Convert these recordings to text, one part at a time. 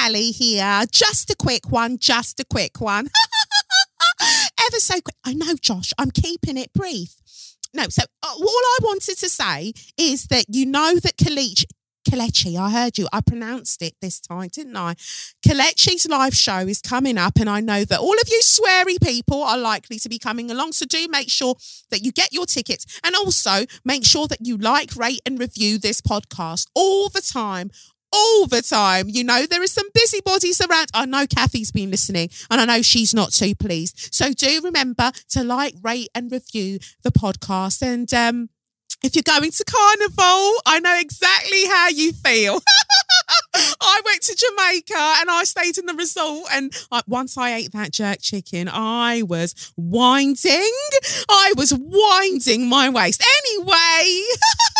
Sally here. Just a quick one, just a quick one. Ever so quick. I know, Josh, I'm keeping it brief. No, so uh, all I wanted to say is that you know that Kalich Kelechi, I heard you. I pronounced it this time, didn't I? Kelechi's live show is coming up, and I know that all of you sweary people are likely to be coming along. So do make sure that you get your tickets, and also make sure that you like, rate, and review this podcast all the time. All the time, you know, there are some busybodies around. I know Kathy's been listening and I know she's not too pleased. So do remember to like, rate, and review the podcast. And um, if you're going to carnival, I know exactly how you feel. I went to Jamaica and I stayed in the resort. And I, once I ate that jerk chicken, I was winding. I was winding my waist. Anyway,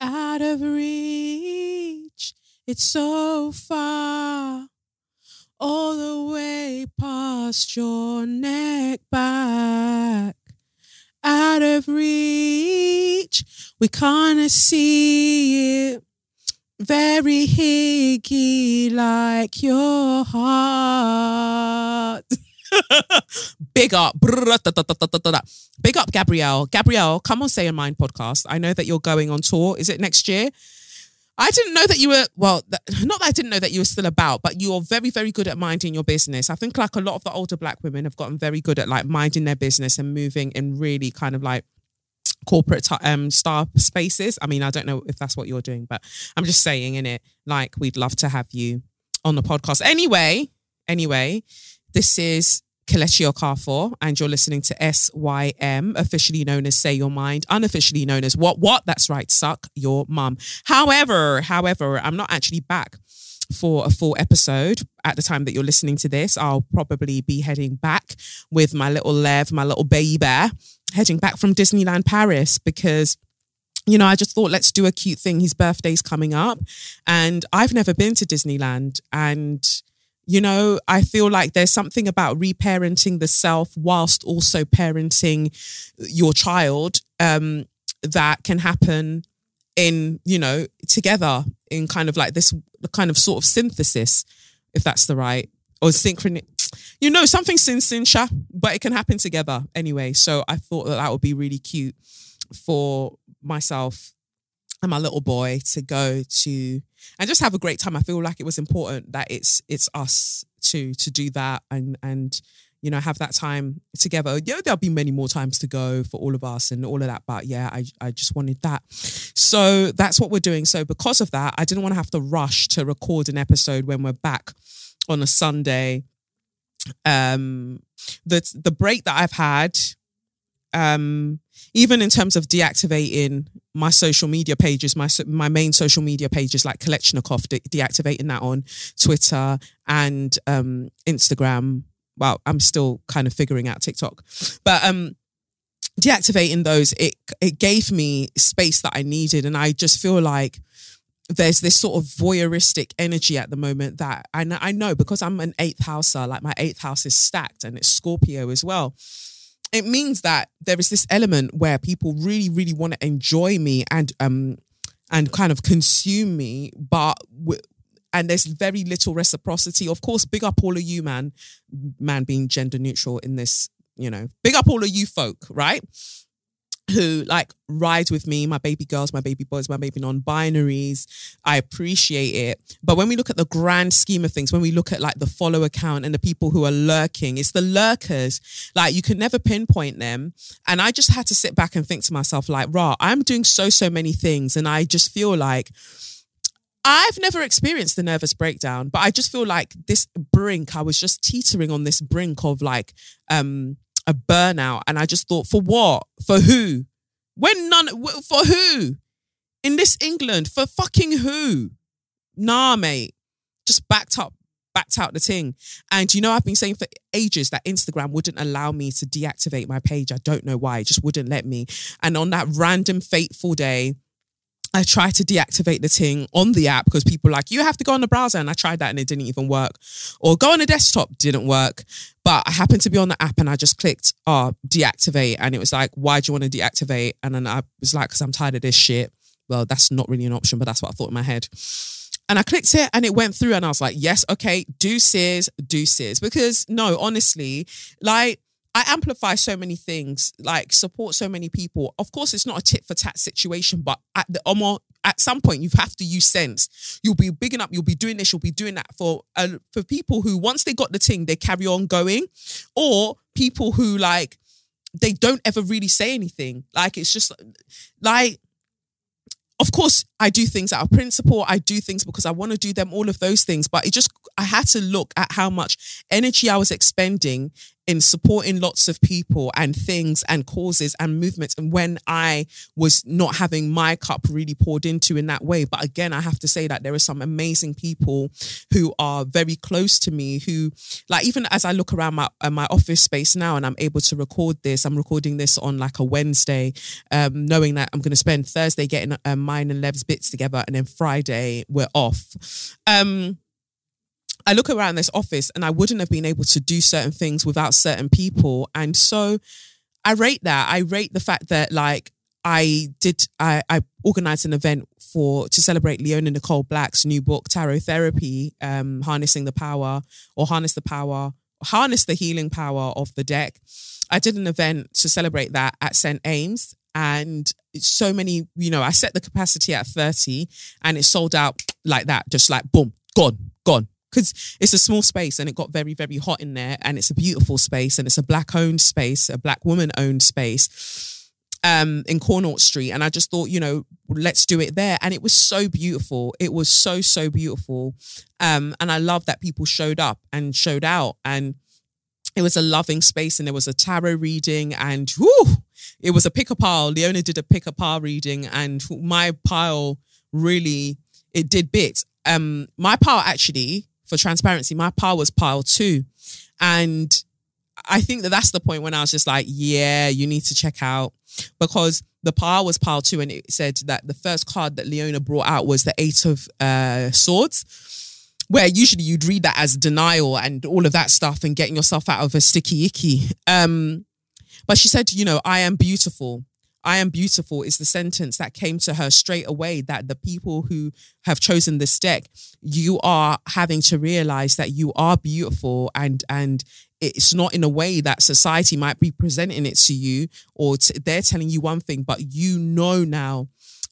out of reach. It's so far, all the way past your neck back. Out of reach, we can't see it. Very higgy like your heart. Big up. Big up, Gabrielle. Gabrielle, come on Say Your Mind podcast. I know that you're going on tour. Is it next year? I didn't know that you were, well, not that I didn't know that you were still about, but you're very, very good at minding your business. I think like a lot of the older black women have gotten very good at like minding their business and moving in really kind of like corporate um star spaces. I mean, I don't know if that's what you're doing, but I'm just saying in it, like we'd love to have you on the podcast. Anyway, anyway, this is Kelechi Okafor, and you're listening to SYM, officially known as Say Your Mind, unofficially known as What What? That's right, Suck Your Mum. However, however, I'm not actually back for a full episode at the time that you're listening to this. I'll probably be heading back with my little Lev, my little baby heading back from Disneyland Paris because you know, I just thought, let's do a cute thing. His birthday's coming up. And I've never been to Disneyland. And, you know, I feel like there's something about reparenting the self whilst also parenting your child um, that can happen in, you know, together in kind of like this kind of sort of synthesis, if that's the right, or synchrony. You know, something sin sin sha, but it can happen together anyway. So I thought that that would be really cute for myself and my little boy to go to and just have a great time. I feel like it was important that it's it's us to to do that and and you know have that time together. Yeah, there'll be many more times to go for all of us and all of that, but yeah, I I just wanted that. So that's what we're doing. So because of that, I didn't want to have to rush to record an episode when we're back on a Sunday. Um the the break that I've had um even in terms of deactivating my social media pages, my my main social media pages like Kelechnekoff, de- deactivating that on Twitter and um, Instagram. Well, I'm still kind of figuring out TikTok, but um, deactivating those, it it gave me space that I needed, and I just feel like there's this sort of voyeuristic energy at the moment that I know, I know because I'm an eighth houser, like my eighth house is stacked and it's Scorpio as well it means that there is this element where people really, really want to enjoy me and um and kind of consume me, but w- and there's very little reciprocity. Of course, big up all of you, man, man being gender neutral in this, you know, big up all of you folk, right? Who like ride with me, my baby girls, my baby boys, my baby non-binaries. I appreciate it. But when we look at the grand scheme of things, when we look at like the follow account and the people who are lurking, it's the lurkers. Like you can never pinpoint them. And I just had to sit back and think to myself, like, rah, I'm doing so, so many things. And I just feel like I've never experienced the nervous breakdown, but I just feel like this brink, I was just teetering on this brink of like um a burnout. And I just thought, for what? For who? When none, for who? In this England, for fucking who? Nah, mate. Just backed up backed out the thing. And you know, I've been saying for ages that Instagram wouldn't allow me to deactivate my page. I don't know why, it just wouldn't let me. And on that random fateful day, I tried to deactivate the thing on the app because people like, you have to go on the browser. And I tried that and it didn't even work. Or go on the desktop, didn't work. But I happened to be on the app and I just clicked, oh, deactivate. And it was like, why do you want to deactivate? And then I was like, because I'm tired of this shit. Well, that's not really an option, but that's what I thought in my head. And I clicked it and it went through and I was like, yes, okay, deuces, deuces. Because no, honestly, like I amplify so many things, like support so many people. Of course, it's not a tit for tat situation, but at the um, at some point you have to use sense. You'll be bigging up, you'll be doing this, you'll be doing that for uh, for people who once they got the thing, they carry on going, or people who like they don't ever really say anything. Like it's just like of course, I do things out of principle. I do things because I want to do them, all of those things. But it just, I had to look at how much energy I was expending in supporting lots of people and things and causes and movements. And when I was not having my cup really poured into in that way. But again, I have to say that there are some amazing people who are very close to me who, like, even as I look around my, uh, my office space now and I'm able to record this, I'm recording this on like a Wednesday, um, knowing that I'm going to spend Thursday getting uh, mine and Lev's bits together and then Friday we're off. Um, I look around this office and I wouldn't have been able to do certain things without certain people. And so I rate that. I rate the fact that like I did I, I organized an event for to celebrate Leona Nicole Black's new book, Tarot Therapy, um, harnessing the power or harness the power, harness the healing power of the deck. I did an event to celebrate that at St. Ames and so many, you know, I set the capacity at 30 and it sold out like that, just like boom, gone, gone, because it's a small space and it got very very hot in there and it's a beautiful space and it's a black owned space a black woman owned space um in Connaught Street. And I just thought you know let's do it there. And it was so beautiful. It was so so beautiful. Um and I love that people showed up and showed out. And it was a loving space and there was a tarot reading and it was a pick a pile. Leona did a pick a pile reading and my pile really it did bits. Um my pile actually for transparency, my pile was pile two. And I think that that's the point when I was just like, yeah, you need to check out because the pile was pile two and it said that the first card that Leona brought out was the eight of uh, swords where usually you'd read that as denial and all of that stuff and getting yourself out of a sticky icky. Um, but she said, you know, I am beautiful. I am beautiful is the sentence that came to her straight away that the people who have chosen this deck, you are having to realize that you are beautiful and and it's not in a way that society might be presenting it to you or t- they're telling you one thing, but you know now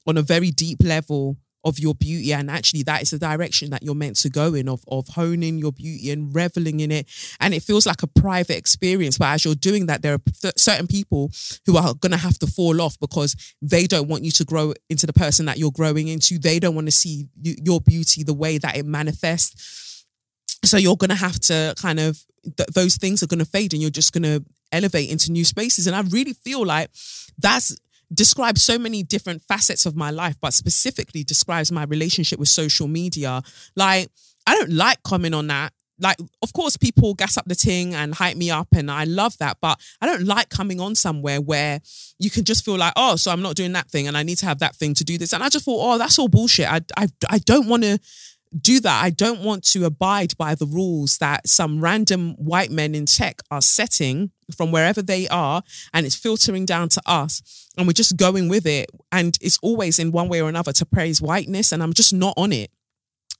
on a very deep level of your beauty and actually that is the direction that you're meant to go in of of honing your beauty and reveling in it. And it feels like a private experience but as you're doing that there are th- certain people who are going to have to fall off because they don't want you to grow into the person that you're growing into. They don't want to see you, your beauty the way that it manifests. So you're going to have to kind of th- those things are going to fade and you're just going to elevate into new spaces. And i really feel like that's describes so many different facets of my life, but specifically describes my relationship with social media. Like, I don't like coming on that. Like, of course, people gas up the ting and hype me up, and I love that. But I don't like coming on somewhere where you can just feel like, oh, so I'm not doing that thing, and I need to have that thing to do this. And I just thought, oh, that's all bullshit. I I, I don't want to do that. I don't want to abide by the rules that some random white men in tech are setting from wherever they are, and it's filtering down to us, and we're just going with it. And it's always in one way or another to praise whiteness, and I'm just not on it,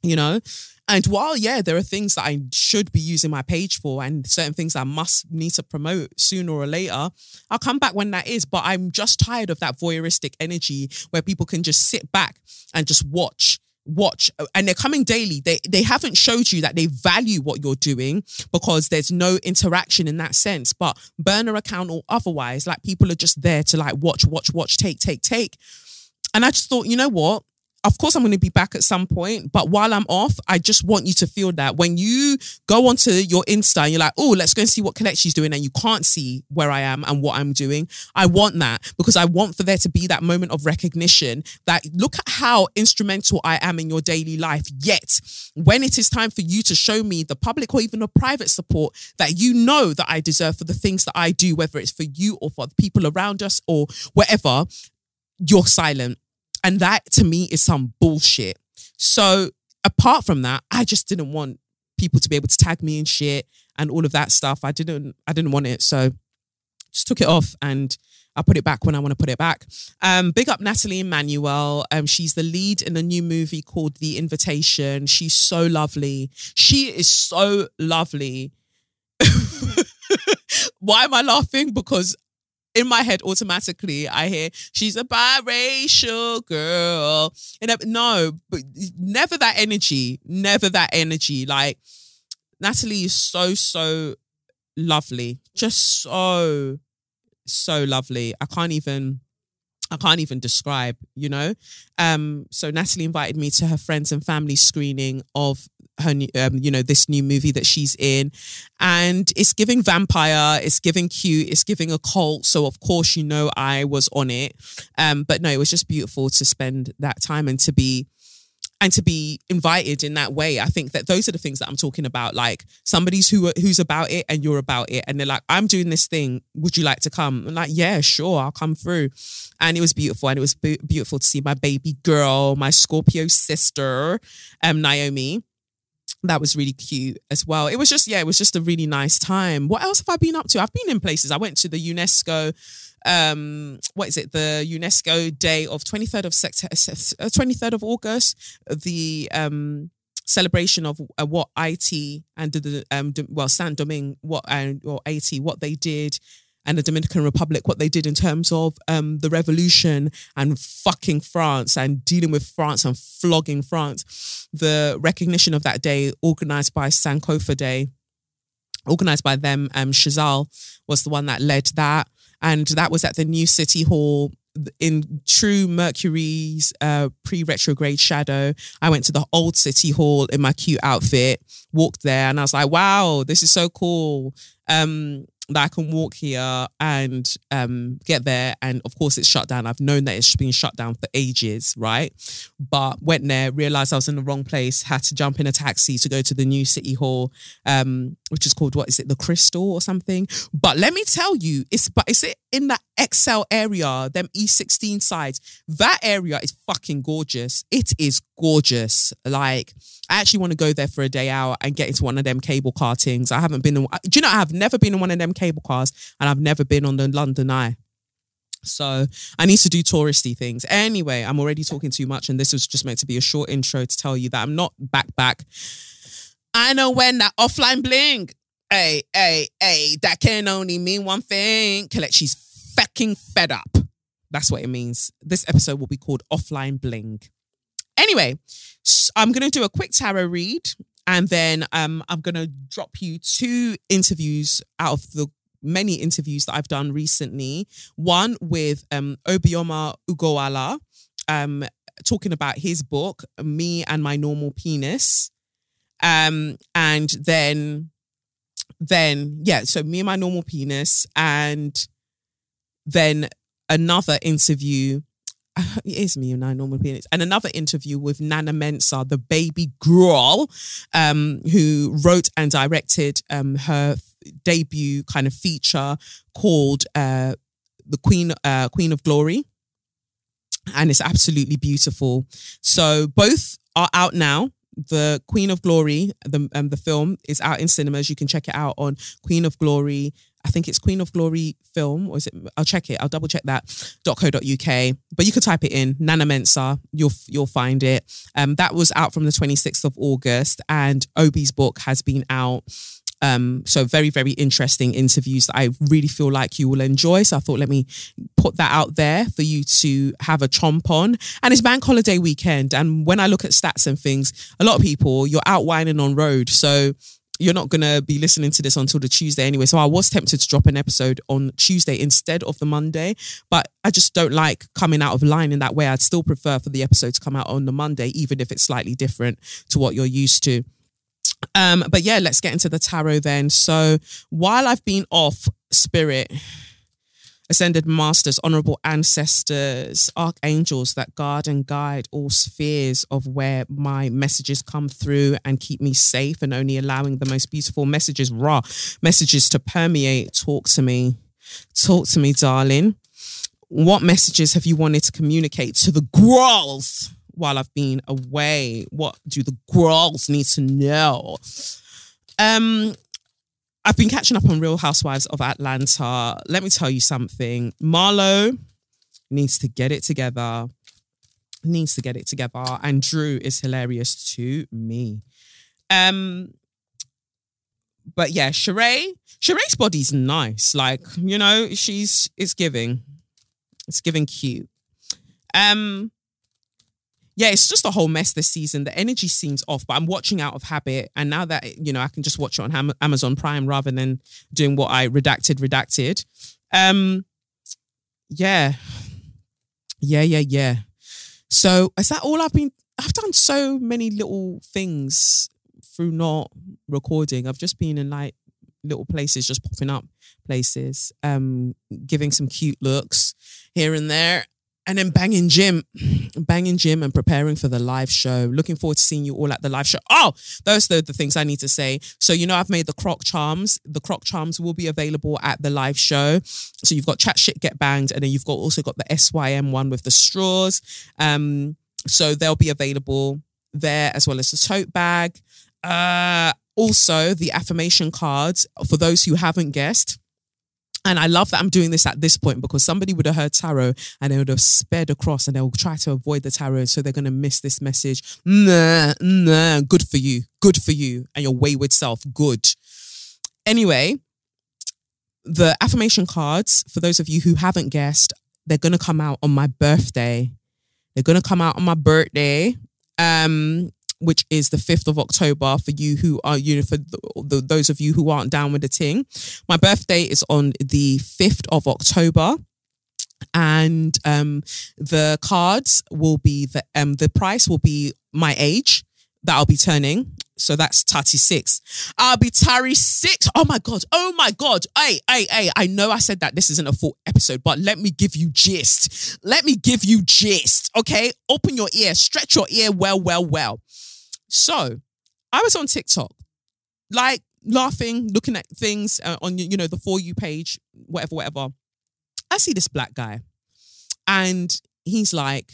you know? And while, yeah, there are things that I should be using my page for and certain things I must need to promote sooner or later, I'll come back when that is. But I'm just tired of that voyeuristic energy where people can just sit back and just watch watch and they're coming daily. They they haven't showed you that they value what you're doing because there's no interaction in that sense. But burner account or otherwise like people are just there to like watch watch watch take take take. And i just thought you know what of course I'm going to be back at some point, but while I'm off, I just want you to feel that when you go onto your Insta and you're like, oh, let's go and see what Kelechi's doing, and you can't see where I am and what I'm doing. I want that because I want for there to be that moment of recognition that look at how instrumental I am in your daily life. Yet, when it is time for you to show me the public or even the private support that you know that I deserve for the things that I do, whether it's for you or for the people around us or wherever, you're silent. And that to me is some bullshit. So apart from that, I just didn't want people to be able to tag me and shit and all of that stuff. I didn't I didn't want it. So just took it off and I'll put it back when I want to put it back. Um, big up Natalie Emmanuel. Um, she's the lead in a new movie called The Invitation. She's so lovely. She is so lovely. Why am I laughing? Because in my head automatically I hear she's a biracial girl. And I, no, but never that energy. Never that energy. Like Natalie is so, so lovely. Just so, so lovely. I can't even I can't even describe, you know. Um, so Natalie invited me to her friends and family screening of her, um, you know, this new movie that she's in, and it's giving vampire, it's giving cute, it's giving a cult. So of course, you know, I was on it. Um, but no, it was just beautiful to spend that time and to be and to be invited in that way. I think that those are the things that i'm talking about. Like somebody's who who's about it and you're about it. And they're like i'm doing this thing. Would you like to come? I'm like yeah sure. I'll come through. And it was beautiful. And it was be- beautiful to see my baby girl my scorpio sister um naomi that was really cute as well. It was just, yeah, it was just a really nice time. What else have I been up to? I've been in places. I went to the UNESCO um what is it the UNESCO day of 23rd of September 23rd of August the um celebration of uh, what IT and the um well San Domingue what and or AT what they did and the Dominican Republic what they did in terms of um the revolution and fucking France and dealing with France and flogging France the recognition of that day organized by Sankofa Day organized by them um Chazal was the one that led that and that was at the new City Hall in true Mercury's uh, pre retrograde shadow. I went to the old City Hall in my cute outfit, walked there, and I was like, wow, this is so cool. Um, that I can walk here and um, get there. And of course, it's shut down. I've known that it's been shut down for ages, right? But went there, realized I was in the wrong place, had to jump in a taxi to go to the new city hall, um, which is called what is it, the Crystal or something? But let me tell you, it's but is it in that ExCeL area, them E16 sides? That area is fucking gorgeous. It is gorgeous. Like I actually want to go there for a day out and get into one of them cable car things. I haven't been in. Do you know? I have never been in one of them cable cars, and I've never been on the London Eye. So I need to do touristy things. Anyway, I'm already talking too much, and this was just meant to be a short intro to tell you that I'm not back back. I know when that offline bling. Hey, hey, hey, that can only mean one thing. Kelechi's fucking fed up. That's what it means. This episode will be called Offline Bling. Anyway, I'm going to do a quick tarot read and then um, I'm going to drop you two interviews out of the many interviews that I've done recently. One with um, Obioma Ugoala, um, talking about his book, Me and My Normal Penis. Um, and then, then, yeah, so Me and My Normal Penis. And then another interview it is me and I normal penis. And another interview with Nana Mensah, the baby girl, um, who wrote and directed um, her debut kind of feature called uh, "The Queen uh, Queen of Glory," and it's absolutely beautiful. So both are out now the Queen of Glory, the um, the film is out in cinemas. You can check it out on Queen of Glory. I think it's Queen of Glory film, or is it? I'll check it. I'll double check that. .co.uk. But you could type it in Nana Mensah. You'll you'll find it. Um, that was out from the 26th of August, and Obi's book has been out um, so very, very interesting interviews that I really feel like you will enjoy. So I thought let me put that out there for you to have a chomp on. And it's bank holiday weekend. And when I look at stats and things, a lot of people, you're out whining on road. So you're not gonna be listening to this until the Tuesday anyway. So I was tempted to drop an episode on Tuesday instead of the Monday, but I just don't like coming out of line in that way. I'd still prefer for the episode to come out on the Monday, even if it's slightly different to what you're used to. Um, but yeah, let's get into the tarot then. So while I've been off, Spirit, ascended masters, honorable ancestors, archangels that guard and guide all spheres of where my messages come through and keep me safe and only allowing the most beautiful messages, raw messages to permeate. Talk to me. Talk to me, darling. What messages have you wanted to communicate to the girls while I've been away? What do the girls need to know? Um, I've been catching up on Real Housewives of Atlanta. Let me tell you something. Marlo needs to get it together. Needs to get it together. And Drew is hilarious to me. Um, but yeah, Sheree, Sheree's body's nice. Like, you know, she's it's giving. It's giving cute. Um, yeah, it's just a whole mess this season. The energy seems off, but I'm watching out of habit. And now that, you know, I can just watch it on Ham- Amazon Prime rather than doing what I redacted, redacted. Um, yeah. Yeah, yeah, yeah. So is that all I've been, I've done so many little things through not recording. I've just been in like little places, just popping up places, um, giving some cute looks here and there and then banging gym, banging gym and preparing for the live show. Looking forward to seeing you all at the live show. Oh, those are the things I need to say. So, you know, I've made the croc charms. The croc charms will be available at the live show. So you've got chat shit, get banged. And then you've got also got the SYM one with the straws. Um, so they'll be available there as well as the tote bag. Uh, also the affirmation cards for those who haven't guessed and I love that I'm doing this at this point because somebody would have heard tarot and they would have sped across and they'll try to avoid the tarot. So they're going to miss this message. Nah, nah, good for you. Good for you and your wayward self. Good. Anyway, the affirmation cards, for those of you who haven't guessed, they're going to come out on my birthday. They're going to come out on my birthday. Um, which is the 5th of October for you who are, you know, for the, the, those of you who aren't down with the ting. My birthday is on the 5th of October. And um, the cards will be the um the price will be my age that I'll be turning. So that's 36. I'll be Tari six. Oh my God. Oh my God. Hey, hey, hey. I know I said that this isn't a full episode, but let me give you gist. Let me give you gist. Okay. Open your ear, stretch your ear well, well, well. So I was on TikTok, like laughing, looking at things uh, on you know the for you page, whatever, whatever. I see this black guy, and he's like,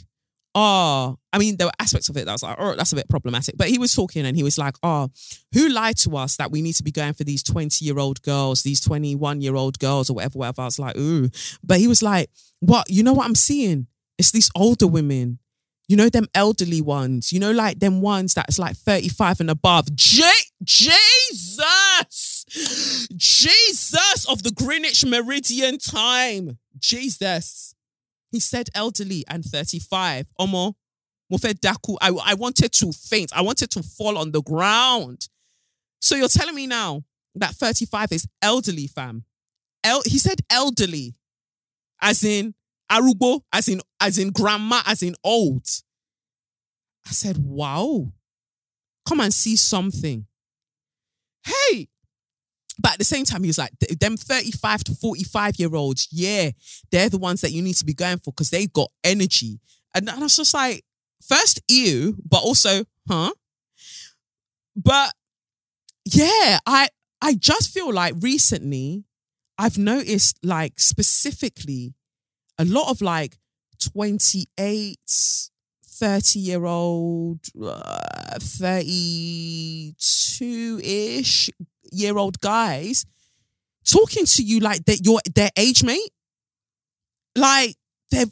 "Oh, I mean, there were aspects of it that was like, oh, that's a bit problematic." But he was talking, and he was like, "Oh, who lied to us that we need to be going for these twenty-year-old girls, these twenty-one-year-old girls, or whatever, whatever?" I was like, "Ooh," but he was like, "What? You know what I'm seeing? It's these older women." You know them elderly ones. You know, like them ones that's like 35 and above. J- Jesus! Jesus of the Greenwich Meridian time. Jesus. He said elderly and 35. Omo. Daku. I, I wanted to faint. I wanted to fall on the ground. So you're telling me now that 35 is elderly, fam. El- he said elderly. As in Arubo, as in as in grandma, as in old. I said, wow. Come and see something. Hey. But at the same time, he was like, them 35 to 45 year olds, yeah, they're the ones that you need to be going for because they got energy. And, and I was just like, first, ew, but also, huh? But yeah, I I just feel like recently I've noticed like specifically a lot of like 28, 30 year old, uh, 32 ish year old guys talking to you like that you're their age mate. Like they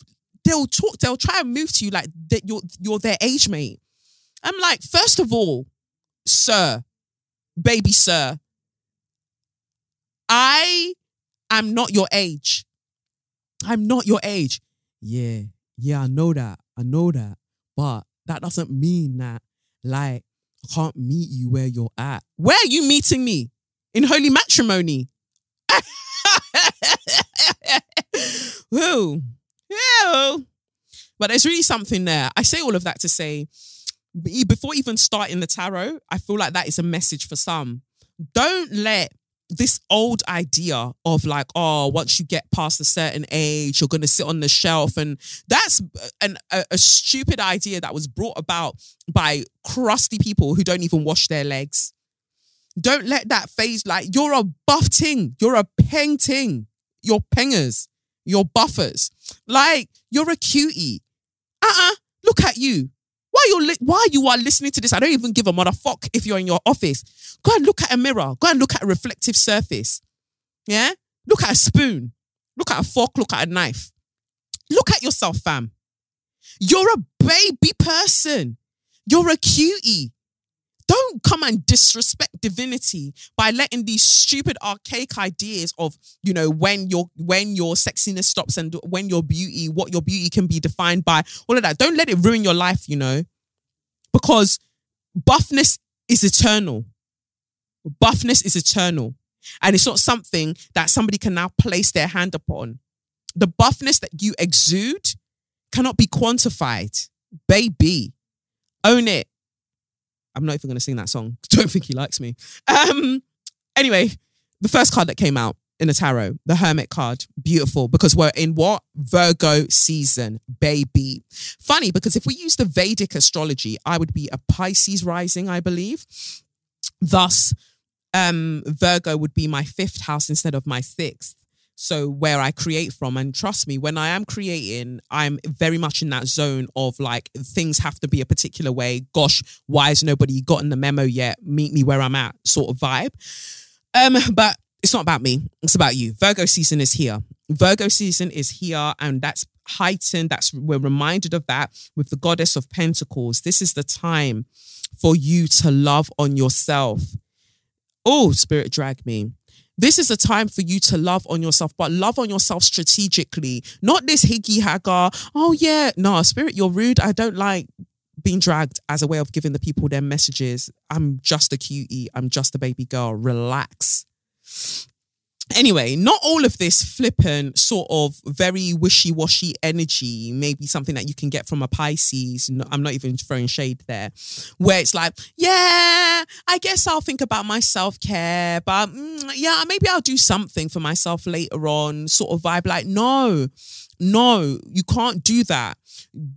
they'll talk, they'll try and move to you like that you're you're their age mate. I'm like, first of all, sir, baby sir, I am not your age. I'm not your age. Yeah, yeah, I know that. I know that. But that doesn't mean that, like, I can't meet you where you're at. Where are you meeting me? In holy matrimony. Who? Who? But there's really something there. I say all of that to say, before even starting the tarot, I feel like that is a message for some. Don't let this old idea of like, oh, once you get past a certain age, you're going to sit on the shelf. And that's an, a, a stupid idea that was brought about by crusty people who don't even wash their legs. Don't let that phase, like, you're a buff ting, you're a peng ting, you're pengers, you're buffers. Like, you're a cutie. Uh-uh, look at you. Why you li- why you are listening to this? I don't even give a motherfuck if you're in your office. Go and look at a mirror. Go and look at a reflective surface. Yeah? Look at a spoon. Look at a fork. Look at a knife. Look at yourself, fam. You're a baby person. You're a cutie. Don't come and disrespect divinity by letting these stupid archaic ideas of, you know, when your when your sexiness stops and when your beauty, what your beauty can be defined by, all of that. Don't let it ruin your life, you know. Because buffness is eternal. Buffness is eternal. And it's not something that somebody can now place their hand upon. The buffness that you exude cannot be quantified. Baby, own it. I'm not even going to sing that song. Don't think he likes me. Um. Anyway, the first card that came out in the tarot, the Hermit card, beautiful because we're in what Virgo season, baby. Funny because if we use the Vedic astrology, I would be a Pisces rising, I believe. Thus, um, Virgo would be my fifth house instead of my sixth. So where I create from, and trust me, when I am creating, I'm very much in that zone of like things have to be a particular way. Gosh, why has nobody gotten the memo yet? Meet me where I'm at, sort of vibe. Um, but it's not about me. It's about you. Virgo season is here. Virgo season is here, and that's heightened. That's we're reminded of that with the goddess of Pentacles. This is the time for you to love on yourself. Oh, spirit drag me. This is a time for you to love on yourself, but love on yourself strategically. Not this higgy hagger. Oh yeah, no, spirit, you're rude. I don't like being dragged as a way of giving the people their messages. I'm just a cutie. I'm just a baby girl. Relax. Anyway, not all of this flippant, sort of very wishy washy energy, maybe something that you can get from a Pisces. I'm not even throwing shade there, where it's like, yeah, I guess I'll think about my self care, but mm, yeah, maybe I'll do something for myself later on, sort of vibe. Like, no, no, you can't do that.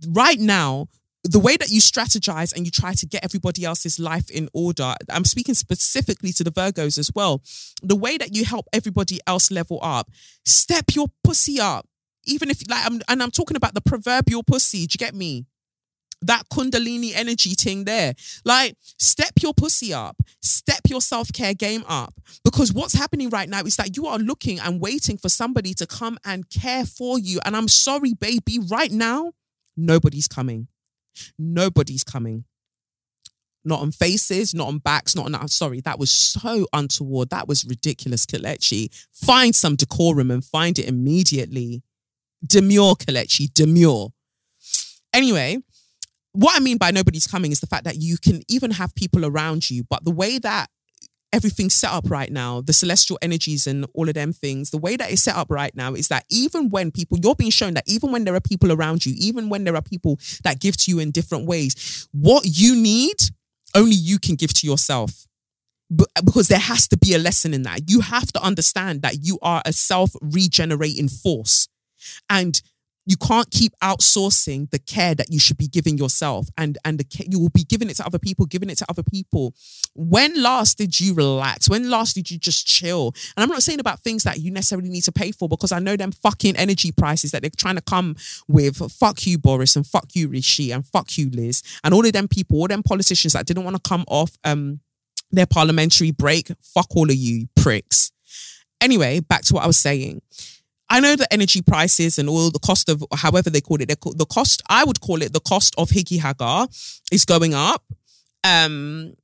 Right now, the way that you strategize and you try to get everybody else's life in order, I'm speaking specifically to the Virgos as well. The way that you help everybody else level up, step your pussy up. Even if like I'm and I'm talking about the proverbial pussy, do you get me? That kundalini energy thing there. Like, step your pussy up, step your self care game up. Because what's happening right now is that you are looking and waiting for somebody to come and care for you. And I'm sorry, baby, right now, nobody's coming. Nobody's coming. Not on faces, not on backs, not on. I'm sorry, that was so untoward. That was ridiculous, Kelechi. Find some decorum and find it immediately. Demure, Kelechi, demure. Anyway, what I mean by nobody's coming is the fact that you can even have people around you, but the way that everything's set up right now, the celestial energies and all of them things, the way that it's set up right now is that even when people, you're being shown that even when there are people around you, even when there are people that give to you in different ways, what you need, only you can give to yourself. But, because there has to be a lesson in that. You have to understand that you are a self regenerating force. And you can't keep outsourcing the care that you should be giving yourself and and the care, you will be giving it to other people giving it to other people. When last did you relax? When last did you just chill? And i'm not saying about things that you necessarily need to pay for because i know them fucking energy prices that they're trying to come with. Fuck you boris and fuck you rishi and fuck you liz and all of them people all them politicians that didn't want to come off um their parliamentary break. Fuck all of you pricks. Anyway back to what i was saying I know the energy prices and all the cost of however they call it. The cost I would call it the cost of Higgy Hagar is going up. Um,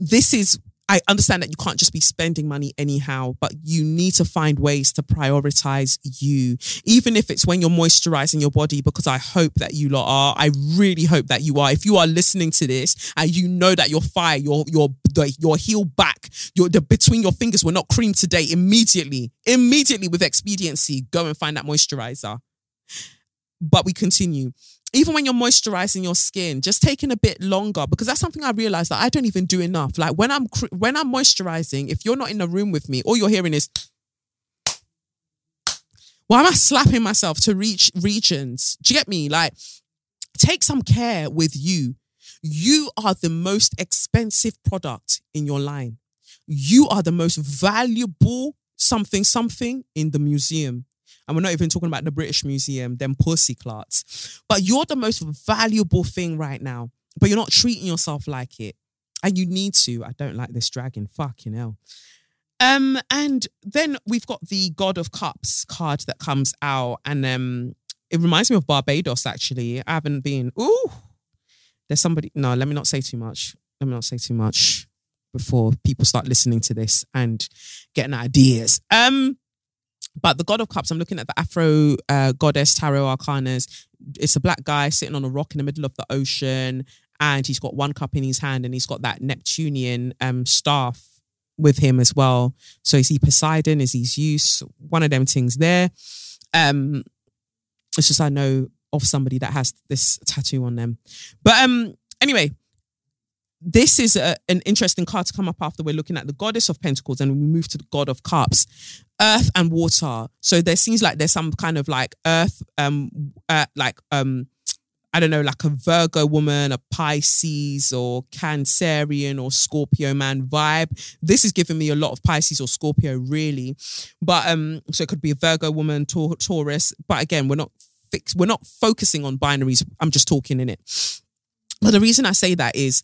this is I understand that you can't just be spending money anyhow, but you need to find ways to prioritize you, even if it's when you're moisturizing your body, because I hope that you lot are. I really hope that you are. If you are listening to this and you know that your fire, your your your heel back, your the between your fingers were not cream today, immediately, immediately with expediency, go and find that moisturizer. But we continue even when you're moisturizing your skin, just taking a bit longer because that's something I realized that I don't even do enough. Like when I'm when I'm moisturizing, if you're not in the room with me, all you're hearing is why am I slapping myself to reach regions? Do you get me? Like, take some care with you. You are the most expensive product in your line. You are the most valuable something, something in the museum. And we're not even talking about the British Museum, them pussy clots. But you're the most valuable thing right now. But you're not treating yourself like it. And you need to. I don't like this dragon. Fucking hell. Um, and then we've got the God of Cups card that comes out, and um, it reminds me of Barbados. Actually, I haven't been. Ooh, there's somebody. No, let me not say too much. Let me not say too much before people start listening to this and getting ideas. Um, but the God of Cups, I'm looking at the Afro uh, Goddess Tarot Arcanas. It's a black guy sitting on a rock in the middle of the ocean, and he's got one cup in his hand, and he's got that Neptunian um, staff with him as well. So is he Poseidon? Is he Zeus? One of them things there. Um, it's just I know of somebody that has this tattoo on them. But um, anyway, this is a, an interesting card to come up after we're looking at the goddess of pentacles and we move to the god of cups earth and water so there seems like there's some kind of like earth um uh, like um I don't know, like a Virgo woman, a Pisces or Cancerian or Scorpio man vibe. This is giving me a lot of Pisces or Scorpio, really. But um, so it could be a Virgo woman, Taurus. But again, we're not fixed, we're not focusing on binaries. I'm just talking in it. But the reason I say that is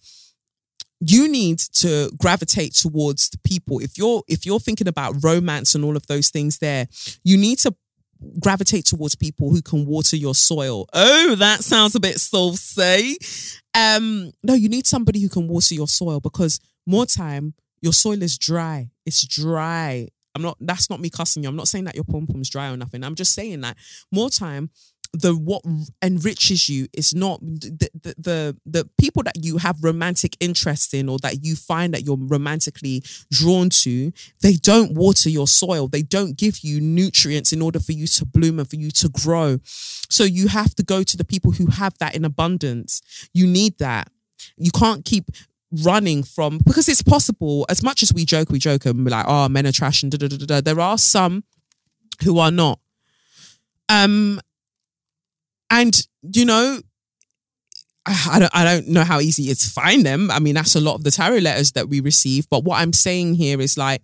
you need to gravitate towards the people. If you're if you're thinking about romance and all of those things there you need to gravitate towards people who can water your soil. Oh that sounds a bit saucy. Um no you need somebody who can water your soil because more time your soil is dry. It's dry. I'm not that's not me cussing you. I'm not saying that your pom pom's dry or nothing. I'm just saying that more time the what enriches you is not the, the, the the people that you have romantic interest in or that you find that you're romantically drawn to they don't water your soil. They don't give you nutrients in order for you to bloom and for you to grow. So you have to go to the people who have that in abundance. You need that. You can't keep running from because it's possible. As much as we joke we joke and we're like oh men are trash and da, da, da, da, there are some who are not. Um and, you know, I don't, I don't know how easy it's find them. I mean, that's a lot of the tarot letters that we receive. But what I'm saying here is like,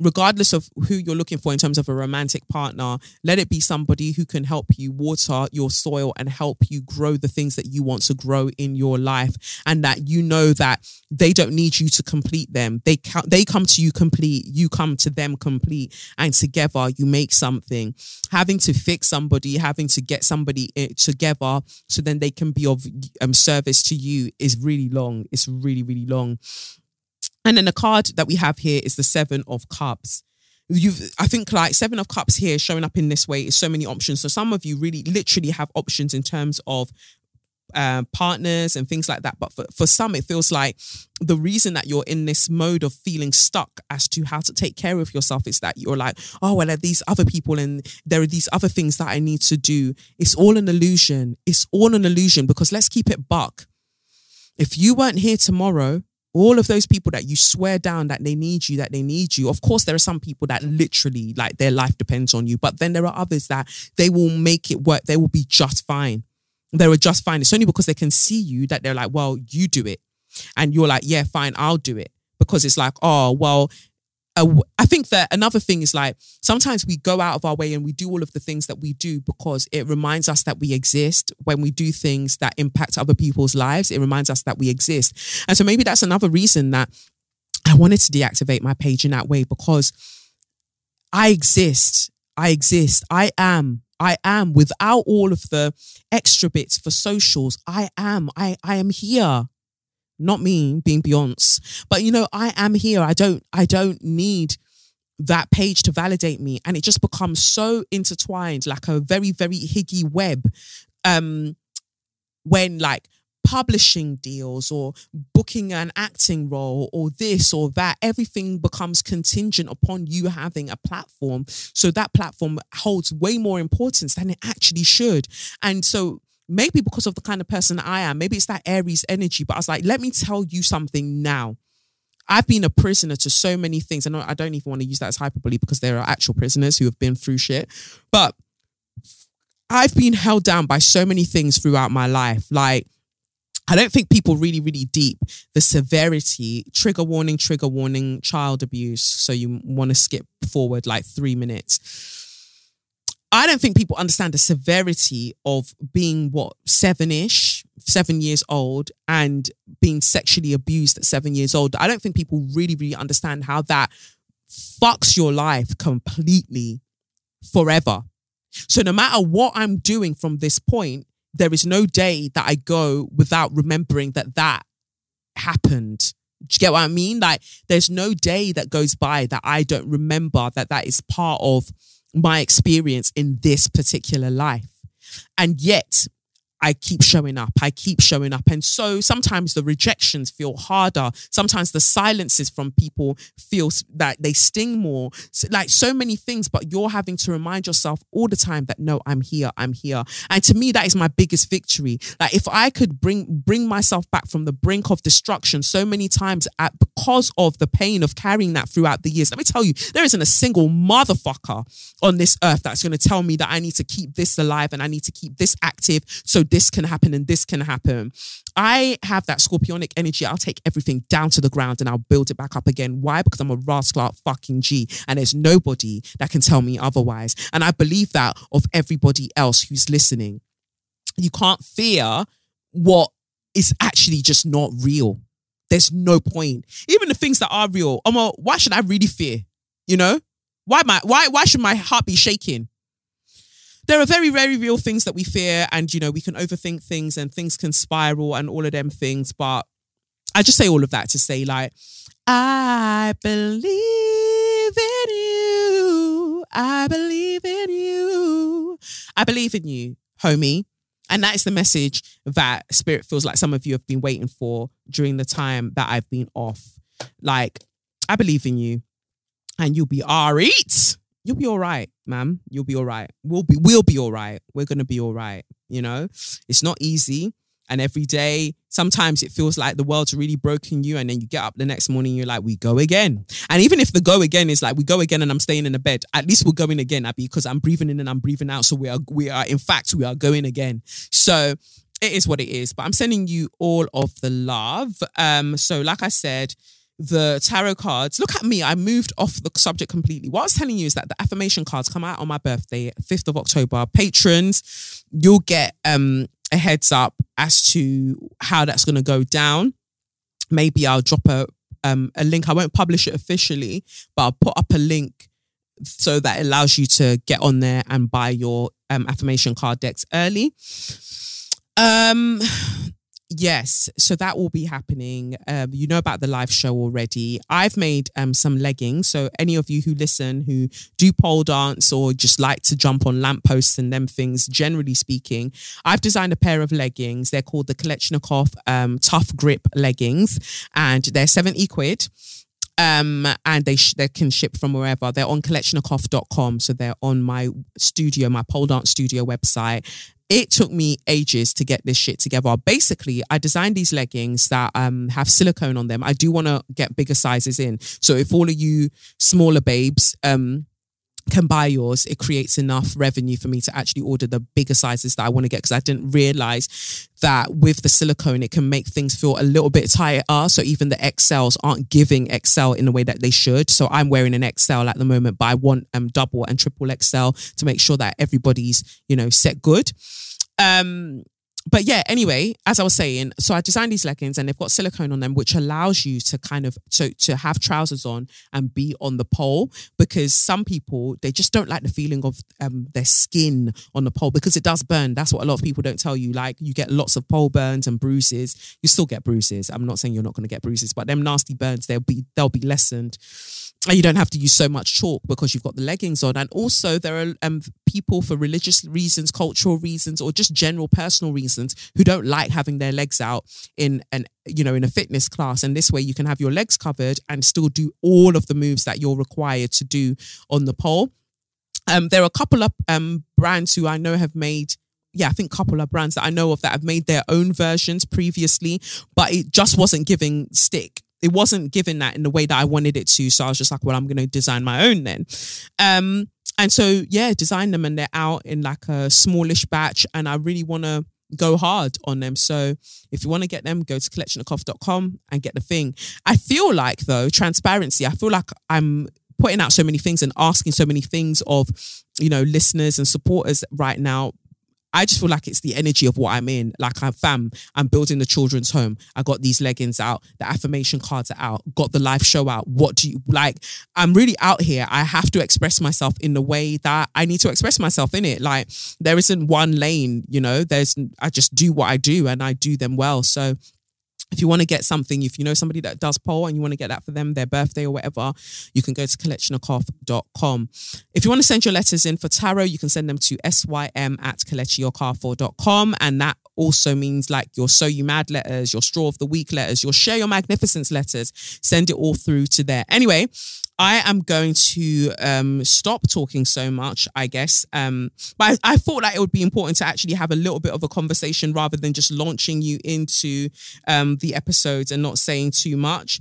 regardless of who you're looking for in terms of a romantic partner, let it be somebody who can help you water your soil and help you grow the things that you want to grow in your life. And that you know that they don't need you to complete them. They they come to you complete, you come to them complete, and together you make something. Having to fix somebody, having to get somebody eh, together so then they can be of um, service to you is really long. It's really, really long. And then the card that we have here is the Seven of Cups. You've, I think, like Seven of Cups here showing up in this way is so many options. So some of you really literally have options in terms of uh, partners and things like that. But for, for some, it feels like the reason that you're in this mode of feeling stuck as to how to take care of yourself is that you're like, oh, well, there are these other people and there are these other things that I need to do. It's all an illusion. It's all an illusion because let's keep it buck. If you weren't here tomorrow, all of those people that you swear down that they need you, that they need you. Of course, there are some people that literally like their life depends on you, but then there are others that they will make it work. They will be just fine. They were just fine. It's only because they can see you that they're like, well, you do it. And you're like, yeah, fine, I'll do it. Because it's like, oh, well, I think that another thing is like sometimes we go out of our way and we do all of the things that we do because it reminds us that we exist. When we do things that impact other people's lives, it reminds us that we exist. And so maybe that's another reason that I wanted to deactivate my page in that way because I exist. I exist. I am. I am without all of the extra bits for socials. I am. I, I am here. Not me being Beyonce. But you know, I am here. I don't I don't need that page to validate me. And it just becomes so intertwined, like a very, very higgy web. Um, when like publishing deals or booking an acting role or this or that, everything becomes contingent upon you having a platform. So that platform holds way more importance than it actually should. And so maybe because of the kind of person I am, maybe it's that Aries energy, but I was like, let me tell you something now. I've been a prisoner to so many things. and I don't even want to use that as hyperbole because there are actual prisoners who have been through shit. But I've been held down by so many things throughout my life. Like, I don't think people really, really deep the severity, trigger warning, trigger warning, child abuse. So you want to skip forward like three minutes. I don't think people understand the severity of being what seven ish, seven years old, and being sexually abused at seven years old. I don't think people really, really understand how that fucks your life completely forever. So no matter what I'm doing from this point, there is no day that I go without remembering that that happened. Do you get what I mean? Like, there's no day that goes by that I don't remember that that is part of my experience in this particular life. And yet, I keep showing up. I keep showing up. And so sometimes the rejections feel harder. Sometimes the silences from people feel that they sting more. like so many things, but you're having to remind yourself all the time that no, I'm here. I'm here. And to me, that is my biggest victory. Like if I could bring bring myself back from the brink of destruction so many times at because of the pain of carrying that throughout the years. Let me tell you, there isn't a single motherfucker on this earth that's going to tell me that I need to keep this alive and I need to keep this active so this can happen and this can happen. I have that scorpionic energy. I'll take everything down to the ground and I'll build it back up again. Why? Because I'm a rascal fucking G and there's nobody that can tell me otherwise. And I believe that of everybody else who's listening. You can't fear what is actually just not real. There's no point. Even the things that are real, I'm a, why should I really fear? You know? Why my why why should my heart be shaking? There are very, very real things that we fear, and you know, we can overthink things and things can spiral and all of them things. But I just say all of that to say, like, I believe in you. I believe in you. I believe in you, homie. And that is the message that Spirit feels like some of you have been waiting for during the time that I've been off. Like, I believe in you and you'll be all right you'll be all right, ma'am. You'll be all right. We'll be we'll be all right. We're gonna be all right. You know, it's not easy. And every day, sometimes it feels like the world's really broken you. And then you get up the next morning, you're like, we go again. And even if the go again is like, we go again and I'm staying in the bed, at least we're going again, Abby, because I'm breathing in and I'm breathing out. So we are, we are, in fact, we are going again. So it is what it is. But I'm sending you all of the love. Um, so like I said, the tarot cards. Look at me. I moved off the subject completely. What I was telling you is that the affirmation cards come out on my birthday, 5th of October. Patrons, you'll get um, a heads up as to how that's going to go down. Maybe I'll drop a um, a link. I won't publish it officially, but I'll put up a link so that allows you to get on there and buy your um, affirmation card decks early. Um, Yes, so that will be happening. Um, you know about the live show already. I've made um, some leggings. So any of you who listen, who do pole dance or just like to jump on lampposts and them things, generally speaking, I've designed a pair of leggings. They're called the Kelechnekoff um, Tough Grip leggings, and they're seventy quid um and they sh- they can ship from wherever they're on kelechnekoff.com so they're on my studio my pole dance studio website it took me ages to get this shit together. Basically, I designed these leggings that um, have silicone on them. I do want to get bigger sizes in. So if all of you smaller babes um, can buy yours, it creates enough revenue for me to actually order the bigger sizes that I want to get because I didn't realize that with the silicone, it can make things feel a little bit tighter. So even the XLs aren't giving XL in the way that they should. So I'm wearing an XL at the moment, but I want um double and triple XL to make sure that everybody's, you know, set good. Um, but yeah, anyway, as I was saying, so I designed these leggings and they've got silicone on them, which allows you to kind of to to have trousers on and be on the pole because some people they just don't like the feeling of um, their skin on the pole because it does burn. That's what a lot of people don't tell you. Like you get lots of pole burns and bruises. You still get bruises. I'm not saying you're not going to get bruises, but them nasty burns they'll be they'll be lessened you don't have to use so much chalk because you've got the leggings on. And also, there are um, people for religious reasons, cultural reasons, or just general personal reasons who don't like having their legs out in an you know in a fitness class. And this way, you can have your legs covered and still do all of the moves that you're required to do on the pole. Um, there are a couple of um, brands who I know have made yeah, I think a couple of brands that I know of that have made their own versions previously, but it just wasn't giving stick it wasn't given that in the way that I wanted it to. So I was just like, well, I'm going to design my own then. Um, and so, yeah, design them and they're out in like a smallish batch. And I really want to go hard on them. So if you want to get them, go to kelechnekoff.com and get the thing. I feel like, though, transparency, I feel like I'm putting out so many things and asking so many things of, you know, listeners and supporters right now I just feel like it's the energy of what I'm in. Like I'm fam, I'm building the children's home. I got these leggings out, the affirmation cards are out, got the live show out. What do you like? I'm really out here. I have to express myself in the way that I need to express myself in it. Like there isn't one lane, you know, there's I just do what I do and I do them well. So if you want to get something, if you know somebody that does pole and you want to get that for them, their birthday or whatever, you can go to kelechnekoff.com. If you want to send your letters in for tarot, you can send them to sym at kelechnekoff.com. And that also means like your So You Mad letters, your Straw of the Week letters, your Share Your Magnificence letters. Send it all through to there. Anyway, I am going to um, stop talking so much, I guess. Um, but I, I, thought that it would be important to actually have a little bit of a conversation rather than just launching you into um, the episodes and not saying too much.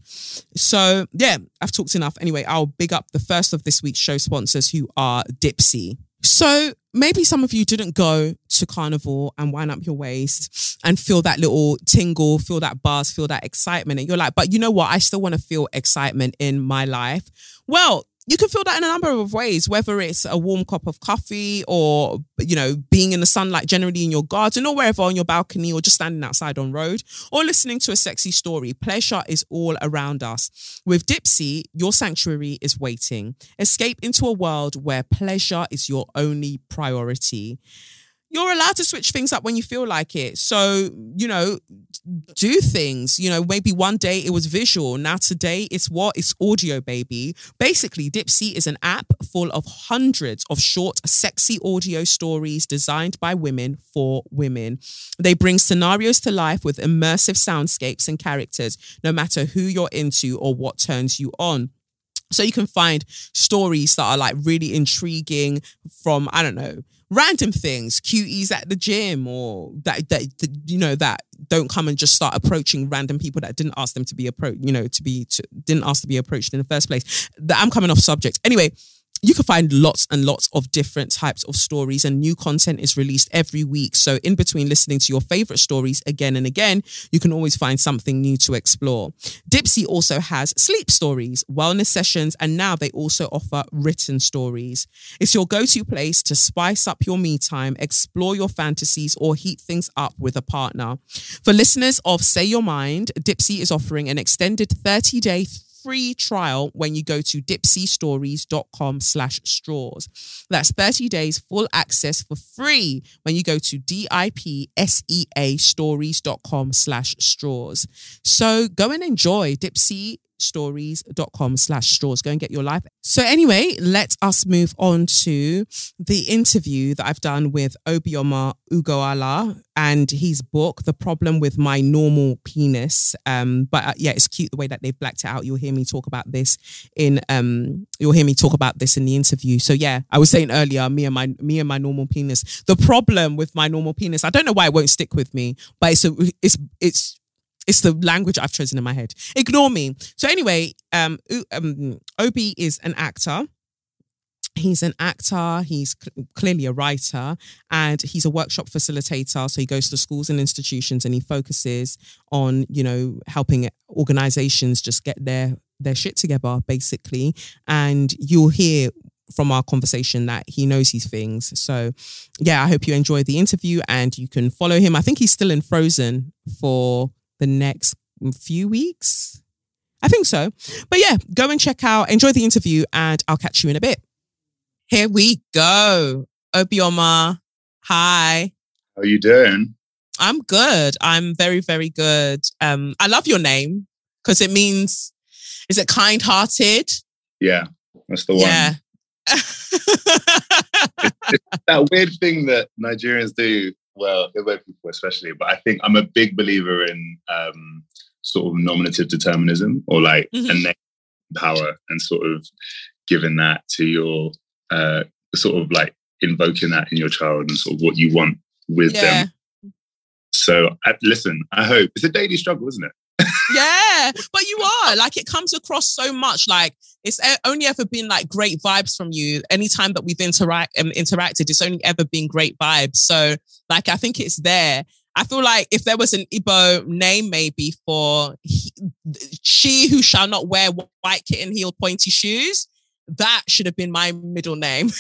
So, yeah, I've talked enough. Anyway, I'll big up the first of this week's show sponsors who are Dipsea. So maybe some of you didn't go to carnival and wind up your waist and feel that little tingle, feel that buzz, feel that excitement. And you're like, but you know what? I still want to feel excitement in my life. Well, you can feel that in a number of ways, whether it's a warm cup of coffee or, you know, being in the sunlight generally in your garden or wherever on your balcony or just standing outside on road or listening to a sexy story. Pleasure is all around us. With Dipsea, your sanctuary is waiting. Escape into a world where pleasure is your only priority you're allowed to switch things up when you feel like it. So, you know, do things. You know, maybe one day it was visual. Now today it's what? It's audio, baby. Basically, Dipsea is an app full of hundreds of short, sexy audio stories designed by women for women. They bring scenarios to life with immersive soundscapes and characters, no matter who you're into or what turns you on. So you can find stories that are like really intriguing from, I don't know, random things, cuties at the gym, or that that, you know that don't come and just start approaching random people that didn't ask them to be approached, you know, to be to, didn't ask to be approached in the first place. That I'm coming off subject anyway you can find lots and lots of different types of stories and new content is released every week. So in between listening to your favorite stories again and again, you can always find something new to explore. Dipsea also has sleep stories, wellness sessions, and now they also offer written stories. It's your go-to place to spice up your me time, explore your fantasies, or heat things up with a partner. For listeners of Say Your Mind, Dipsea is offering an extended 30-day free trial when you go to dipseastories.com slash straws. That's 30 days full access for free when you go to D-I-P-S-E-A stories.com slash straws. So go and enjoy Dipsea stories.com slash straws. Go and get your life. So anyway, let us move on to the interview that I've done with Obioma Ugoala and his book, The Problem with My Normal Penis. Um, but uh, yeah, it's cute the way that they've blacked it out. You'll hear me talk about this in um, you'll hear me talk about this in the interview. So yeah, I was saying earlier, me and my me and my normal penis. The problem with my normal penis, I don't know why it won't stick with me, but it's a, it's it's it's the language I've chosen in my head. Ignore me. So anyway, um, um Obi is an actor. He's an actor, he's cl- clearly a writer, and he's a workshop facilitator. So he goes to schools and institutions and he focuses on, you know, helping organizations just get their their shit together, basically. And you'll hear from our conversation that he knows these things. So, yeah, I hope you enjoyed the interview and you can follow him. I think he's still in Frozen for the next few weeks. I think so. But yeah, go and check out, enjoy the interview, and I'll catch you in a bit. Here we go. Obioma, hi. How are you doing? I'm good. I'm very, very good. Um, I love your name because it means, is it kind hearted? Yeah, that's the one. Yeah. that weird thing that Nigerians do. Well, white people especially, but I think I'm a big believer in um, sort of nominative determinism or like Mhm. a power and sort of giving that to your uh, sort of like invoking that in your child and sort of what you want with Yeah. them. So I, listen, I hope it's a daily struggle, isn't it? Yeah, but you are like it comes across so much. Like it's only ever been like great vibes from you. Anytime that we've interact um, interacted, it's only ever been great vibes. So like I think it's there. I feel like if there was an Igbo name maybe for he, she who shall not wear white kitten heel pointy shoes, that should have been my middle name.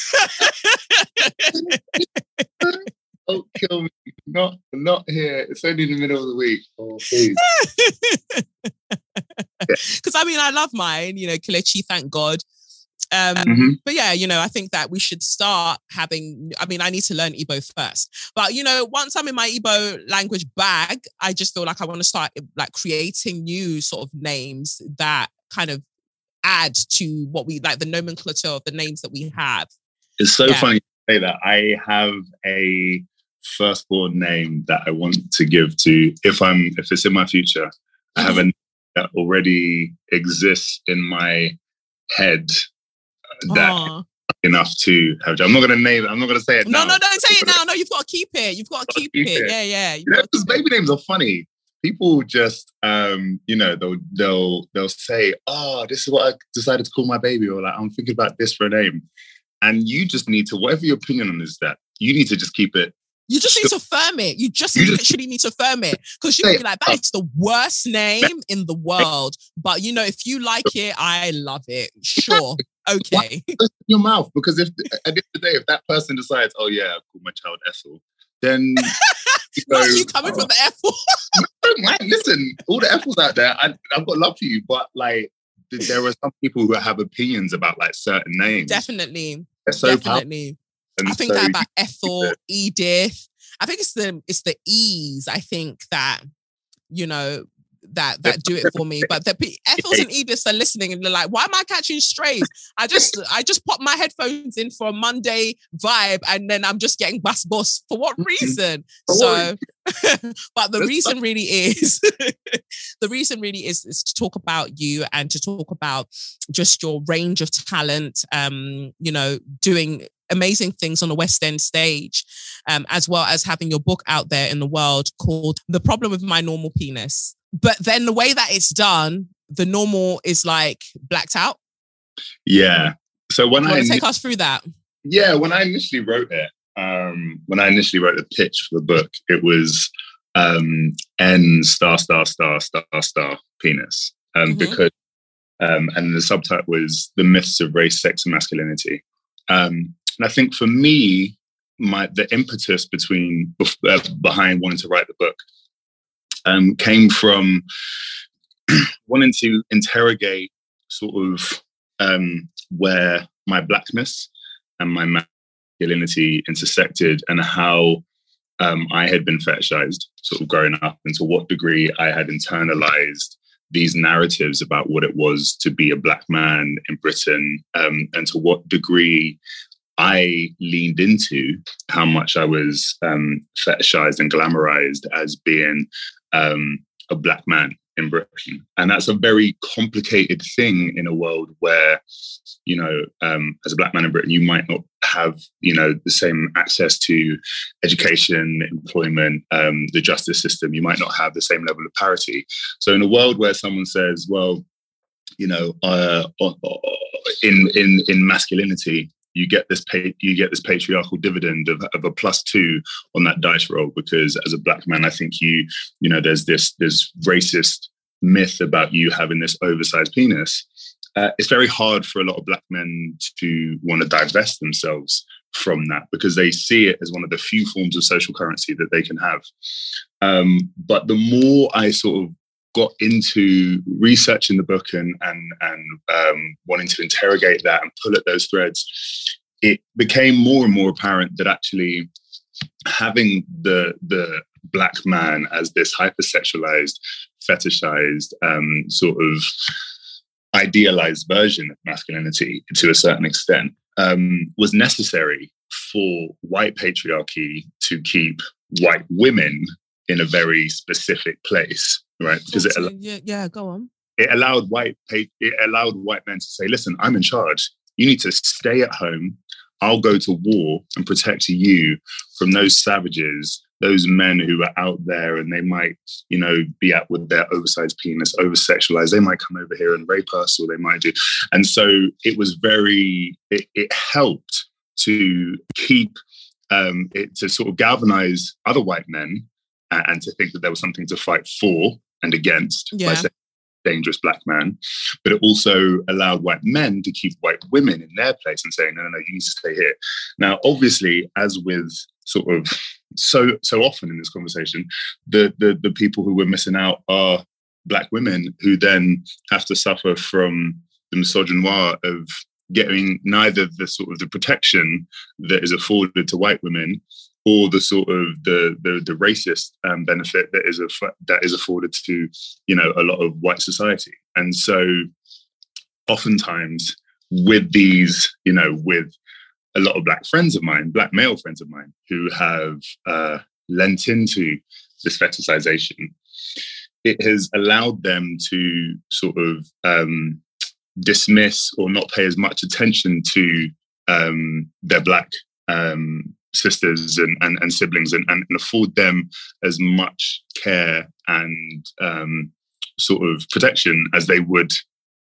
Don't kill me. Not not here. It's only the middle of the week. Oh, please. Because I mean, I love mine. You know, Kelechi, thank God. Um, Mhm. but yeah, you know, I think that we should start having. I mean, I need to learn Igbo first, but you know, once I'm in my Igbo language bag, I just feel like I want to start like creating new sort of names that kind of add to what we like the nomenclature of the names that we have. It's so Yeah. funny you say that. I have a firstborn name that I want to give to if I'm if it's in my future. I have a name that already exists in my head uh, that enough to have. I'm not going to name it. I'm not going to say it. No, now. no, don't say it now. No, you've got to keep it. You've got to keep, keep it. it. Yeah, yeah. You know, because baby names are funny. People just, um, you know, they'll they'll they'll say, "Oh, this is what I decided to call my baby," or like, "I'm thinking about this for a name," and you just need to, whatever your opinion on is, that you need to just keep it. You just need to firm it. You just You literally need to firm it because you can be like, that is the worst name in the world. But you know, if you like it, I love it. Sure. Okay. Your mouth, because if at the end of the day, if that person decides, "Oh yeah, I'll call my child Ethel," then you know, you coming for the uh, don't mind. Listen, all the Ethels out there, I, I've got love for you, but like, there are some people who have opinions about like certain names. Definitely. They're so powerful. And I think so that about Ethel. Edith. I think it's the it's the E's. I think that, you know, that that do it for me. But the Ethels and Ediths are listening and they're like, why am I catching strays? I just I just pop my headphones in for a Monday vibe and then I'm just getting bus bus. For what Mhm. reason? So but the reason really is the reason really is is to talk about you and to talk about just your range of talent um you know doing amazing things on the west end stage um as well as having your book out there in the world called the problem with my normal penis but then the way that it's done the normal is like blacked out Yeah. So when I want to take us through that yeah when I initially wrote it, um, when I initially wrote the pitch for the book, it was um, N star star star star star penis um, Mhm. because um, and the subtitle was the myths of race, sex, and masculinity. Um, and I think for me, my the impetus between uh, behind wanting to write the book um, came from wanting to interrogate sort of um, where my blackness and my masculinity intersected and how um, I had been fetishized sort of growing up and to what degree I had internalized these narratives about what it was to be a black man in Britain um, and to what degree I leaned into how much I was um, fetishized and glamorized as being um, a black man in Britain. And that's a very complicated thing in a world where, you know, um, as a black man in Britain, you might not have, you know, the same access to education, employment, um, the justice system. You might not have the same level of parity. So in a world where someone says, well, you know, uh, in in in masculinity, you get this you get this patriarchal dividend of, of a plus two on that dice roll because as a black man, I think you you know there's this this racist myth about you having this oversized penis. uh, it's very hard for a lot of black men to want to divest themselves from that because they see it as one of the few forms of social currency that they can have. Um, but the more I sort of got into researching the book and and and um, wanting to interrogate that and pull at those threads, it became more and more apparent that actually having the the black man as this hypersexualized, fetishized, um, sort of idealized version of masculinity to a certain extent um, was necessary for white patriarchy to keep white women in a very specific place, right? Because it yeah, yeah, go on. It allowed white it allowed white men to say, "Listen, I'm in charge. You need to stay at home. I'll go to war and protect you from those savages, those men who are out there and they might, you know, be out with their oversized penis, over sexualized. They might come over here and rape us, or they might do." And so it was very. It, it helped to keep um, it to sort of galvanize other white men and, to think that there was something to fight for and against yeah. by saying dangerous black man, but it also allowed white men to keep white women in their place and saying, no, no, no, you need to stay here. Now, obviously, as with sort of so so often in this conversation, the the, the people who were missing out are black women who then have to suffer from the misogynoir of getting neither the sort of the protection that is afforded to white women or the sort of the the, the racist um, benefit that is a that is afforded to you know a lot of white society. And so oftentimes with these you know with a lot of black friends of mine black male friends of mine who have uh, lent into this fetishization it has allowed them to sort of um, dismiss or not pay as much attention to um, their black um, sisters and, and, and siblings and, and, afford them as much care and um, sort of protection as they would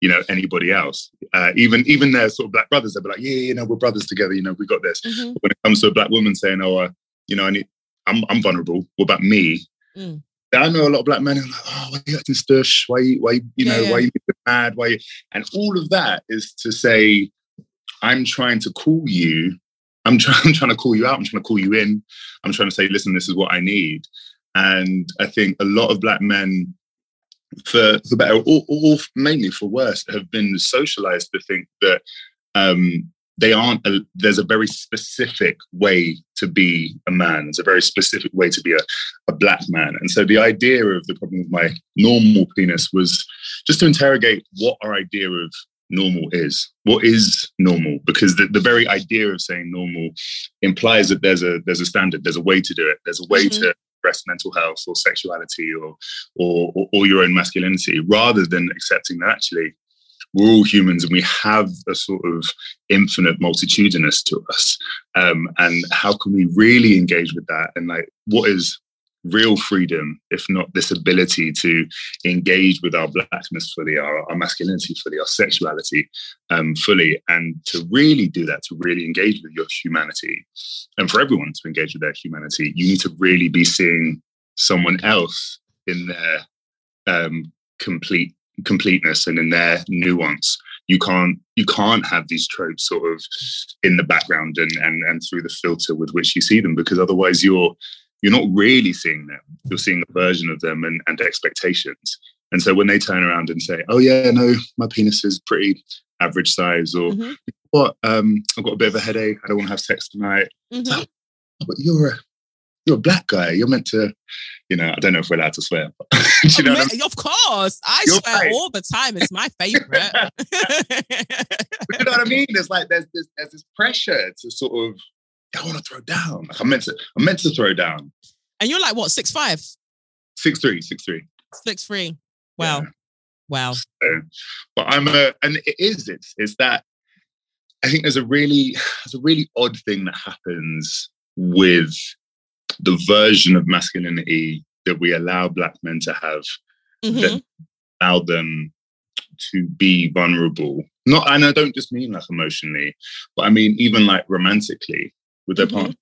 you know anybody else uh, even even their sort of black brothers they'll be like yeah you know we're brothers together you know we got this mm-hmm. when it comes to a black woman saying oh uh, you know I need I'm, I'm vulnerable what about me mm. I know a lot of black men are like, oh, why are you acting stush? Why, why, you yeah, know, yeah. why are you mad? Why? You? And all of that is to say, I'm trying to call you. I'm, trying. I'm trying to call you out. I'm trying to call you in. I'm trying to say, listen, this is what I need. And I think a lot of black men, for for better or, or mainly for worse, have been socialized to think that um, they aren't a, there's a very specific way to be a man there's a very specific way to be a, a black man and so the idea of the problem with my normal penis was just to interrogate what our idea of normal is what is normal because the, the very idea of saying normal implies that there's a there's a standard there's a way to do it there's a way mm-hmm. to address mental health or sexuality or, or or or your own masculinity rather than accepting that actually we're all humans and we have a sort of infinite multitudinous to us. Um, and how can we really engage with that? And like, what is real freedom, if not this ability to engage with our blackness fully, our, our masculinity fully, our sexuality um, fully, and to really do that, to really engage with your humanity, and for everyone to engage with their humanity, you need to really be seeing someone else in their um, complete completeness and in their nuance. You can't you can't have these tropes sort of in the background and and and through the filter with which you see them because otherwise you're you're not really seeing them you're seeing a version of them and, and expectations and so when they turn around and say oh yeah no my penis is pretty average size or mm-hmm. what um i've got a bit of a headache i don't want to have sex tonight mm-hmm. oh, but you're a you're a black guy. You're meant to, you know, I don't know if we're allowed to swear. But, you know I mean, Of course. I you're swear right. all the time. It's my favorite. you know what I mean? There's like there's this there's this pressure to sort of I want to throw down. Like I'm meant to I'm meant to throw down. And you're like what, six five? Six three, six three. Six three. Wow. Yeah. Wow. So, but I'm a and it is it's it's that I think there's a really there's a really odd thing that happens with the version of masculinity that we allow black men to have mm-hmm. that allow them to be vulnerable not and i don't just mean like emotionally but i mean even like romantically with their mm-hmm. partner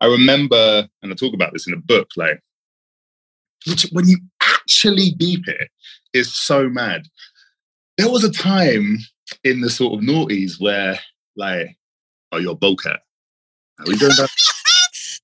i remember and i talk about this in a book like which when you actually deep it is so mad there was a time in the sort of noughties where like, oh, you're a bowcat. Are we going down?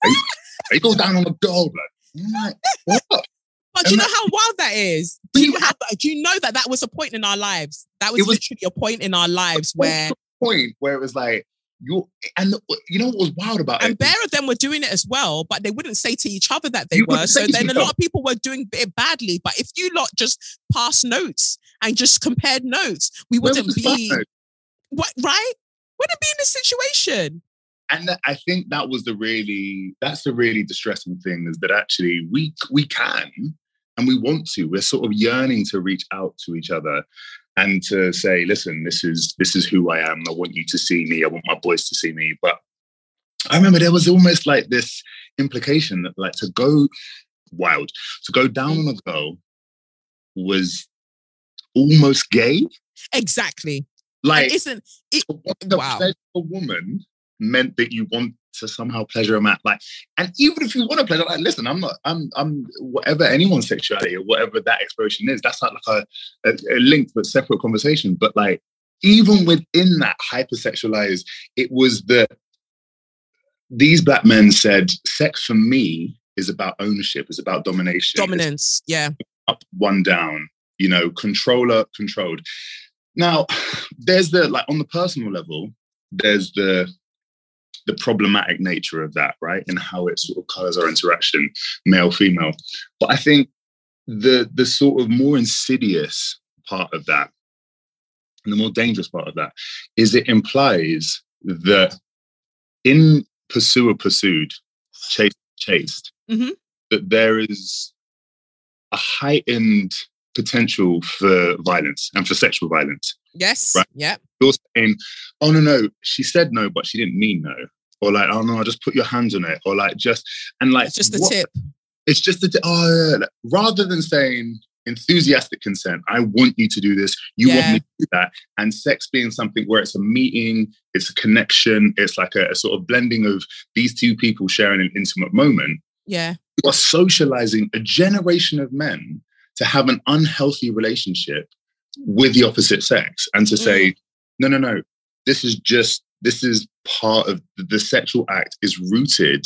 are, you, are you going down on the girl, like, what? But do you know how wild that is? Do you, have, do you know that that was a point in our lives? That was, was- literally a point in our lives where, point where it was like you and you know what was wild about it? and it? bare of them were doing it as well, but they wouldn't say to each other that they You were. So then a lot of people were doing it badly. But if you lot just passed notes and just compared notes, we wouldn't be what right? Wouldn't be in this situation. and that- I think that was the really that's the really distressing thing is that actually we we can and we want to. We're sort of yearning to reach out to each other and to say, listen, this is this is who I am. I want you to see me. I want my boys to see me. But I remember there was almost like this implication that like to go wild, to go down on a girl was almost gay. Exactly. Like and isn't it to want to wow. a woman meant that you want to somehow pleasure a man. Like, and even if you want to pleasure, like, listen, I'm not, I'm, I'm whatever anyone's sexuality or whatever that expression is. That's not like a, a, a linked but separate conversation. But like, even within that hypersexualized, it was the these black men said, sex for me is about ownership, is about domination, dominance? Yeah. up, one down, you know, controller controlled. Now, there's the like on the personal level, there's the the problematic nature of that, right? And how it sort of colors our interaction, male, female. But I think the the sort of more insidious part of that, and the more dangerous part of that, is it implies that in pursuer pursued, chased chased, Mhm. that there is a heightened potential for violence and for sexual violence. Yes. Right. Yeah. You're saying, oh no, no, she said no, but she didn't mean no. Or like, oh no, just put your hands on it. Or like just and like It's just the what- tip. It's just the t- oh yeah, like, rather than saying enthusiastic consent, I want you to do this, you want me to do that. And sex being something where it's a meeting, it's a connection, it's like a, a sort of blending of these two people sharing an intimate moment Yeah. you are socializing a generation of men to have an unhealthy relationship with the opposite sex and to say, no, no, no, this is just, this is part of the sexual act is rooted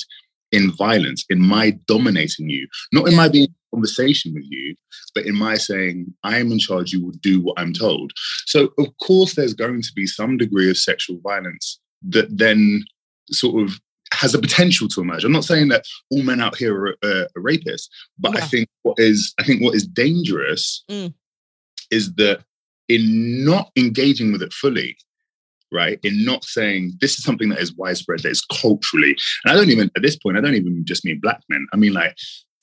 in violence, in my dominating you, not in my being in conversation with you, but in my saying, I am in charge, you will do what I'm told. So, of course, there's going to be some degree of sexual violence that then sort of has a potential to emerge. I'm not saying that all men out here are, uh, are rapists, but I think what is I think what is dangerous Mm. Is that in not engaging with it fully, right? In not saying this is something that is widespread, that is culturally, and I don't even at this point, I don't even just mean black men. I mean like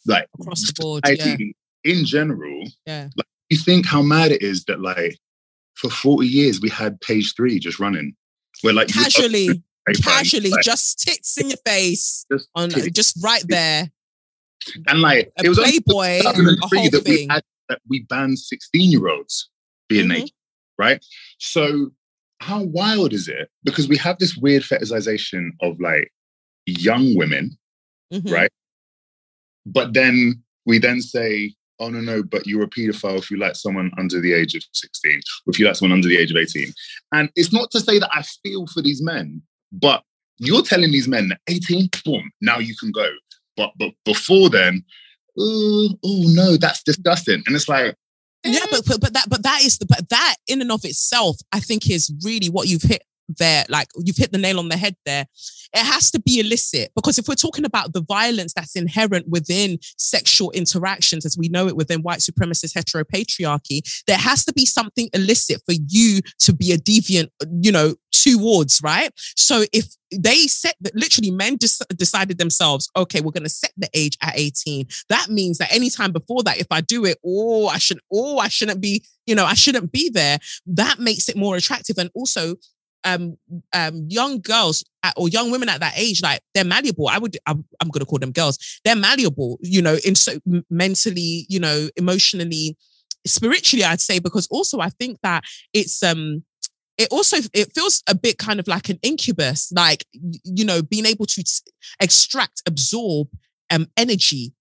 like Across the board. Yeah. in general. Yeah. Like, You think how mad it is that like for 40 years we had page three just running. Where like you Casually. the Casually. like, Just tits in your face. just On titties. just right there. and like A it was Playboy. A 2003 whole that we had that we banned 16 year olds being Mhm. naked, right? So how wild is it? Because we have this weird fetishization of like young women, Mhm. right? But then we then say, oh no, no, but you're a pedophile if you like someone under the age of 16, or if you like someone under the age of 18. And it's not to say that I feel for these men, but you're telling these men that 18, boom, now you can go. But but before then, oh, oh no, that's disgusting. And it's like, Yeah, but, but but that but that is the but that in and of itself, I think is really what you've hit there. Like you've hit the nail on the head there. It has to be illicit because if we're talking about the violence that's inherent within sexual interactions, as we know it within white supremacist heteropatriarchy, there has to be something illicit for you to be a deviant, you know, towards right. So if they set that literally men decided themselves, okay, we're going to set the age at 18. That means that anytime before that, if I do it, oh, I should, oh, I shouldn't be, you know, I shouldn't be there. That makes it more attractive. And also, um, um, young girls at, or young women at that age, like they're malleable. I would, I'm, I'm going to call them girls. They're malleable, you know, in so mentally, you know, emotionally, spiritually, I'd say, because also I think that it's, um, it also it feels a bit kind of like an incubus like you know being able to s- extract absorb um energy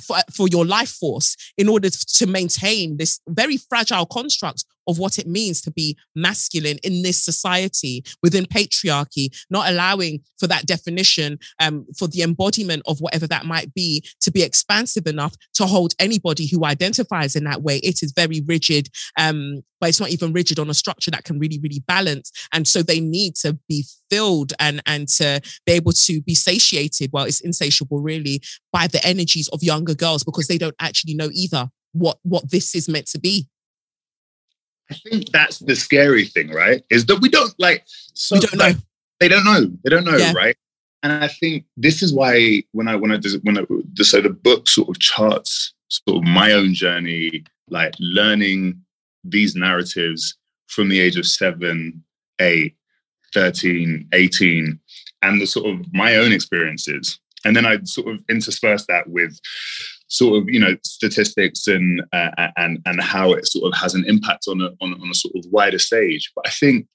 for, for your life force in order to maintain this very fragile construct of what it means to be masculine in this society within patriarchy, not allowing for that definition, um, for the embodiment of whatever that might be to be expansive enough to hold anybody who identifies in that way. It is very rigid, um, but it's not even rigid on a structure that can really, really balance. And so they need to be filled and and to be able to be satiated. Well, it's insatiable, really, by the energies of younger girls because they don't actually know either what what this is meant to be. I think that's the scary thing, right? Is that we don't like. So, we don't know. Like, they don't know. They don't know, yeah. right? And I think this is why when I when I when I, so the book sort of charts sort of my own journey, like learning these narratives from the age of seven, eight, 13, 18, and the sort of my own experiences. And then I sort of intersperse that with sort of you know statistics and uh, and and how it sort of has an impact on a on, on a sort of wider stage. But I think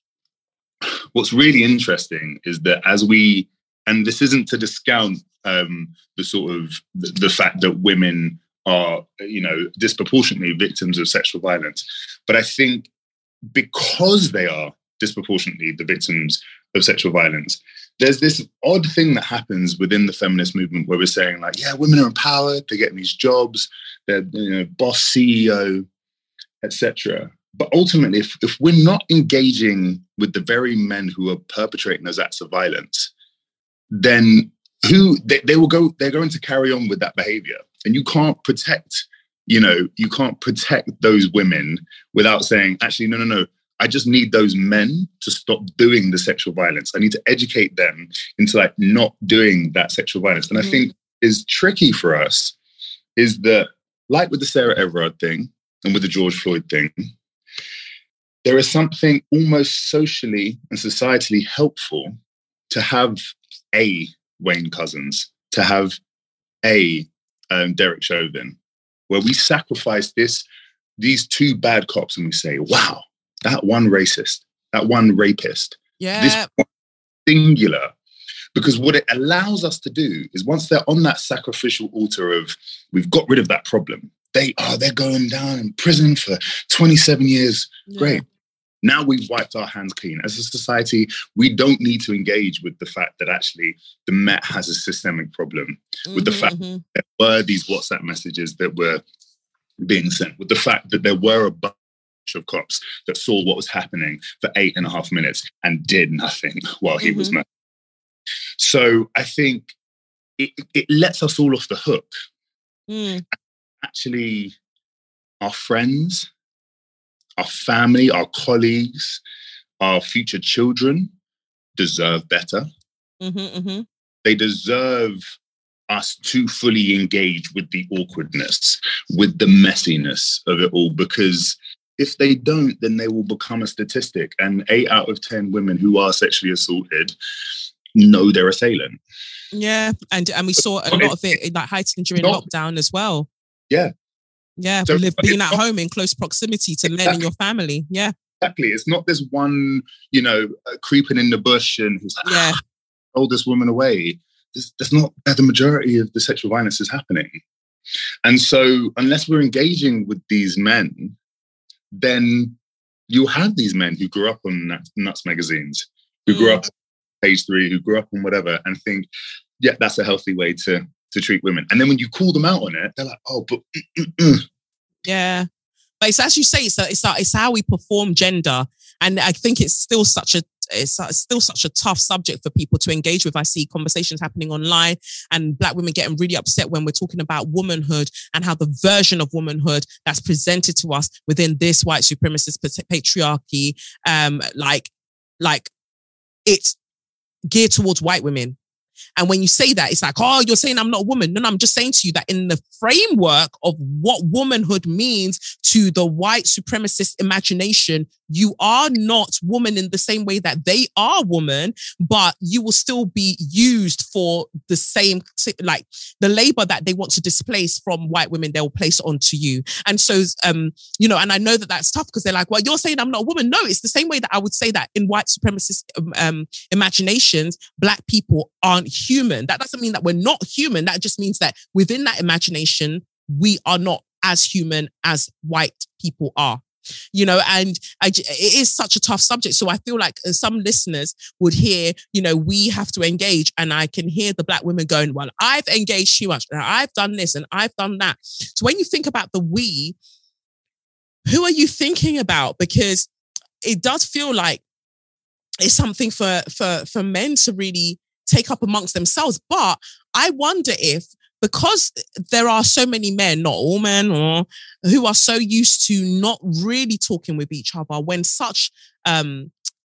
what's really interesting is that as we and this isn't to discount um, the sort of the, the fact that women are you know disproportionately victims of sexual violence, but I think because they are disproportionately the victims of sexual violence. There's this odd thing that happens within the feminist movement where we're saying, like, yeah, women are empowered, they're getting these jobs, they're you know, boss CEO, etc. But ultimately, if, if we're not engaging with the very men who are perpetrating those acts of violence, then who they, they will go, they're going to carry on with that behavior. And you can't protect, you know, you can't protect those women without saying, actually, no, no, no, I just need those men to stop doing the sexual violence. I need to educate them into like not doing that sexual violence. And mm-hmm. I think is tricky for us is that like with the Sarah Everard thing and with the George Floyd thing, there is something almost socially and societally helpful to have a Wayne Couzens, to have a um, Derek Chauvin, where we sacrifice this these two bad cops and we say, wow, that one racist, that one rapist, yeah. this singular. Because what it allows us to do is once they're on that sacrificial altar of we've got rid of that problem, they are oh, they're going down in prison for 27 years. Yeah. Great. Now we've wiped our hands clean. As a society, we don't need to engage with the fact that actually the Met has a systemic problem, mm-hmm, with the fact mm-hmm. that there were these WhatsApp messages that were being sent, with the fact that there were a bunch of cops that saw what was happening for eight and a half minutes and did nothing while he mm-hmm. was murdered. So I think it, it lets us all off the hook. Mm. Actually, our friends, our family, our colleagues, our future children deserve better. Mm-hmm, mm-hmm. They deserve us to fully engage with the awkwardness, with the messiness of it all, because if they don't, then they will become a statistic. And eight out of 10 women who are sexually assaulted know their assailant. Yeah. And and we saw a lot of it like heightened during not, lockdown as well. Yeah. Yeah. So live, being at not, home in close proximity to exactly. men in your family. Yeah. Exactly. It's not this one, you know, uh, creeping in the bush and who's like, yeah. hold this woman away. that's not where the majority of the sexual violence is happening. And so, unless we're engaging with these men then you have these men who grew up on Nuts magazines, who mm. grew up page three, who grew up on whatever, and think, yeah, that's a healthy way to to treat women. And then when you call them out on it, they're like, oh, but mm, mm, mm. yeah. But it's as you say, it's it's it's how we perform gender, and I think it's still such a it's, still such a tough subject for people to engage with. I see conversations happening online and black women getting really upset when we're talking about womanhood and how the version of womanhood that's presented to us within this white supremacist patriarchy, um, like, like it's geared towards white women. And when you say that, it's like, oh, you're saying I'm not a woman. No, no, I'm just saying to you that in the framework of what womanhood means to the white supremacist imagination, you are not woman in the same way that they are woman, but you will still be used for the same, like the labor that they want to displace from white women, they'll place onto you. And so, um, you know, and I know that that's tough because they're like, well, you're saying I'm not a woman. No, it's the same way that I would say that in white supremacist um, um imaginations, black people aren't human. That doesn't mean that we're not human. That just means that within that imagination, we are not as human as white people are. You know and I, it is such a tough subject. So i feel like uh, some listeners would hear you know we have to engage and i can hear the black women going well i've engaged too much. And i've done this and i've done that. So when you think about the we who are you thinking about? Because it does feel like it's something for for for men to really take up amongst themselves but i wonder if because there are so many men, not all men, or who are so used to not really talking with each other when such um,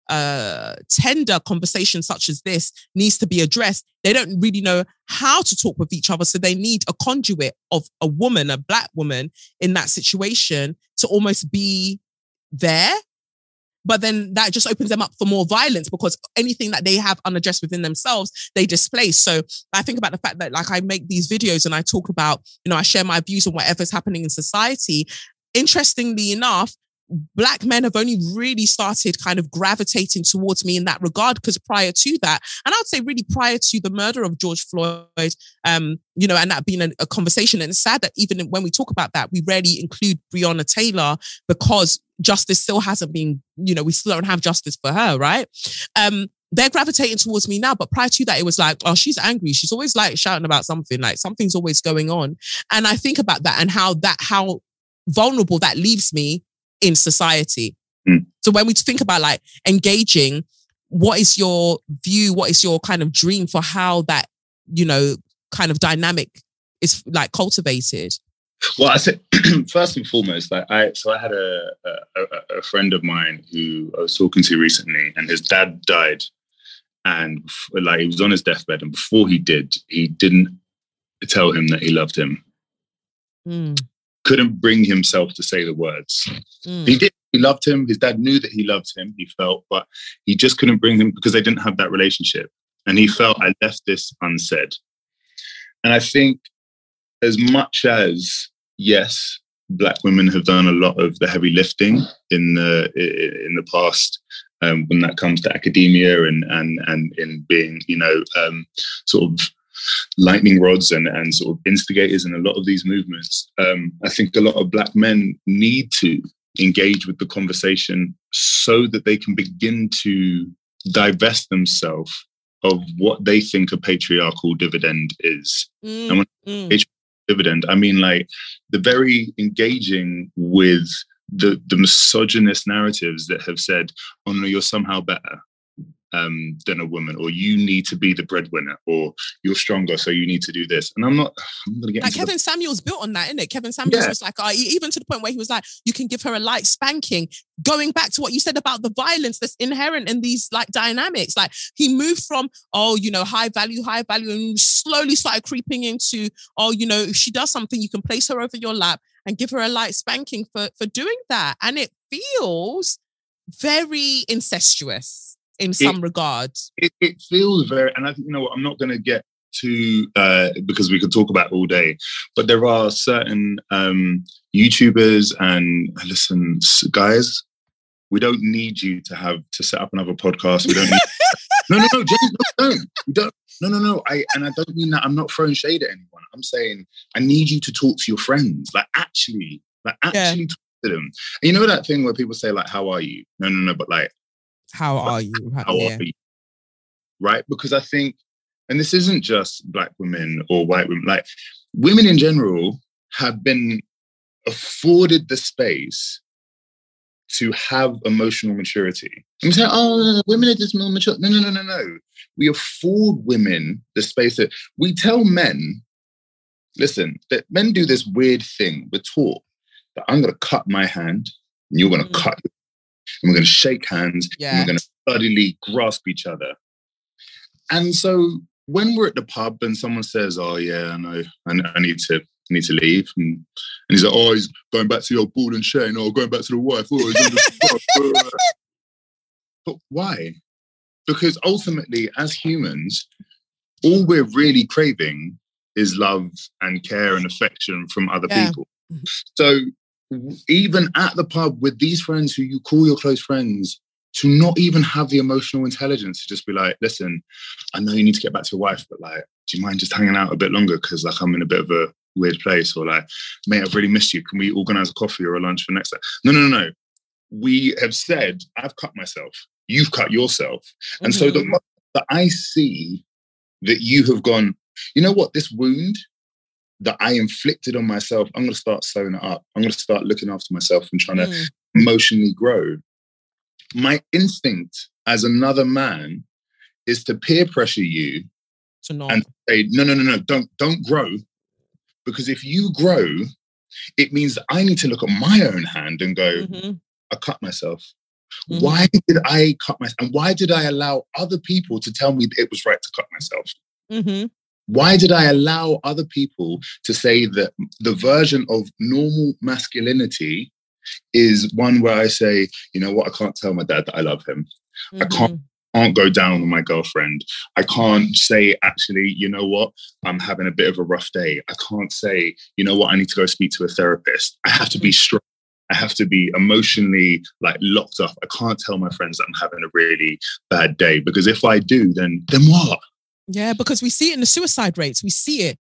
uh, tender conversation such as this needs to be addressed, they don't really know how to talk with each other. So they need a conduit of a woman, a black woman in that situation to almost be there but then that just opens them up for more violence because anything that they have unaddressed within themselves they displace. so i think about the fact that like i make these videos and i talk about you know i share my views on whatever's happening in society interestingly enough black men have only really started kind of gravitating towards me in that regard because prior to that and i would say really prior to the murder of george floyd um you know and that being a, a conversation and it's sad that even when we talk about that we rarely include breonna taylor because justice still hasn't been you know we still don't have justice for her right um they're gravitating towards me now. But prior to that, it was like, oh, she's angry. She's always like shouting about something, like something's always going on. And I think about that and how that, how vulnerable that leaves me in society. Mm. So when we think about like engaging, what is your view? What is your kind of dream for how that, you know, kind of dynamic is like cultivated? Well, I said first and foremost, like I so I had a, a, a friend of mine who I was talking to recently, and his dad died, and like he was on his deathbed, and before he did, he didn't tell him that he loved him. Mm couldn't bring himself to say the words. Mm. He did. He loved him. His dad knew that he loved him. He felt, but he just couldn't bring him because they didn't have that relationship. And he felt, I left this unsaid. And I think, as much as yes, black women have done a lot of the heavy lifting in the in the past um, when that comes to academia and and and in being you know um, sort of lightning rods and, and sort of instigators in a lot of these movements. Um, I think a lot of black men need to engage with the conversation so that they can begin to divest themselves of what they think a patriarchal dividend is. Mm, and when mm. dividend, I mean like the very engaging with the the misogynist narratives that have said, "Oh no, you're somehow better," um, than a woman, or you need to be the breadwinner, or you're stronger, so you need to do this. And I'm not. I'm gonna get like Kevin the... Samuels built on that, isn't it? Kevin Samuels yeah. was like, uh, even to the point where he was like, you can give her a light spanking. Going back to what you said about the violence that's inherent in these like dynamics, like he moved from oh, you know, high value, high value, and slowly started creeping into oh, you know, if she does something, you can place her over your lap and give her a light spanking for for doing that, and it feels very incestuous in some it, regards. It, it, feels very, and I think you know what, I'm not going to get to uh, because we could talk about all day, but there are certain um, YouTubers and listen, guys, we don't need you to have to set up another podcast. We don't. Need, no, no, no, James, no, don't. We don't. No, no, no. I and I don't mean that. I'm not throwing shade at anyone. I'm saying I need you to talk to your friends. Like actually, like actually yeah. talk to them. And you know that thing where people say like, "How are you?" No, no, no. But like, how are you? How yeah. are you? Right? Because I think, and this isn't just black women or white women, like women in general have been afforded the space to have emotional maturity. And say, oh, women are just more mature. No, no, no, no, no. We afford women the space that we tell men, listen, that men do this weird thing. We're taught that I'm going to cut my hand and you're going to mm. cut and we're going to shake hands yeah. and we're going to bloodily grasp each other. And so when we're at the pub and someone says, "Oh yeah, I know, I, I need to, I need to leave," and, and, he's like, "Oh, he's going back to your ball and chain, or going back to the wife." Oh, but why? Because ultimately, as humans, all we're really craving is love and care and affection from other yeah. people. So even at the pub with these friends who you call your close friends, to not even have the emotional intelligence to just be like, listen, I know you need to get back to your wife, but like, do you mind just hanging out a bit longer? Because like I'm in a bit of a weird place, or like, mate, I've really missed you. Can we organize a coffee or a lunch for next time? No, no, no, no. we have said, I've cut myself, you've cut yourself. And so the Mhm. that I see that you have gone, you know what, this wound that I inflicted on myself, I'm going to start sewing it up. I'm going to start looking after myself and trying to Mm. emotionally grow. My instinct as another man is to peer pressure you to not. and say, no, no, no, no, don't, don't grow. Because if you grow, it means that I need to look at my own hand and go, Mhm, I cut myself. mhm. Why did I cut myself? And why did I allow other people to tell me it was right to cut myself? Mhm, Why did I allow other people to say that the version of normal masculinity is one where I say, you know what, I can't tell my dad that I love him. I can't mhm. can't go down on my girlfriend. I can't say, actually, you know what, I'm having a bit of a rough day. I can't say, you know what, I need to go speak to a therapist. I have to be strong. I have to be emotionally like locked up. I can't tell my friends that I'm having a really bad day because if I do, then then what? Yeah, because we see it in the suicide rates. We see it.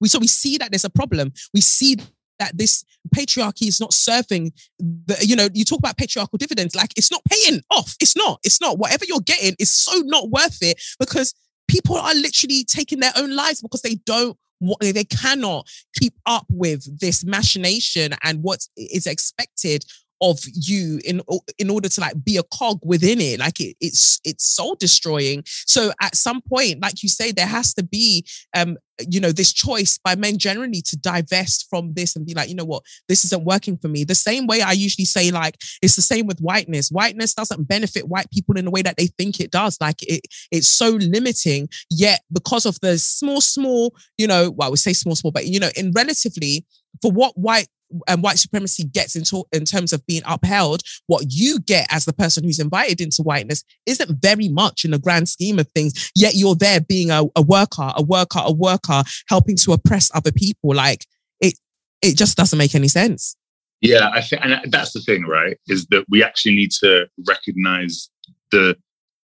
We so we see that there's a problem. We see that this patriarchy is not serving the, you know, you talk about patriarchal dividends, like it's not paying off. It's not, it's not. Whatever you're getting is so not worth it because people are literally taking their own lives because they don't they cannot keep up with this machination and what is expected of you in in order to like be a cog within it. Like it, it's it's soul destroying. So at some point like you say there has to be um you know this choice by men generally to divest from this and be like you know what? This isn't working for me. The same way i usually say like it's the same with whiteness. Whiteness doesn't benefit white people in the way that they think it does. Like it it's so limiting. Yet because of the small small you know well i would say small small but you know in relatively for what white and white supremacy gets into in terms of being upheld, what you get as the person who's invited into whiteness isn't very much in the grand scheme of things. Yet you're there being a, a worker, a worker, a worker, helping to oppress other people. Like it, it just doesn't make any sense. Yeah, I think, and that's the thing, right? Is that we actually need to recognize the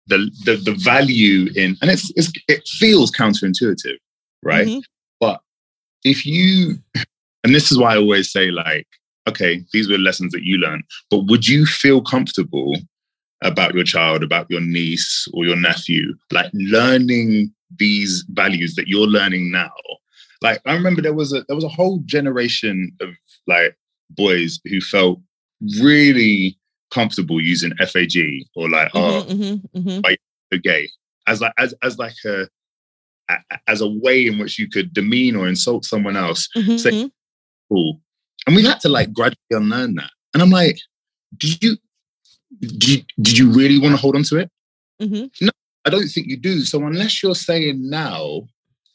the the, the value in, and it's, it's it feels counterintuitive, right? Mhm. But if you, and this is why I always say, like, okay, these were lessons that you learned, but would you feel comfortable about your child, about your niece or your nephew, like learning these values that you're learning now? Like, I remember there was a there was a whole generation of like boys who felt really comfortable using FAG or like, oh, Mhm, mhm, mhm. you're gay as like as as like a as a way in which you could demean or insult someone else Mhm, Say- mhm. Cool and we had to like gradually unlearn that and i'm like did you did you, did you really want to hold on to it Mhm. i don't think you do so unless you're saying now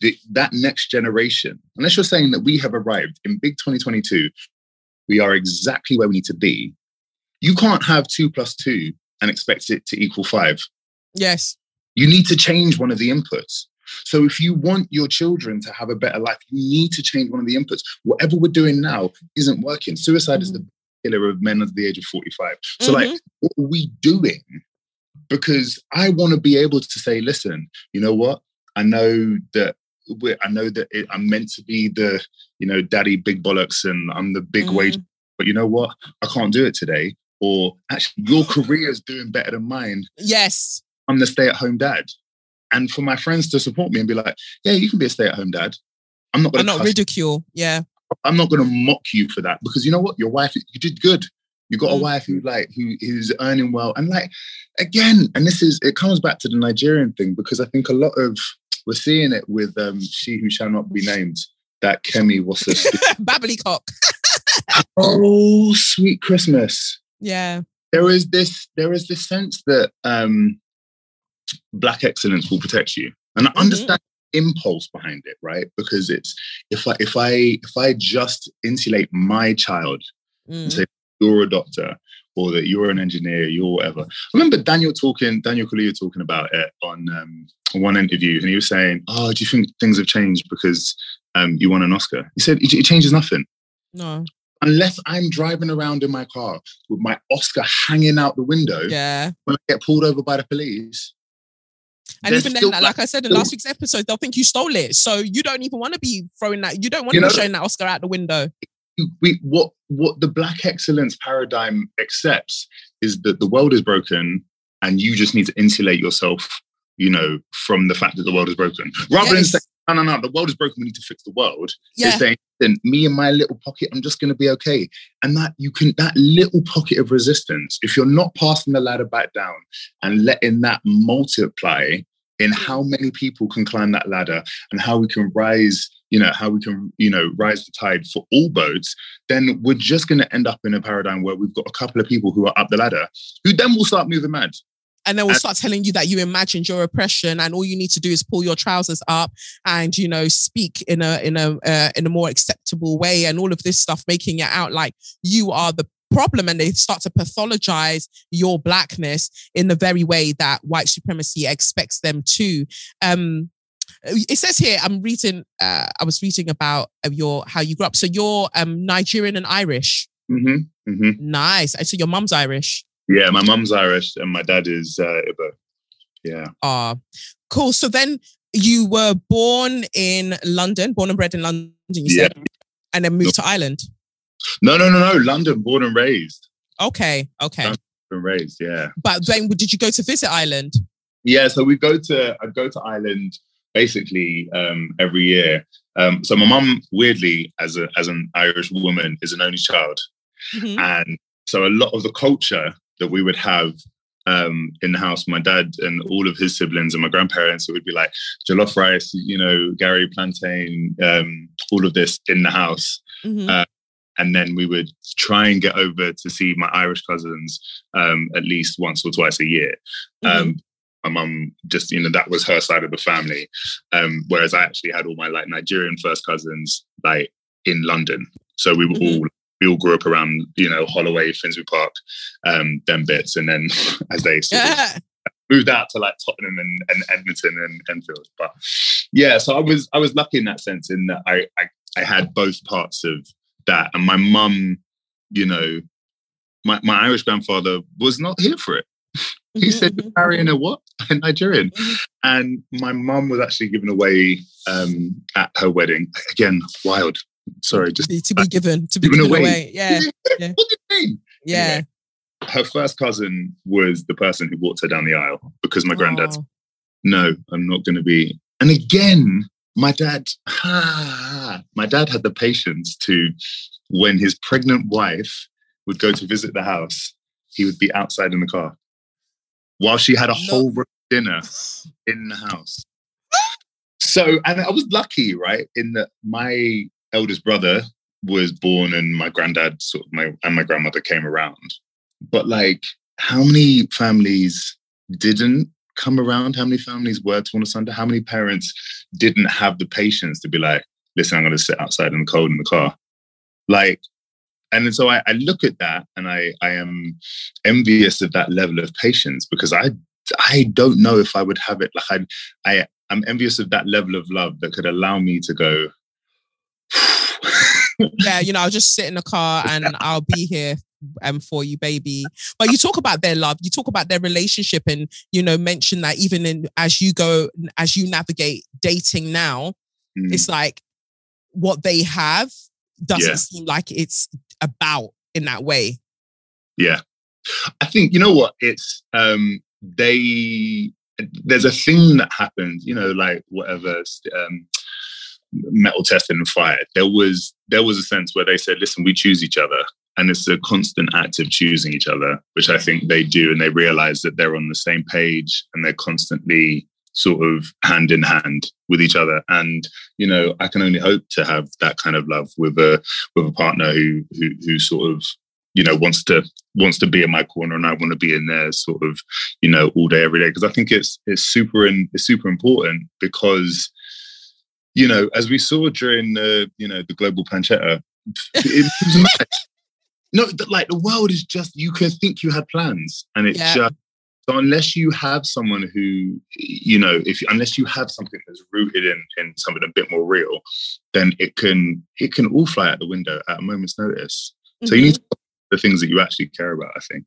that that next generation unless you're saying that we have arrived in big 2022 we are exactly where we need to be you can't have two plus two and expect it to equal five Yes. you need to change one of the inputs. So if you want your children to have a better life, you need to change one of the inputs. Whatever we're doing now isn't working. Suicide is the killer of men under the age of 45. So like, what are we doing? Because I want to be able to say, listen, you know what? I know that we're, I know that it, I'm meant to be the, you know, daddy big bollocks and I'm the big wage, Mhm. but you know what? I can't do it today. Or actually, your career is doing better than mine. Yes. I'm the stay at home dad. And for my friends to support me and be like, yeah, you can be a stay at home dad. I'm not going not to ridicule. Yeah. I'm not going to mock you for that because you know what? Your wife, you did good. You got a Mm. wife who like who's earning well, and like again, and this is it comes back to the Nigerian thing because I think a lot of we're seeing it with um she who shall not be named. That Kemi was a Babblycock. oh sweet Christmas. Yeah. There is this there is this sense that um black excellence will protect you, and I Mhm. understand the impulse behind it, right? Because it's if I if I if I just insulate my child Mm. say you're a doctor or that you're an engineer, you're whatever. I remember Daniel talking, Daniel Kaluuya talking about it on um, one interview, and he was saying, "Oh, do you think things have changed because um, you won an Oscar?" He said, "It, it changes nothing No. unless I'm driving around in my car with my Oscar hanging out the window Yeah. when I get pulled over by the police." And there's even then, black like I said in last week's episode, they'll think you stole it. So you don't even want to be throwing that. You don't want You to be know- showing that Oscar out the window. we what what the black excellence paradigm accepts is that the world is broken and you just need to insulate yourself you know from the fact that the world is broken rather yes. than saying no no no the world is broken we need to fix the world. Yeah. saying then me and my little pocket i'm just going to be okay. And that you can that little pocket of resistance if you're not passing the ladder back down and letting that multiply in mm. how many people can climb that ladder and how we can rise you know how we can you know rise the tide for all boats then we're just going to end up in a paradigm where we've got a couple of people who are up the ladder who then will start moving mad and then we'll start telling you that you imagined your oppression and all you need to do is pull your trousers up and you know speak in a in a uh, in a more acceptable way and all of this stuff making it out like you are the problem. And they start to pathologize your blackness in the very way that white supremacy expects them to. Um it says here i'm reading uh, i was reading about uh, your how you grew up. So you're um nigerian and irish. Mm-hmm, mm-hmm. nice. So your mom's irish yeah my mum's irish and my dad is uh Igbo. yeah ah cool so then you were born in london born and bred in london you yeah. said and then moved to ireland no, no, no, no. London, born and raised. Okay, okay. London, born and raised, yeah. But then, did you go to visit Ireland? Yeah, so we go to I go to Ireland basically um, every year. Um, so my mum, weirdly, as a as an Irish woman, is an only child, mm-hmm. and so a lot of the culture that we would have um, in the house, my dad and all of his siblings and my grandparents, it would be like jollof rice, you know, garri plantain, um, all of this in the house. Mm-hmm. Uh, and then we would try and get over to see my Irish cousins um, at least once or twice a year. Mm-hmm. Um, my mum just, you know, that was her side of the family. Um, whereas I actually had all my like Nigerian first cousins like in London. So we were mm-hmm. all we all grew up around, you know, Holloway, Finsbury Park, um, them bits, and then as they sort yeah. of moved out to like Tottenham and, and Edmonton and Enfield. But yeah, so I was I was lucky in that sense in that I I, I had both parts of that. And my mum, you know, my, my Irish grandfather was not here for it. he mm-hmm, said, mm-hmm. marrying a what? A Nigerian. Mm-hmm. And my mum was actually given away um, at her wedding. Again, wild. Sorry, just to be given, to be given, given away. away. Yeah. yeah. What do you mean? Yeah. Anyway, her first cousin was the person who walked her down the aisle because my oh. granddad, no, I'm not going to be. And again, my dad, ah, my dad had the patience to, when his pregnant wife would go to visit the house, he would be outside in the car while she had a no. whole dinner in the house. So, and I was lucky, right, in that my eldest brother was born and my granddad sort of my and my grandmother came around. But like, how many families didn't come around? How many families were torn asunder? How many parents didn't have the patience to be like, listen, I'm going to sit outside in the cold in the car? Like, and so I, I look at that and I, I am envious of that level of patience because I, I don't know if I would have it. Like I, I, I'm envious of that level of love that could allow me to go. Yeah, you know, I'll just sit in the car and I'll be here um, for you, baby. But you talk about their love, you talk about their relationship, and you know, mention that even in as you go, as you navigate dating now, mm. it's like what they have doesn't yeah. seem like it's about in that way. Yeah. I think, you know what? It's um they there's a thing that happened, you know, like whatever um metal testing and fired. There was there was a sense where they said, listen, we choose each other. And it's a constant act of choosing each other which i think they do. And they realize that they're on the same page and they're constantly sort of hand in hand with each other. And you know i can only hope to have that kind of love with a with a partner who who, who sort of you know wants to wants to be in my corner and i want to be in there sort of you know all day every day. Because i think it's it's super and it's super important because you know as we saw during the you know the global pancetta it was no, like the world is just you can think you had plans, and it's yeah. just so unless you have someone who you know if unless you have something that's rooted in in something a bit more real, then it can it can all fly out the window at a moment's notice. Mm-hmm. So you need mm-hmm. the things that you actually care about. I think.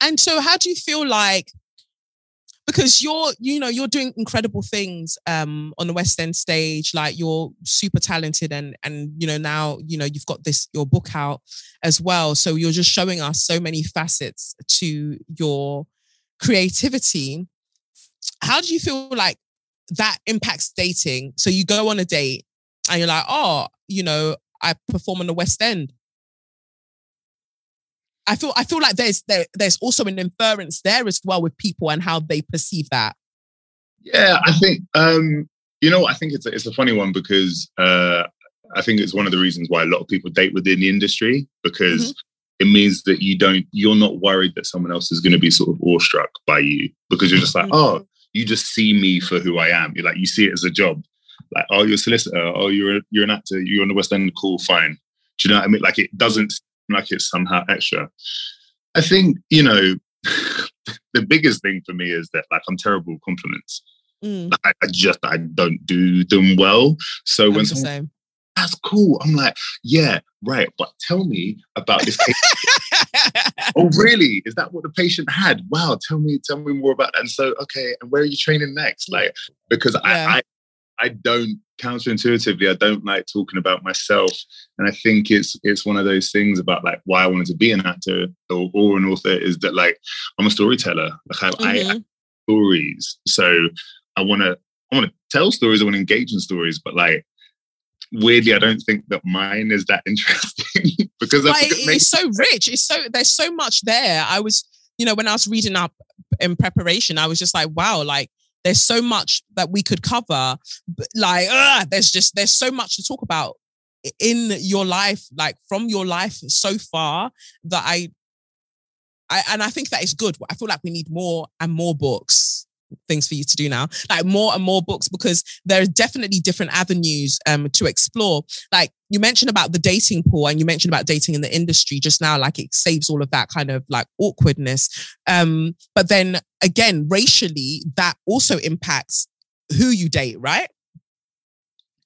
And so, how do you feel like? Because you're you know you're doing incredible things um on the west end stage like you're super talented and and you know now you know you've got this your book out as well. So you're just showing us so many facets to your creativity. How do you feel like that impacts dating? So you go on a date and you're like oh you know i perform on the west end I feel I feel like there's there, there's also an inference there as well with people and how they perceive that. Yeah, I think um, you know I think it's a, it's a funny one because uh, I think it's one of the reasons why a lot of people date within the industry because mm-hmm. it means that you don't you're not worried that someone else is going to be sort of awestruck by you because you're just like mm-hmm. oh you just see me for who I am. You're like you see it as a job. Like oh you're a solicitor. Oh you're a, you're an actor. You're on the West End. Cool, fine. Do you know what I mean? Like it doesn't like it's somehow extra. I think, you know, the biggest thing for me is that like I'm terrible with compliments. Mm. Like, I just I don't do them well. So I'm when someone that's cool, I'm like, yeah, right. But tell me about this case. oh, really? Is that what the patient had? Wow, tell me, tell me more about that. And so, okay, and where are you training next? Like, because yeah. I, I I don't counterintuitively, I don't like talking about myself. And I think it's it's one of those things about like why I wanted to be an actor or, or an author is that like I'm a storyteller. Like I, mm-hmm. I stories. So I wanna I wanna tell stories, I wanna engage in stories, but like weirdly, I don't think that mine is that interesting because it's so rich. It's so there's so much there. I was, you know, when I was reading up in preparation, I was just like, wow, like there's so much that we could cover. Like, there's just there's so much to talk about in your life, like from your life so far that I, I and I think that is good. I feel like we need more and more books things for you to do now like more and more books because there are definitely different avenues um to explore like you mentioned about the dating pool and you mentioned about dating in the industry just now like it saves all of that kind of like awkwardness um but then again racially that also impacts who you date right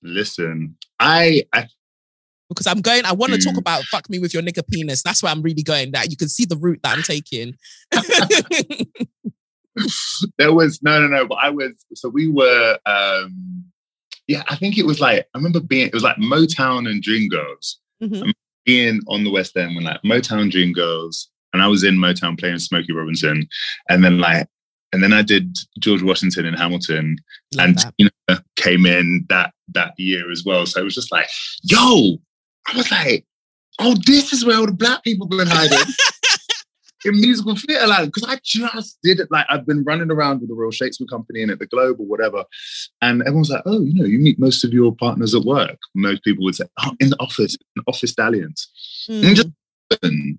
listen i i because I'm going, I want to talk about fuck me with your nigger penis. That's where I'm really going. That you can see the route that I'm taking. there was no, no, no. But I was so we were. um Yeah, I think it was like I remember being. It was like Motown and Dreamgirls. Mm-hmm. Being on the West End when like Motown Dreamgirls, and I was in Motown playing Smokey Robinson, and then like and then I did George Washington in Hamilton, Love and you know came in that that year as well. So it was just like, yo, I was like, oh, this is where all the black people been hiding. in musical theatre, like, because I just did it. Like, I've been running around with the Royal Shakespeare Company and at the Globe or whatever. And everyone's like, oh, you know, you meet most of your partners at work. Most people would say, oh, in the office, in office dalliance," Mm. And just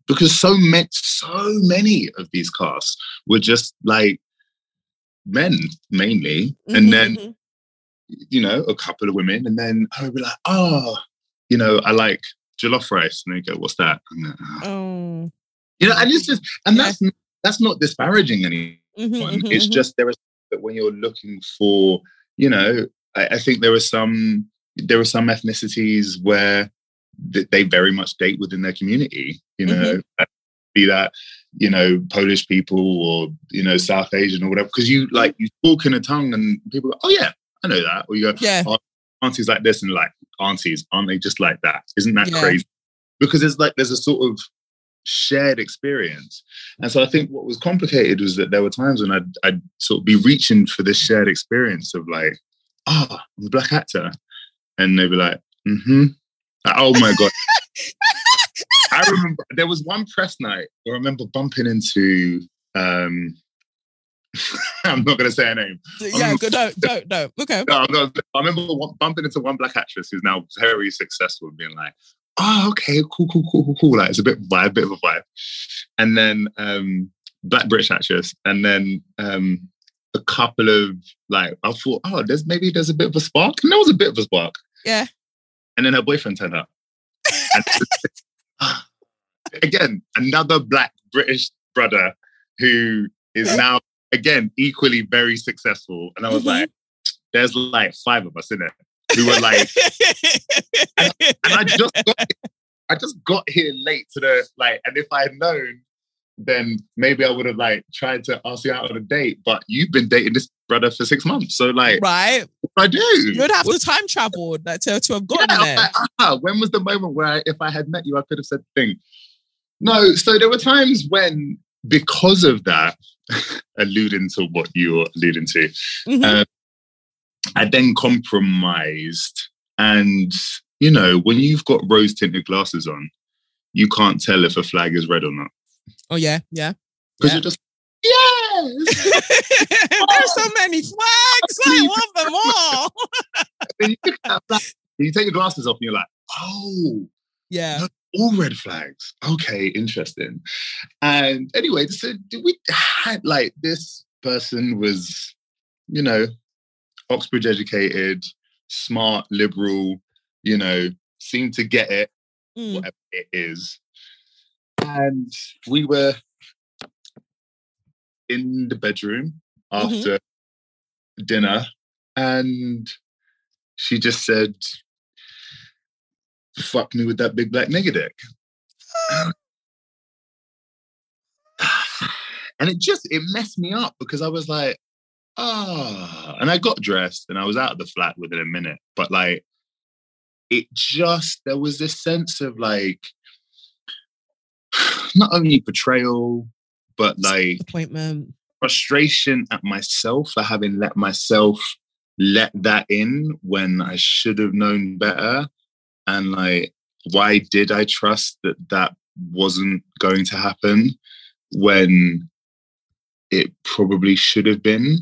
because so many, so many of these casts were just like men mainly. Mm-hmm, and then, mm-hmm. you know, a couple of women. And then I would be like, oh, you know, I like jollof rice. And they go, what's that? Like, oh. You know, and it's just, and yeah. that's that's not disparaging anyone. Mm-hmm, mm-hmm, it's mm-hmm. just there is that when you're looking for, you know, I, I, think there are some there are some ethnicities where th- they very much date within their community. You know, mm-hmm. be that you know Polish people or you know South Asian or whatever, because you like you talk in a tongue and people go, oh yeah, I know that, or you go, yeah. Oh, aunties like this and like aunties aren't they just like that? Isn't that yeah. crazy? Because it's like there's a sort of shared experience. And so I think what was complicated was that there were times when I'd, I'd sort of be reaching for this shared experience of like, oh, I'm a black actor. And they'd be like, mm-hmm. oh my God. I remember there was one press night where I remember bumping into um I'm not going to say her name. Yeah, good. Don't, don't, don't. Okay. No, i remember bumping into one black actress who's now very successful, being like, oh, okay, cool, cool, cool, cool, cool. Like it's a bit vibe, a bit of a vibe. And then um, Black British actress, and then um, a couple of like I thought, oh, there's maybe there's a bit of a spark, and there was a bit of a spark. Yeah. And then her boyfriend turned up. again, another Black British brother who is now again equally very successful, and I was mm-hmm. like, there's like five of us in it who were like, and, and, I just got, I just got here late to the like, and if I had known, then maybe I would have like tried to ask you out on a date. But you've been dating this brother for six months, so like, right? I do. You'd have to time travel like, to to have gotten Yeah, there. like, ah, when was the moment where I, if I had met you, I could have said the thing? No, so there were times when, because of that, alluding to what you're alluding to, Mhm. uh, I then compromised. And, you know, when you've got rose tinted glasses on, you can't tell if a flag is red or not. oh yeah, yeah. Because Yeah. you're just, yes! There's so many flags. I want them all. you, look at that flag, you take your glasses off and you're like, oh, Yeah. all red flags. Okay, interesting. And anyway, so we had like this person was, you know, Oxbridge educated, smart, liberal, you know, seemed to get it, Mm. whatever it is. And we were in the bedroom after dinner, and she just said, fuck me with that big black nigga dick. and it just it messed me up because I was like, ah, and I got dressed and I was out of the flat within a minute. But like, it just there was this sense of like not only betrayal, but like Appointment. frustration at myself for having let myself let that in when I should have known better. And like, why did I trust that that wasn't going to happen when it probably should have been?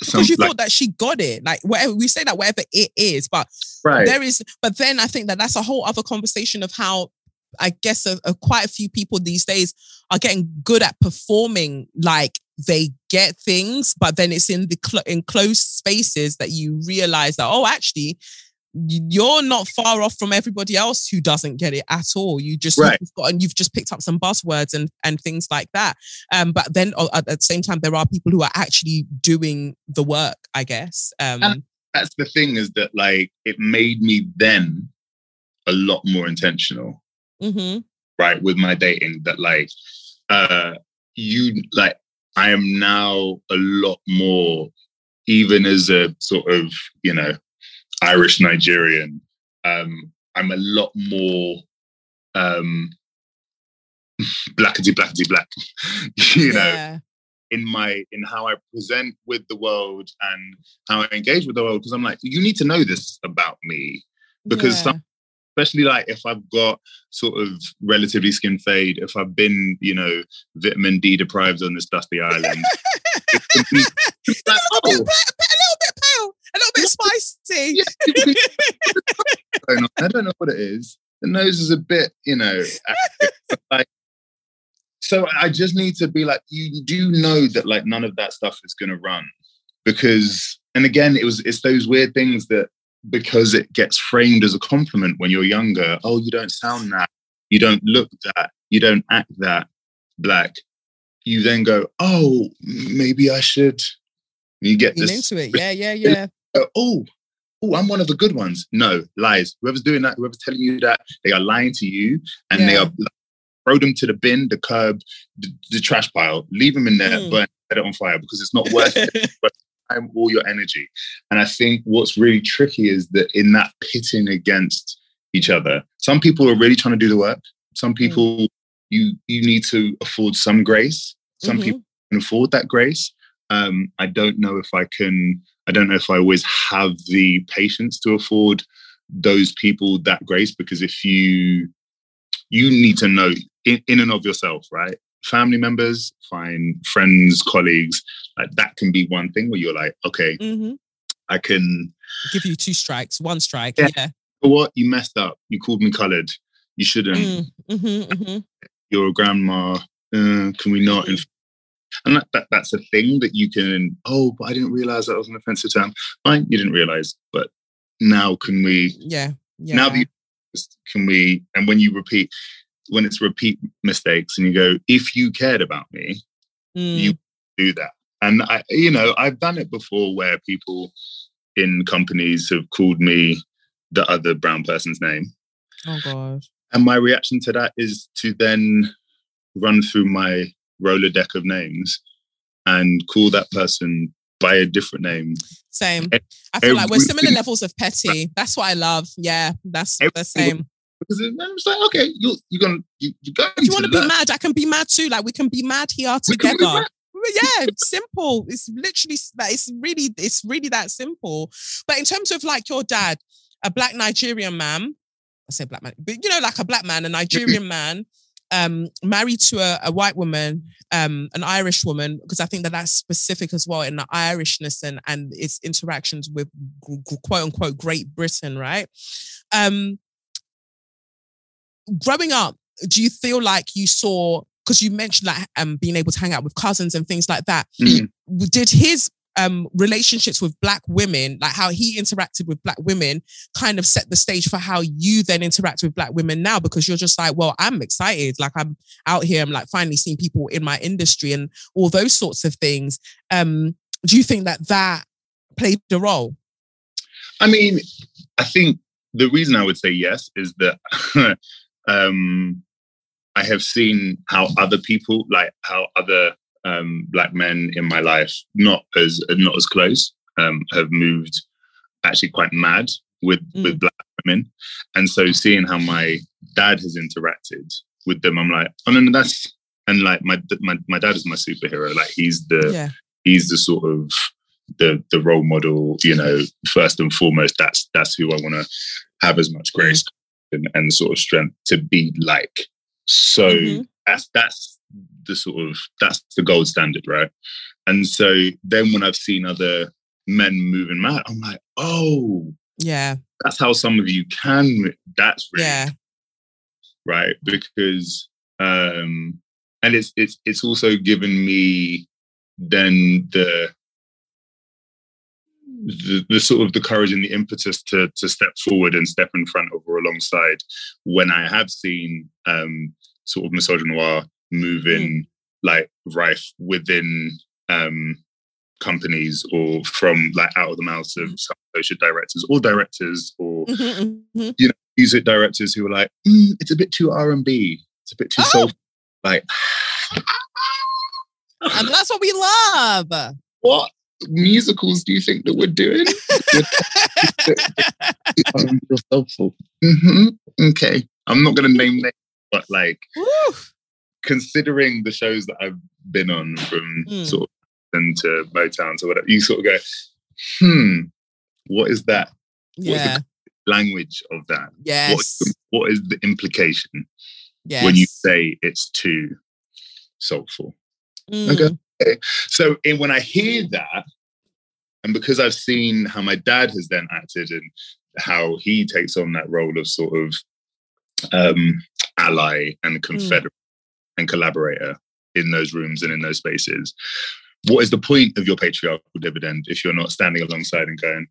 Because you like, thought that she got it. Like whatever we say that whatever it is, but right. there is but then i think that that's a whole other conversation of how i guess a, a- quite a few people these days are getting good at performing like they get things but then it's in the cl- in closed spaces that you realize that oh actually you're not far off from everybody else who doesn't get it at all. You just Right. you've got and you've just picked up some buzzwords and and things like that. Um, but then uh, at the same time, there are people who are actually doing the work. I guess. Um, And- That's the thing is that like it made me then a lot more intentional. mhm. right with my dating that like uh you like i am now a lot more even as a sort of you know irish nigerian um i'm a lot more um blackety blackety black you know Yeah. in my in how I present with the world and how I engage with the world because I'm like you need to know this about me because Yeah. some especially like if I've got sort of relatively skin fade if I've been you know vitamin D deprived on this dusty island it can be it's like, a, little oh, bit, a little bit pale, a little bit spicy. yeah, it can be- going on. I don't know what it is the nose is a bit you know active, like so I just need to be like, you do know that like none of that stuff is going to run because, and again, it was it's those weird things that because it gets framed as a compliment when you're younger. Oh, you don't sound that, you don't look that, you don't act that black. You then go, oh, maybe I should. You get this. into it. Yeah, yeah, yeah. Oh, oh, I'm one of the good ones. No, lies. Whoever's doing that, whoever's telling you that, they are lying to you and they Yeah. are throw them to the bin, the curb, the, the trash pile, leave them in there, Mm. burn, set it on fire because it's not worth it. But time, all your energy. And I think what's really tricky is that in that pitting against each other, some people are really trying to do the work. Some people you you need to afford some grace. Some Mhm. people can afford that grace. Um, I don't know if I can. I don't know if I always have the patience to afford those people that grace because if you you need to know in, in and of yourself, right? Family members, fine, friends, colleagues, like that can be one thing where you're like, okay, hmm I can. Give you two strikes, one strike. Yeah. Yeah. What? You messed up. You called me coloured. You shouldn't. Mm, mhm, mhm. You're a grandma. Uh, can we not? inf- And that, that that's a thing that you can. Oh, but I didn't realize that was an offensive term. Fine, you didn't realize, but now can we? Yeah. Yeah. Now that you can we? And when you repeat, when it's repeat mistakes, and you go, if you cared about me, Mm, you do that. And I, you know, I've done it before where people in companies have called me the other brown person's name. oh god. And my reaction to that is to then run through my Rolodex of names and call that person by a different name. Same. Eh, I feel like we're similar levels of petty. That's what I love. Yeah, that's the same. Because it's like, okay, you you're gonna you, you're going If you want to be mad, I can be mad too. Like we can be mad here together. Yeah, simple. It's literally like it's really it's really that simple. But in terms of like your dad, a black Nigerian man, I say black man, but you know, like a black man, a Nigerian man, um, married to a, a white woman, um, an Irish woman, because I think that that's specific as well in the Irishness and and its interactions with quote unquote Great Britain, right? Um, growing up, do you feel like you saw because you mentioned like um being able to hang out with cousins and things like that? Mm. Did his um, relationships with black women, like how he interacted with black women, kind of set the stage for how you then interact with black women now because you're just like, well, I'm excited. Like I'm out here, I'm like finally seeing people in my industry and all those sorts of things. Um, do you think that that played a role? I mean, I think the reason I would say yes is that um, I have seen how other people, like how other um, black men in my life, not as not as close, um, have moved actually quite mad with mm. with black women, and so seeing how my dad has interacted with them, I'm like, oh no, no, that's and like my my my dad is my superhero. Like he's the yeah. he's the sort of the the role model. You know, first and foremost, that's that's who I want to have as much grace mm. and, and sort of strength to be like. So mm-hmm. that's that's the sort of that's the gold standard, right? And so then when I've seen other men moving mad, I'm like, oh, yeah, that's how some of you can. That's really yeah, right because um, and it's it's it's also given me then the the, the, sort of the courage and the impetus to to step forward and step in front of or alongside when I have seen um, sort of misogynoir moving mm. like rife within um, companies or from like out of the mouths of mm. social directors or directors or mm-hmm, mm-hmm. you know music directors who are like mm, it's a bit too r&b it's a bit too oh. soul like and that's what we love what musicals do you think that we're doing mm-hmm. okay i'm not going to name names but like considering the shows that I've been on from mm. sort of and to Motown to whatever, you sort of go, hmm, what is that? Yeah. language of that? Yes. What is, the, what is the implication yes. when you say it's too soulful? Mm. Okay. So and when I hear that, and because I've seen how my dad has then acted and how he takes on that role of sort of um, ally and mm. confederate and collaborator in those rooms and in those spaces. What is the point of your patriarchal dividend if you're not standing alongside and going,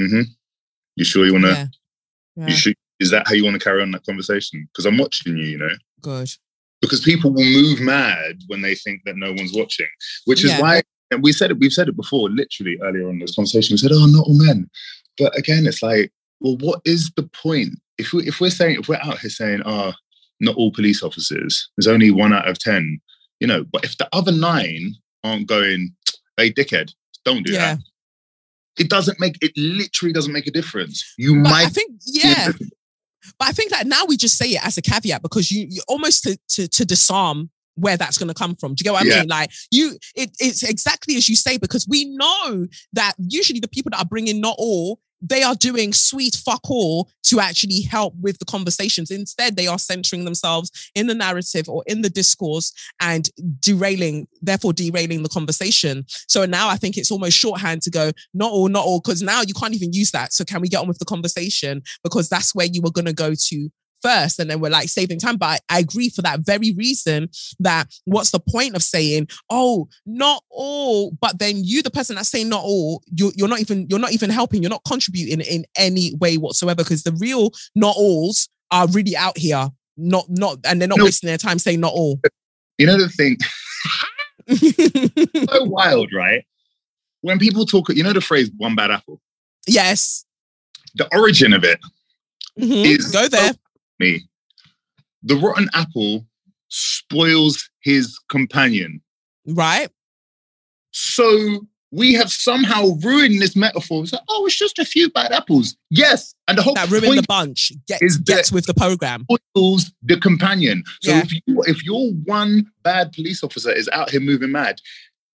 mm-hmm, you sure you want to, yeah. yeah. you should, is that how you want to carry on that conversation? Because I'm watching you, you know? Good. Because people will move mad when they think that no one's watching, which is yeah. why, and we said it, we've said it before, literally earlier on in this conversation, we said, oh, not all men. But again, it's like, well, what is the point? If, we, if we're saying, if we're out here saying, oh, not all police officers. There's only one out of 10, you know. But if the other nine aren't going, hey, dickhead, don't do yeah. that. It doesn't make, it literally doesn't make a difference. You but might. I think, yeah. But I think that now we just say it as a caveat because you, you almost to, to, to disarm where that's going to come from. Do you get what I yeah. mean? Like you, it, it's exactly as you say because we know that usually the people that are bringing not all they are doing sweet fuck all to actually help with the conversations. Instead, they are centering themselves in the narrative or in the discourse and derailing, therefore derailing the conversation. So now I think it's almost shorthand to go, not all, not all, because now you can't even use that. So can we get on with the conversation? Because that's where you were going to go to first and then we're like saving time. But I, I, agree for that very reason that what's the point of saying, oh, not all, but then you, the person that's saying not all, you're, you're not even, you're not even helping, you're not contributing in any way whatsoever. Because the real not alls are really out here, not, not, and they're not no. wasting their time saying not all. You know the thing. so wild, right? When people talk, you know the phrase one bad apple? Yes. The origin of it mm-hmm. is go there me. The rotten apple spoils his companion. Right. So we have somehow ruined this metaphor. It's like, oh, it's just a few bad apples. Yes. And the whole That ruined the bunch. Get, is gets with the program. spoils the companion. So Yeah. if you if your one bad police officer is out here moving mad,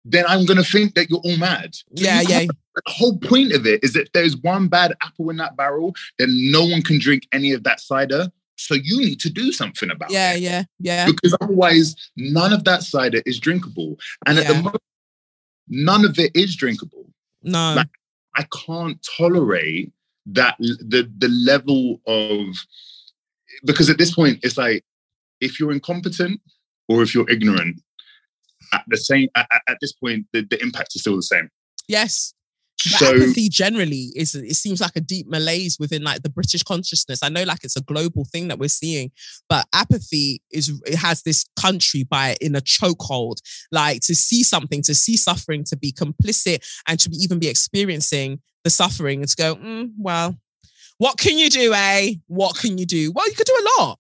then I'm gonna think that you're all mad. Yeah, you yeah. The whole point of it is that if there's one bad apple in that barrel, then no one can drink any of that cider. So you need to do something about Yeah, it. yeah, yeah. Yeah. Because otherwise, none of that cider is drinkable. And at the moment, none of it is drinkable. No. Like- I can't tolerate that the the level of because at this point it's like if you're incompetent or if you're ignorant at the same at, at- at this point the, the impact is still the same yes. So apathy generally is it seems like a deep malaise within like the British consciousness. I know like it's a global thing that we're seeing, but apathy is it has this country by in a chokehold. Like to see something, to see suffering, to be complicit, and to be, even be experiencing the suffering, and to go, "Mm, well, what can you do, eh? What can you do? Well, you could do a lot.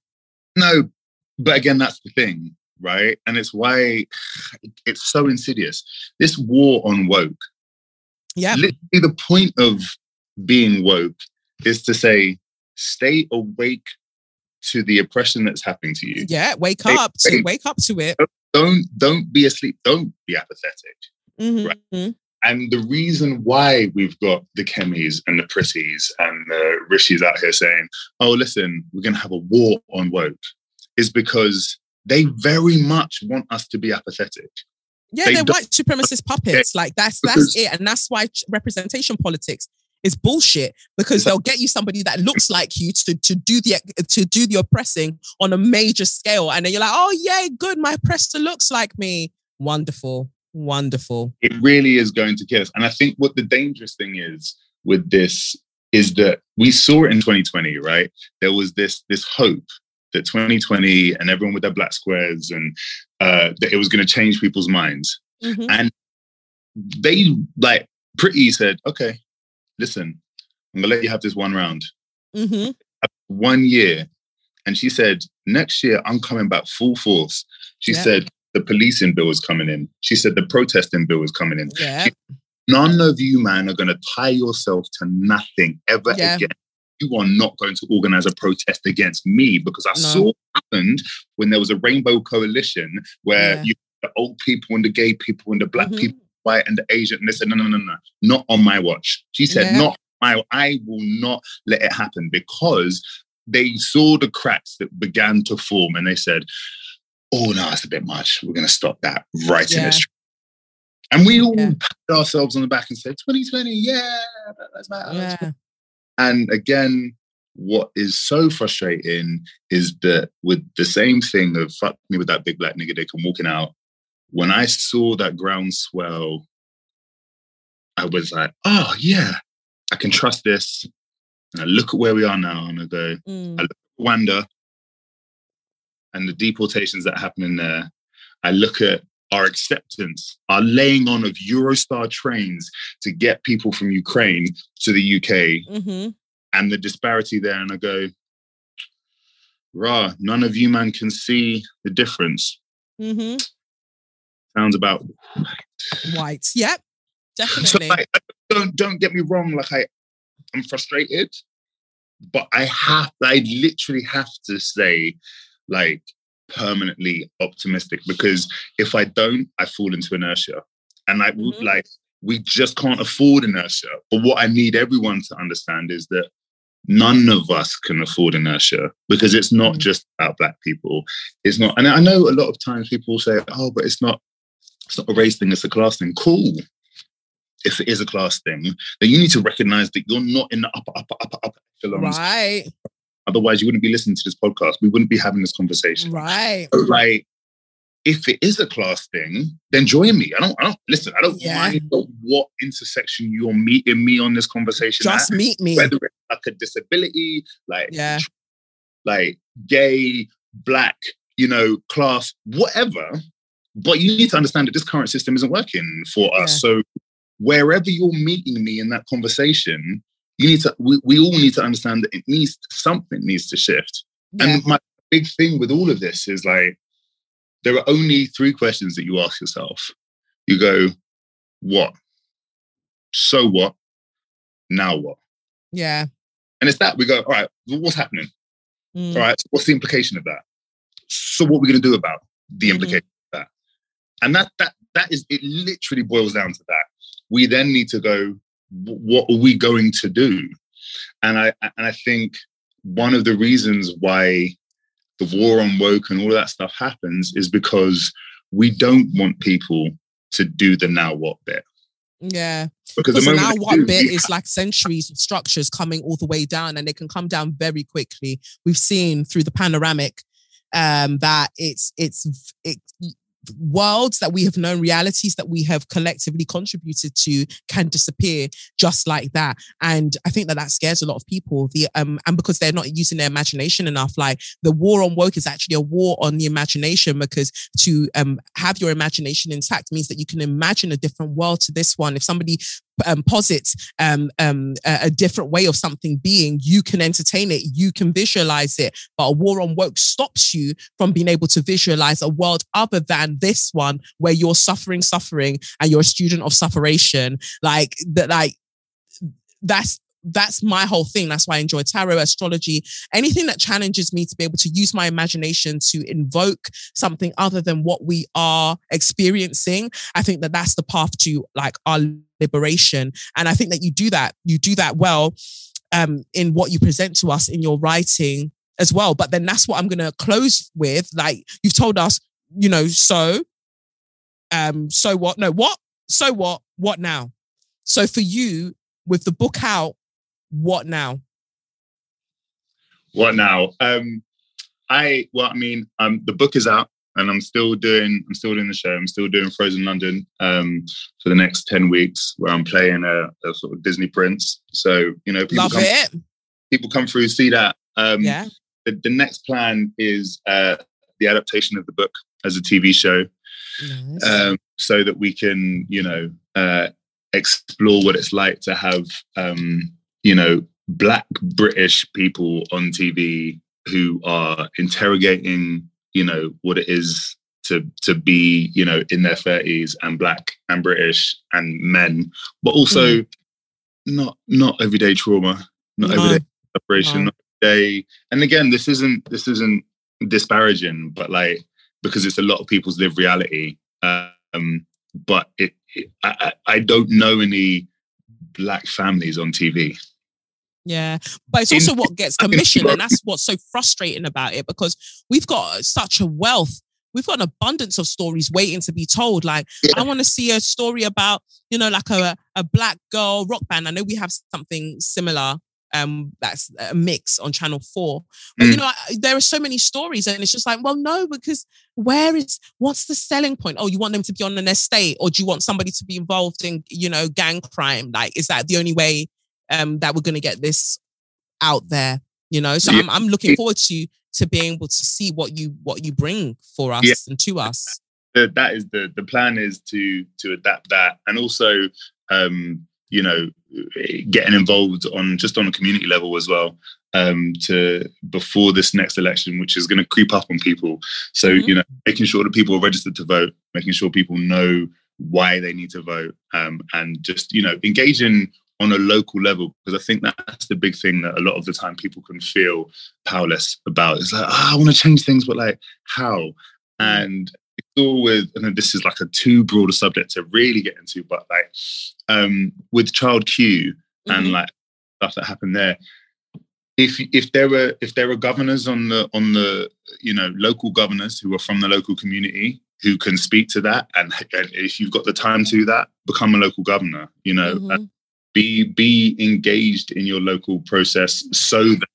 no but again that's the thing right and it's why it's so insidious this war on woke Yeah, literally the point of being woke is to say stay awake to the oppression that's happening to you yeah. Wake Hey, up to wake up to it. don't don't be asleep don't be apathetic Mhm. and the reason why we've got the Kemis and the Pritis and the rishis out here saying oh listen we're going to have a war on woke is because they very much want us to be apathetic Yeah, They they're white supremacist puppets. Like that's that's it, and that's why representation politics is bullshit because they'll get you somebody that looks like you to to do the to do the oppressing on a major scale, and then you're like, oh yay, good, my oppressor looks like me. Wonderful, wonderful. it really is going to kill us. And I think what the dangerous thing is with this is that we saw it in 2020, right? There was this this hope that 2020 and everyone with their black squares and uh, that it was going to change people's minds. Mhm. And they like Priti said, okay, listen, I'm gonna let you have this one round, Mhm. one year. And she said, next year I'm coming back full force. She Yeah. said the policing bill is coming in. She said the protesting bill is coming in Yeah, none of you, man, are going to tie yourself to nothing ever Yeah. again. You are not going to organize a protest against me because I No. saw what happened when there was a rainbow coalition where Yeah. you the old people and the gay people and the black Mhm. people, white and the Asian, and they said, no, no, no, no, not on my watch. She said, Yeah. not my, I will not let it happen because they saw the cracks that began to form and they said, oh no, it's a bit much. We're going to stop that right in Yeah. its and we all Yeah. pat ourselves on the back and said, 2020, yeah, that's my yeah, And again, what is so frustrating is that with the same thing of fuck me with that big black nigga dick and walking out, when I saw that groundswell, I was like, oh yeah, I can trust this. And I look at where we are now and I go, Mm. Rwanda and the deportations that happen in there, I look at our acceptance, our laying on of Eurostar trains to get people from Ukraine to the UK Mhm. and the disparity there, and I go, rah, none of you man can see the difference. Mhm. Sounds about White. Yep. so Definitely. like, don't don't get me wrong, like I I'm frustrated, but I have I literally have to say like permanently optimistic because if I don't, I fall into inertia. And would Mhm. like we just can't afford inertia. But what I need everyone to understand is that none of us can afford inertia because it's not Mm. just about black people. It's not, and I know a lot of times people say, "Oh, but it's not, it's not a race thing; it's a class thing." Cool. If it is a class thing, then you need to recognize that you're not in the upper, upper, upper, upper echelons. right. Otherwise, you wouldn't be listening to this podcast. We wouldn't be having this conversation. Right. So, like, if it is a class thing, then join me. I don't, I don't listen. I don't Yeah. mind what intersection you're meeting me on this conversation. Just at, meet me. whether it's like a disability, like Yeah. like gay, black, you know, class, whatever. But you need to understand that this current system isn't working for us. Yeah. So wherever you're meeting me in that conversation, you need to. We, we all need to understand that it needs something needs to shift. Yeah. And my big thing with all of this is like, there are only three questions that you ask yourself. You go, what? So what? Now what? Yeah. And it's that we go, all right, what's happening? Mm. All right, so what's the implication of that? So what are we going to do about the Mhm. implication of that? And that that that is it. Literally boils down to that. We then need to go. "Wh- What are we going to do? And I and I think one of the reasons why the war on woke and all of that stuff happens is because we don't want people to do the now what bit. Yeah. Because Because the the now what do, bit is like centuries of structures coming all the way down and they can come down very quickly. We've seen through the panoramic um that it's it's it worlds that we have known realities that we have collectively contributed to can disappear just like that. And i think that that scares a lot of people. The um and because they're not using their imagination enough like the war on woke is actually a war on the imagination because to um have your imagination intact means that you can imagine a different world to this one. If somebody um, posits um, um, a, different way of something being, you can entertain it, you can visualize it. But a war on woke stops you from being able to visualize a world other than this one where you're suffering, suffering, and you're a student of sufferation. Like that, like that's that's my whole thing. That's why I enjoy tarot, astrology, anything that challenges me to be able to use my imagination to invoke something other than what we are experiencing. I think that that's the path to like our liberation. And I think that you do that. You do that well um, in what you present to us in your writing as well. But then that's what I'm going to close with. Like you've told us, you know, so, um, so what? No, what? So what? What now? So for you, with the book out, what now? What now? Um, I well, I mean, um, the book is out, and I'm still doing. I'm still doing the show. I'm still doing Frozen London um, for the next ten weeks, where I'm playing a, a sort of Disney prince. So you know, people Love come, it. people come through, see that. Um, Yeah. the, the next plan is uh, the adaptation of the book as a TV show, Nice. um, so that we can, you know, uh, explore what it's like to have, um, you know, black British people on TV who are interrogating, you know, what it is to to be, you know, in their thirties and black and British and men, but also not not everyday trauma, not No. everyday separation, No. not everyday. And again, this isn't this isn't disparaging, but like because it's a lot of people's lived reality. Um, but it, it I I don't know any black families on TV. Yeah, but it's also what gets commissioned, and that's what's so frustrating about it because we've got such a wealth. We've got an abundance of stories waiting to be told. Like, Yeah. I want to see a story about, you know, like a, a black girl rock band. I know we have something similar. Um, that's a mix on Channel Four, but you Mm. know, I, there are so many stories, and it's just like, well, no, because where is what's the selling point? Oh, you want them to be on an estate, or do you want somebody to be involved in, you know, gang crime? Like, is that the only way um, that we're going to get this out there? You know, so Yeah. I'm I'm looking forward to to being able to see what you what you bring for us Yeah. and to us. the, that is the the plan is to to adapt that and also um you know getting involved on just on a community level as well um to before this next election which is going to creep up on people so Mhm. you know making sure that people are registered to vote making sure people know why they need to vote um and just you know engaging on a local level because i think that's the big thing that a lot of the time people can feel powerless about it's like oh, i want to change things but like how and it's all with and this is like a too broad a subject to really get into but like um with child q and Mhm. like stuff that happened there if if there were if there were governors on the on the you know local governors who are from the local community who can speak to that and, and if you've got the time to do that become a local governor you know Mhm. Be be engaged in your local process so that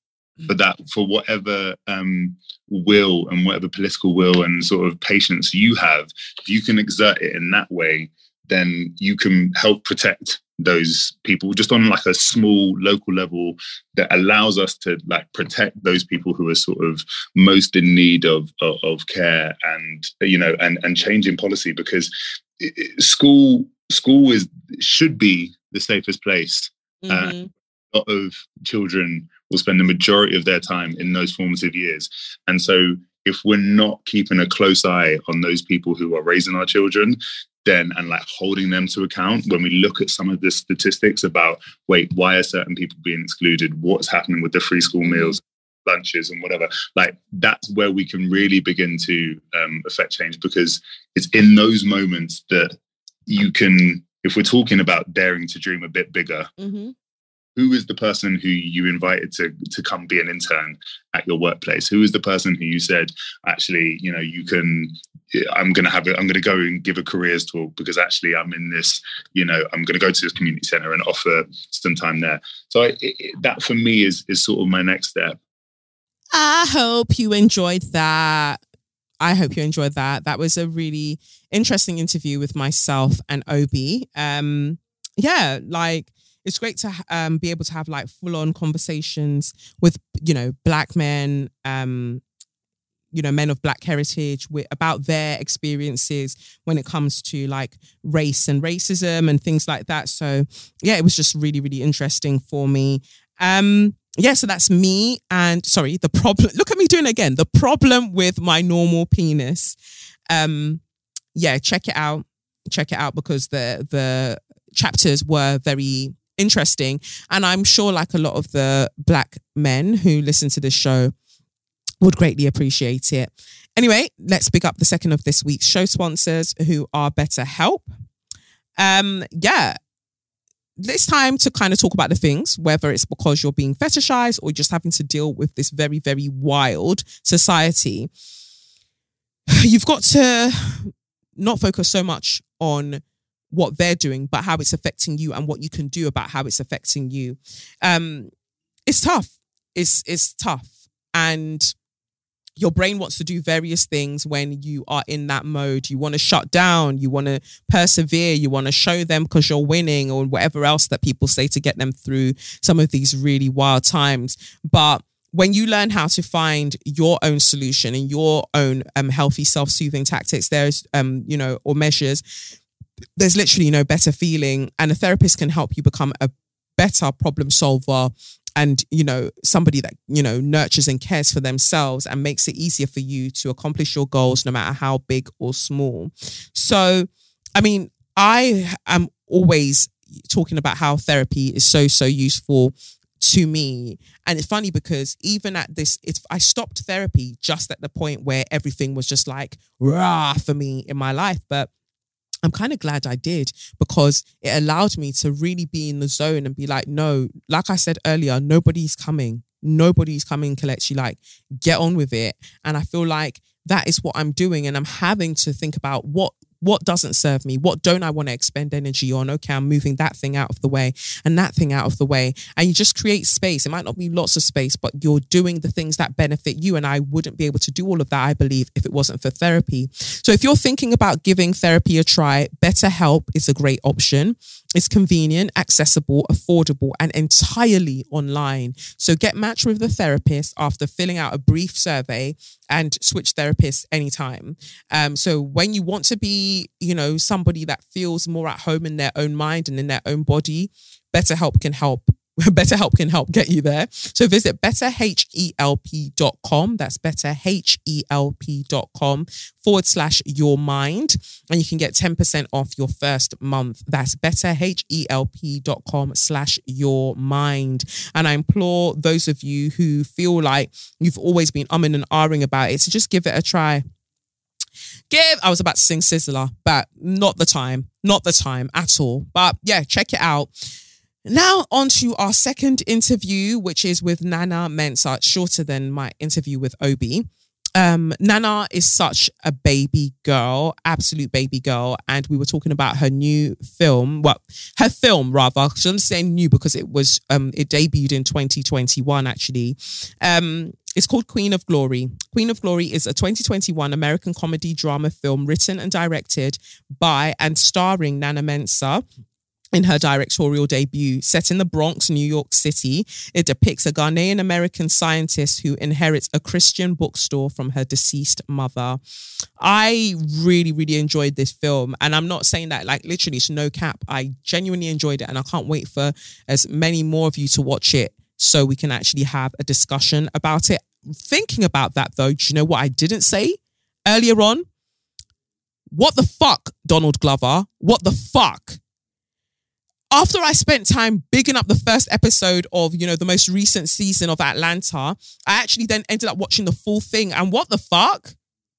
for that for whatever um will and whatever political will and sort of patience you have if you can exert it in that way then you can help protect those people just on like a small local level that allows us to like protect those people who are sort of most in need of of, of care and you know and and changing policy because school school is should be the safest place Mhm. a lot of children will spend the majority of their time in those formative years. And so if we're not keeping a close eye on those people who are raising our children, then and like holding them to account when we look at some of the statistics about wait why are certain people being excluded what's happening with the free school Mm-hmm. meals lunches and whatever like that's where we can really begin to um, affect change because it's in those moments that you can if we're talking about daring to dream a bit bigger Mm-hmm. who is the person who you invited to to come be an intern at your workplace who is the person who you said actually you know you can i'm going to have it i'm going to go and give a careers talk because actually i'm in this you know i'm going to go to this community center and offer some time there so I, it, it- that for me is is sort of my next step I hope you enjoyed that. I hope you enjoyed that. That was a really interesting interview with myself and Obi. Um, yeah, like it's great to um, be able to have like full on conversations with you know black men, um, you know men of black heritage with, about their experiences when it comes to like race and racism and things like that. So yeah, it was just really really interesting for me. Um, yeah, so that's me. And sorry, the problem. Look at me doing again. The problem with my normal penis. Um, yeah, check it out. Check it out because the the chapters were very interesting, and I'm sure, like a lot of the black men who listen to this show, would greatly appreciate it. Anyway, let's pick up the second of this week's show sponsors, who are BetterHelp. Um, yeah, it's time to kind of talk about the things, whether it's because you're being fetishized or just having to deal with this very, very wild society. You've got to not focus so much on what they're doing, but how it's affecting you and what you can do about how it's affecting you. Um, it's tough. It's it's tough, and your brain wants to do various things when you are in that mode. You want to shut down, you want to persevere, you want to show them because you're winning, or whatever else that people say to get them through some of these really wild times. But when you learn how to find your own solution and your own um, healthy self-soothing tactics, there's um, you know, or measures, there's literally no better feeling. And a therapist can help you become a better problem solver and you know somebody that you know nurtures and cares for themselves and makes it easier for you to accomplish your goals no matter how big or small. So i mean i am always talking about how therapy is so so useful to me. And it's funny because even at this it's i stopped therapy just at the point where everything was just like rah for me in my life but I'm kind of glad I did because it allowed me to really be in the zone and be like, no, like I said earlier, nobody's coming. Nobody's coming you like get on with it. And I feel like that is what I'm doing. And I'm having to think about what what doesn't serve me? What don't I want to expend energy on? Okay, I'm moving that thing out of the way and that thing out of the way. And you just create space. It might not be lots of space, but you're doing the things that benefit you. And I wouldn't be able to do all of that, I believe, if it wasn't for therapy. So if you're thinking about giving therapy a try, BetterHelp is a great option. It's convenient, accessible, affordable, and entirely online. So get matched with the therapist after filling out a brief survey and switch therapists anytime. Um, so when you want to be, you know, somebody that feels more at home in their own mind and in their own body, BetterHelp can help. BetterHelp can help get you there. So visit betterhelp.com. That's betterhelp.com forward slash your mind. And you can get 10% off your first month. That's betterhelp.com slash your mind. And I implore those of you who feel like you've always been umming and ahhing about it to just give it a try. Give, I was about to sing Sizzler, but not the time, not the time at all. But yeah, check it out. Now, on to our second interview, which is with Nana Mensah, shorter than my interview with Obi. Um, Nana is such a baby girl, absolute baby girl. And we were talking about her new film, well, her film rather. I'm saying new because it was, um, it debuted in 2021 actually. Um, it's called Queen of Glory. Queen of Glory is a 2021 American comedy drama film written and directed by and starring Nana Mensah in her directorial debut. Set in the Bronx, New York City, it depicts a Ghanaian American scientist who inherits a Christian bookstore from her deceased mother. I really, really enjoyed this film. And I'm not saying that like literally, it's no cap. I genuinely enjoyed it. And I can't wait for as many more of you to watch it so we can actually have a discussion about it. thinking about that though, do you know what I didn't say earlier on? What the fuck, Donald Glover? What the fuck? After I spent time bigging up the first episode of, you know, the most recent season of Atlanta, I actually then ended up watching the full thing. And what the fuck?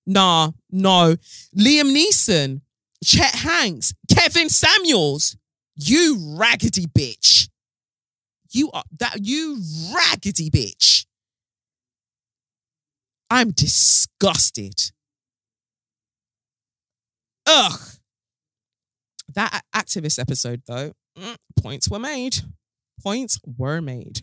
Nah, no. Liam Neeson, Chet Hanks, Kevin Samuels, you raggedy bitch. You are that you raggedy bitch. I'm disgusted. Ugh. That activist episode, though, mm, points were made. Points were made.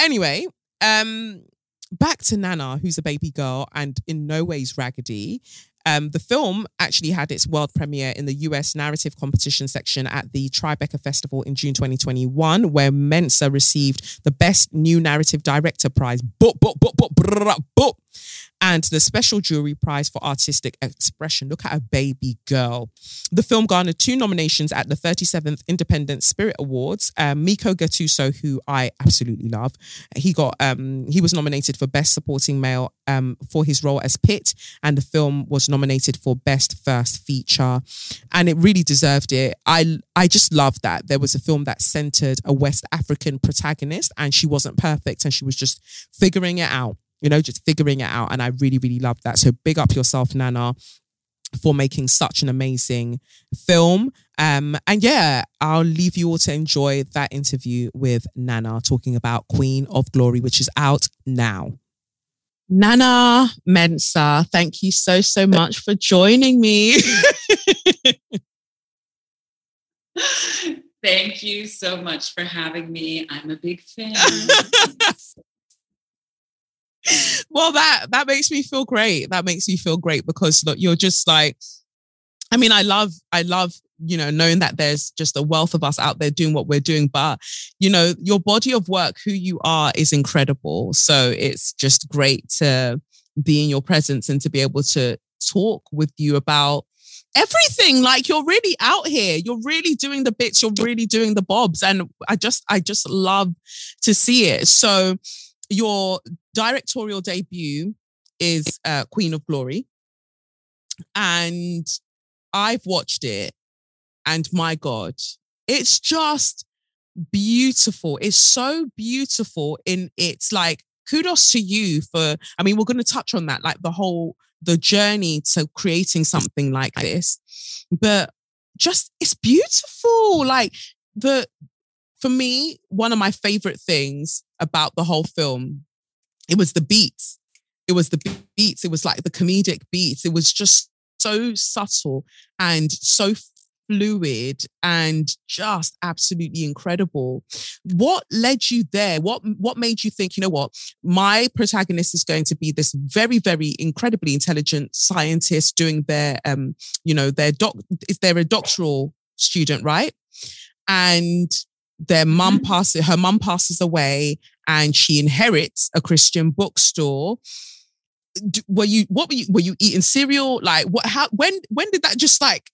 Anyway, um, back to Nana, who's a baby girl and in no ways raggedy. Um, the film actually had its world premiere in the US narrative competition section at the Tribeca Festival in June 2021, where Mensah received the Best New Narrative Director prize. Boop, boop, boop, boop, boop, and the Special Jury Prize for Artistic Expression. Look at a baby girl. The film garnered two nominations at the 37th Independent Spirit Awards. Um, Meko Gattuso, who I absolutely love, he got um, he was nominated for Best Supporting Male um, for his role as Pitt, and the film was nominated for Best First Feature, and it really deserved it. I I just love that there was a film that centered a West African protagonist, and she wasn't perfect, and she was just figuring it out you know, just figuring it out. And I really, really love that. So big up yourself, Nana, for making such an amazing film. Um, and yeah, I'll leave you all to enjoy that interview with Nana talking about Queen of Glory, which is out now. Nana Mensah, thank you so, so much for joining me. Thank you so much for having me. I'm a big fan. well, that that makes me feel great. That makes me feel great because look, you're just like, I mean, I love, I love, you know, knowing that there's just a wealth of us out there doing what we're doing. But, you know, your body of work, who you are, is incredible. So it's just great to be in your presence and to be able to talk with you about everything like you're really out here you're really doing the bits you're really doing the bobs and i just i just love to see it so your directorial debut is uh, Queen of Glory. And I've watched it, and my God, it's just beautiful. It's so beautiful in its like kudos to you for, I mean, we're going to touch on that, like the whole the journey to creating something like this. But just it's beautiful. Like the for me, one of my favorite things about the whole film, it was the beats. It was the beats. It was like the comedic beats. It was just so subtle and so fluid and just absolutely incredible. What led you there? What what made you think, you know what, my protagonist is going to be this very, very incredibly intelligent scientist doing their um, you know, their doc is there a doctoral student, right? And their mum mm-hmm. passes her mum passes away and she inherits a christian bookstore were you what were you were you eating cereal like what how when when did that just like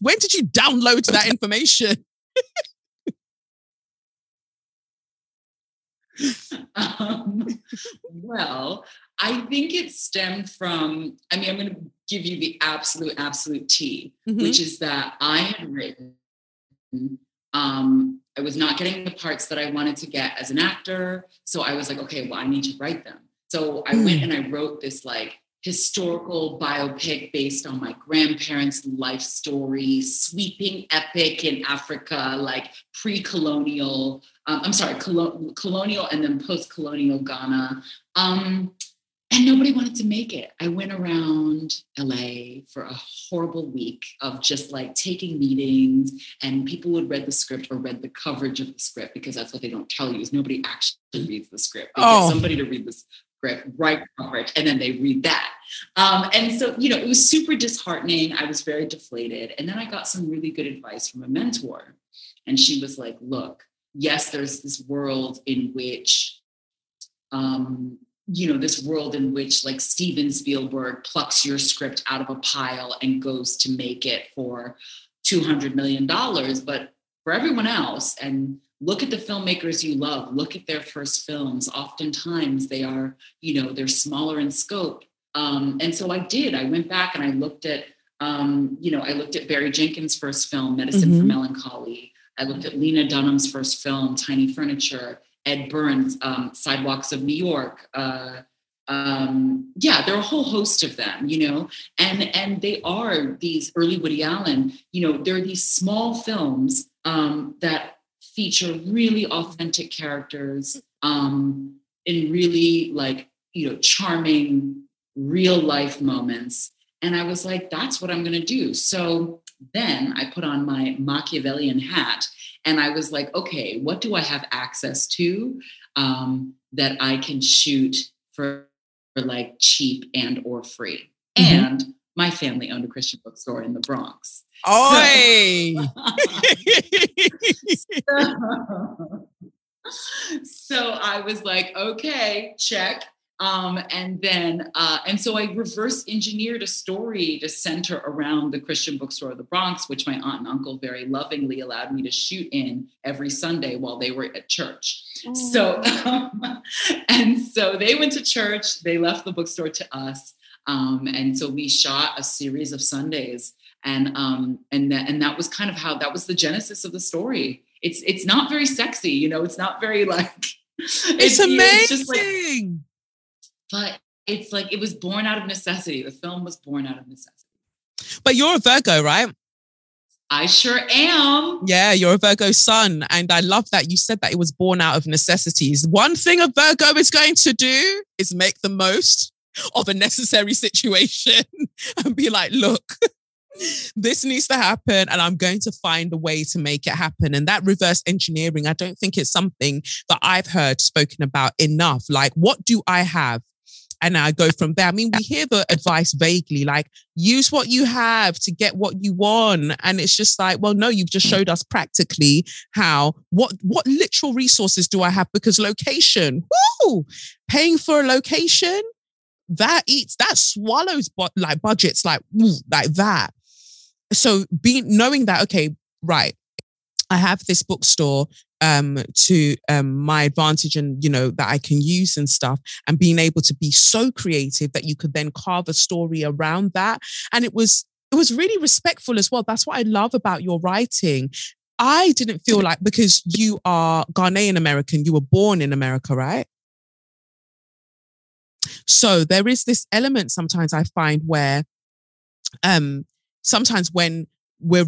when did you download that information um, well i think it stemmed from i mean i'm going to give you the absolute absolute tea mm-hmm. which is that i had written um, I was not getting the parts that I wanted to get as an actor. So I was like, okay, well, I need to write them. So I mm. went and I wrote this like historical biopic based on my grandparents' life story, sweeping epic in Africa, like pre colonial, um, I'm sorry, colonial and then post colonial Ghana. Um, and nobody wanted to make it. I went around LA for a horrible week of just like taking meetings, and people would read the script or read the coverage of the script because that's what they don't tell you is nobody actually reads the script. They oh. get somebody to read the script, write coverage, and then they read that. Um, and so, you know, it was super disheartening. I was very deflated. And then I got some really good advice from a mentor. And she was like, look, yes, there's this world in which um, you know this world in which like steven spielberg plucks your script out of a pile and goes to make it for 200 million dollars but for everyone else and look at the filmmakers you love look at their first films. Oftentimes they are you know they're smaller in scope. Um, and so i did. I went back and i looked at um, you know i looked at barry jenkins first film medicine mm-hmm. for melancholy. I looked at lena dunham's first film tiny furniture ed burns um, sidewalks of new york uh, um, yeah, there are a whole host of them, you know, and and they are these early Woody Allen, you know, there are these small films um, that feature really authentic characters um, in really like you know charming real life moments, and I was like, that's what I'm going to do. So then I put on my Machiavellian hat, and I was like, okay, what do I have access to um, that I can shoot for like cheap and or free. Mm-hmm. And my family owned a Christian bookstore in the Bronx. Oi! So, so I was like, okay, check. Um, and then, uh, and so I reverse engineered a story to center around the Christian bookstore of the Bronx, which my aunt and uncle very lovingly allowed me to shoot in every Sunday while they were at church. Oh. So, um, and so they went to church, they left the bookstore to us. Um, and so we shot a series of Sundays. And um, and that and that was kind of how that was the genesis of the story. It's it's not very sexy, you know. It's not very like it's, it's amazing. It's just like, but it's like it was born out of necessity. The film was born out of necessity. But you're a Virgo, right? I sure am. Yeah, you're a Virgo sun. And I love that you said that it was born out of necessities. One thing a Virgo is going to do is make the most of a necessary situation and be like, look, this needs to happen and I'm going to find a way to make it happen. And that reverse engineering, I don't think it's something that I've heard spoken about enough. Like, what do I have and I go from there. I mean, we hear the advice vaguely, like use what you have to get what you want. And it's just like, well, no, you've just showed us practically how what what literal resources do I have? Because location, whoo, paying for a location, that eats, that swallows but like budgets like like that. So being knowing that, okay, right. I have this bookstore um, to um, my advantage and you know that I can use and stuff, and being able to be so creative that you could then carve a story around that. And it was it was really respectful as well. That's what I love about your writing. I didn't feel like because you are Ghanaian American, you were born in America, right? So there is this element sometimes I find where um sometimes when we're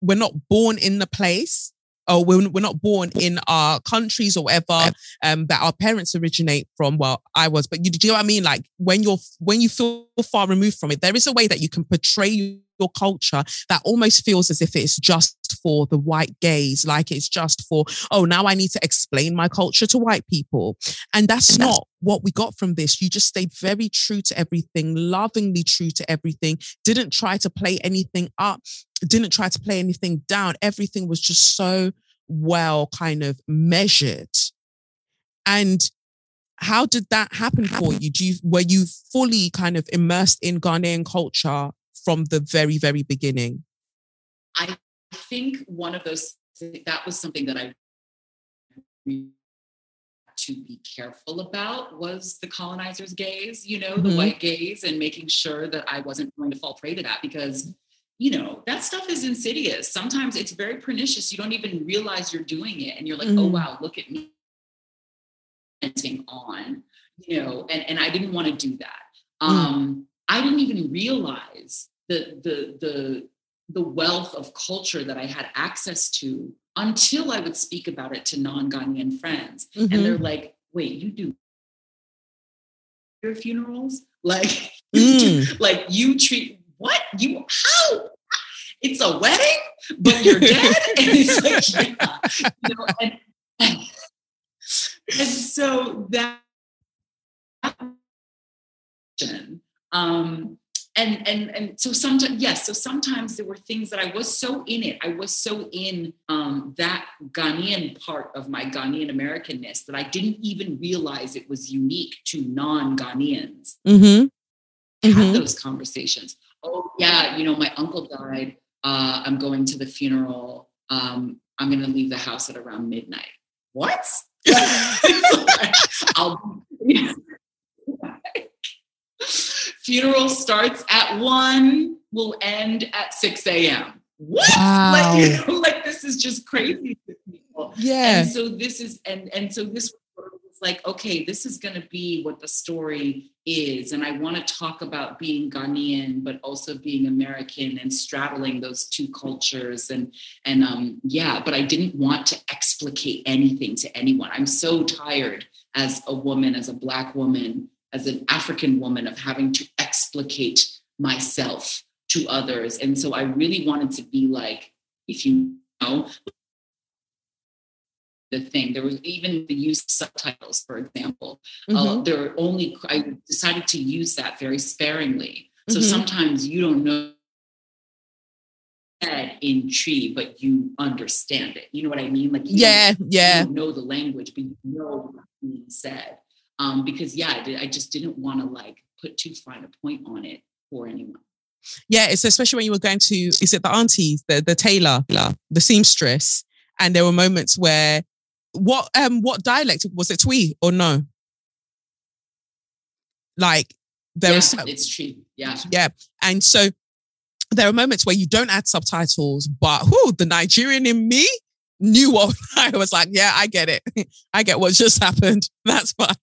we're not born in the place or we're, we're not born in our countries or whatever um, that our parents originate from. Well, I was, but you, do you know what I mean? Like when you're when you feel far removed from it, there is a way that you can portray your culture that almost feels as if it's just for the white gaze, like it's just for, oh, now I need to explain my culture to white people. And that's not what we got from this. You just stayed very true to everything, lovingly true to everything, didn't try to play anything up, didn't try to play anything down. Everything was just so well kind of measured. And how did that happen for you? Do you were you fully kind of immersed in Ghanaian culture from the very, very beginning? I think one of those that was something that I had to be careful about was the colonizer's gaze, you know, mm-hmm. the white gaze, and making sure that I wasn't going to fall prey to that because, you know, that stuff is insidious. Sometimes it's very pernicious. You don't even realize you're doing it. And you're like, oh, mm-hmm. oh, wow, look at me on, you know, and, and I didn't want to do that. Mm. Um, I didn't even realize the, the, the, the wealth of culture that I had access to until I would speak about it to non-Ghanaian friends. Mm-hmm. And they're like, wait, you do your funerals? Like, mm. like you treat what? You how? It's a wedding, but you're dead. and it's like, yeah. You know, and, and so that um and and and so sometimes yes so sometimes there were things that i was so in it i was so in um, that ghanaian part of my ghanaian americanness that i didn't even realize it was unique to non-ghanaians mm-hmm. mm-hmm. have those conversations oh yeah you know my uncle died uh, i'm going to the funeral um, I'm going to leave the house at around midnight. What? Funeral starts at one, will end at 6 a.m. What? Wow. Like, you know, like this is just crazy to people. Yeah. And so this is and and so this like, okay, this is gonna be what the story is. And I want to talk about being Ghanaian, but also being American and straddling those two cultures. And and um, yeah, but I didn't want to explicate anything to anyone. I'm so tired as a woman, as a black woman, as an African woman of having to explicate myself to others. And so I really wanted to be like, if you know, the thing. There was even the use of subtitles, for example. Uh, Mhm. there are only, I decided to use that very sparingly. So Mhm. sometimes you don't know said in Twi, but you understand it. You know what I mean? Like, Yeah, you yeah. know the language, but you know what's being said. Um, because yeah, I, did, I just didn't want to like put too fine a point on it for anyone. Yeah, it's especially when you were going to, is it the aunties, the, the tailor, the seamstress? And there were moments where, what um what dialect was it Twi or no? Like there yeah, some- it's Twi. Yeah. yeah, and so there are moments where you don't add subtitles, but who the Nigerian in me knew what I was like. Yeah, I get it. I get what just happened. That's fine.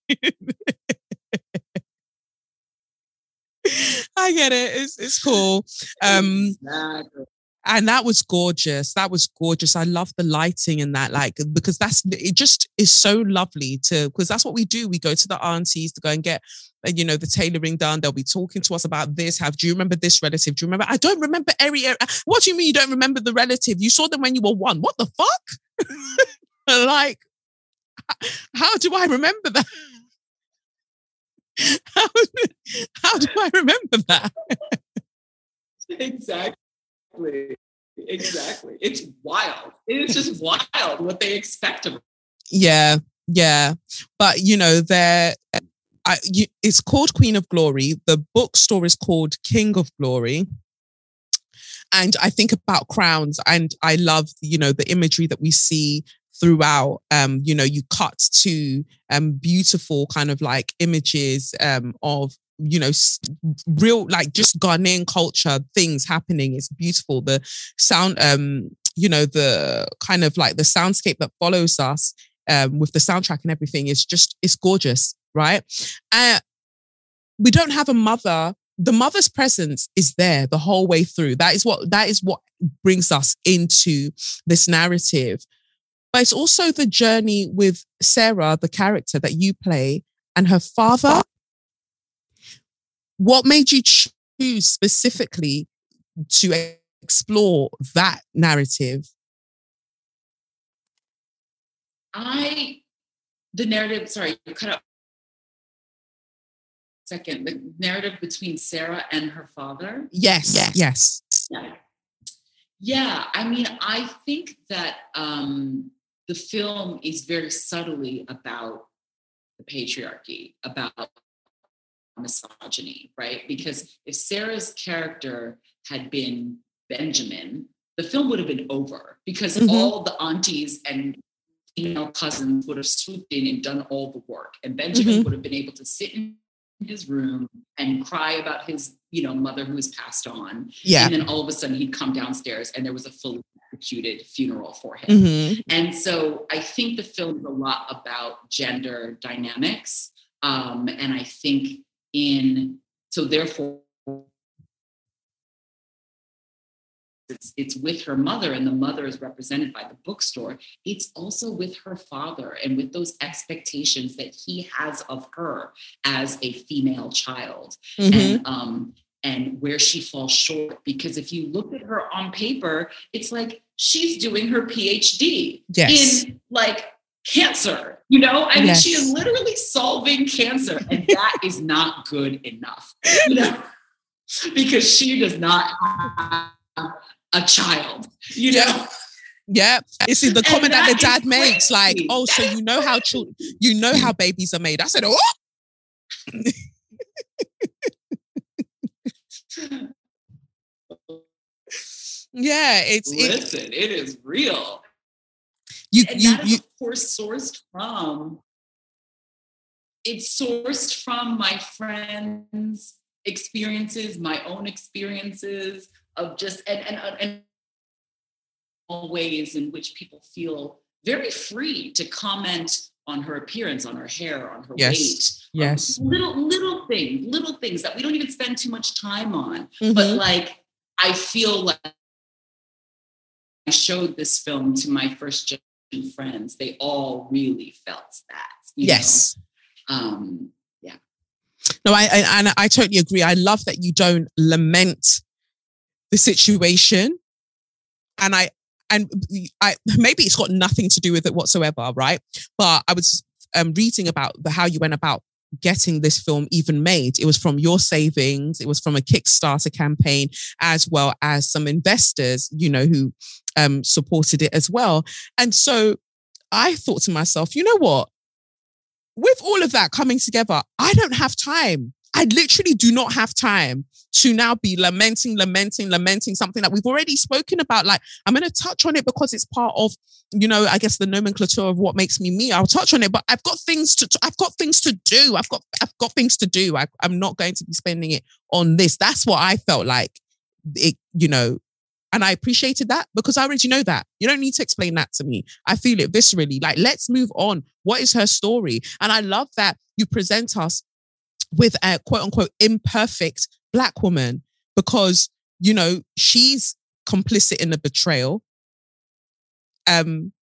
I get it. It's it's cool. Um, Exactly. And that was gorgeous that was gorgeous. I love the lighting and that like because that's it just is so lovely to because that's what we do. We go to the aunties to go and get uh, you know the tailoring done. They'll be talking to us about this have do you remember this relative? Do you remember i don't remember every what do you mean you don't remember the relative? You saw them when you were one. What the fuck? Like how do i remember that? How, how do i remember that? Exactly. Exactly. It's wild. It is just wild what they expect of Yeah, yeah. But you know, there I you, it's called Queen of Glory. The bookstore is called King of Glory. And I think about crowns and I love, you know, the imagery that we see throughout. Um, you know, you cut to um beautiful kind of like images um of you know real like just Ghanaian culture things happening it's beautiful the sound um you know the kind of like the soundscape that follows us um, with the soundtrack and everything is just it's gorgeous, right? Uh, we don't have a mother. The mother's presence is there the whole way through. That is what that is what brings us into this narrative. But it's also the journey with Sarah, the character that you play, and her father. What made you choose specifically to explore that narrative? I the narrative, sorry, you cut up. second. The narrative between Sarah and her father. Yes, yes. Yeah. Yeah, I mean, I think that um, the film is very subtly about the patriarchy, about misogyny, right? Because if Sarah's character had been Benjamin, the film would have been over because Mhm. all the aunties and female cousins would have swooped in and done all the work. And Benjamin Mhm. would have been able to sit in his room and cry about his, you know, mother who was passed on. Yeah. And then all of a sudden he'd come downstairs and there was a fully executed funeral for him. Mhm. And so I think the film is a lot about gender dynamics. Um, and I think in, so therefore, it's, it's with her mother, and the mother is represented by the bookstore. It's also with her father and with those expectations that he has of her as a female child Mhm. and um and where she falls short because if you look at her on paper it's like she's doing her phd Yes. in like cancer you know i mean she is literally solving cancer and that is not good enough you know because she does not have a child you know? Yeah, it's the comment that, the dad makes, like, "Oh, so you know how children, you know how babies are made." I said, "Oh, yeah, it's it, listen it is real You and you that is you of course sourced from it's sourced from my friends experiences my own experiences of just and and, and all ways in which people feel very free to comment on her appearance on her hair on her Yes. weight yes. little little things little things that we don't even spend too much time on but Mhm. like i feel like i showed this film to my first generation friends they all really felt that? Yes. um yeah. No, I, I and I totally agree. I love that you don't lament the situation, and I and I maybe it's got nothing to do with it whatsoever, right? But I was um, reading about the, how you went about getting this film even made. It was from your savings. It was from a Kickstarter campaign, as well as some investors, you know, who um, supported it as well. And so I thought to myself, you know what? with all of that coming together, I don't have time. I literally do not have time to now be lamenting, lamenting, lamenting something that we've already spoken about. Like, I'm going to touch on it because it's part of, you know, I guess the nomenclature of what makes me me. I'll touch on it, but I've got things to, I've got things to do. I've got, I've got things to do. I, I'm not going to be spending it on this. That's what I felt like. It, you know, and I appreciated that because I already know that. You don't need to explain that to me. I feel it viscerally. Like, let's move on. What is her story? And I love that you present us with a quote unquote imperfect black woman because, you know, she's complicit in the betrayal. Um,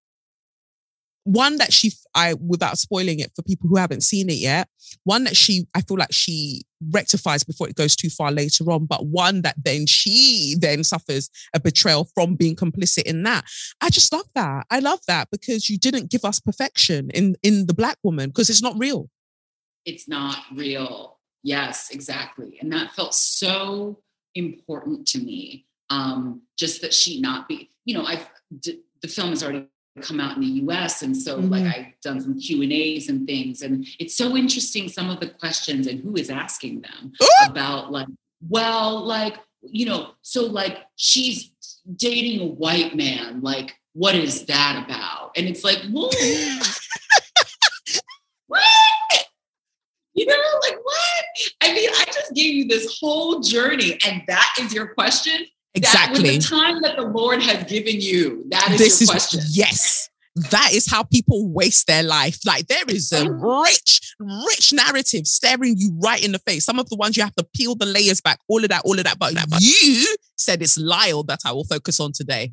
one that she, I, without spoiling it for people who haven't seen it yet, one that she, I feel like she rectifies before it goes too far later on, but one that then she then suffers a betrayal from being complicit in that. I just love that. I love that because you didn't give us perfection in in the black woman because it's not real. It's not real. Yes, exactly. And that felt so important to me. Um, just that she not be, you know, I've d- the film has already come out in the US. And so like Mhm. I've done some Q and A's and things. And it's so interesting some of the questions and who is asking them Ooh! about like, well, like, you know, so like she's dating a white man, like, what is that about? And it's like, whoa, what? You know, like what? I mean, I just gave you this whole journey, and that is your question. That Exactly. with the time that the Lord has given you, that is this your is question. yes. That is how people waste their life. Like there is a oh. rich, rich narrative staring you right in the face. Some of the ones you have to peel the layers back, all of that, all of that. But you said it's Lyle that I will focus on today.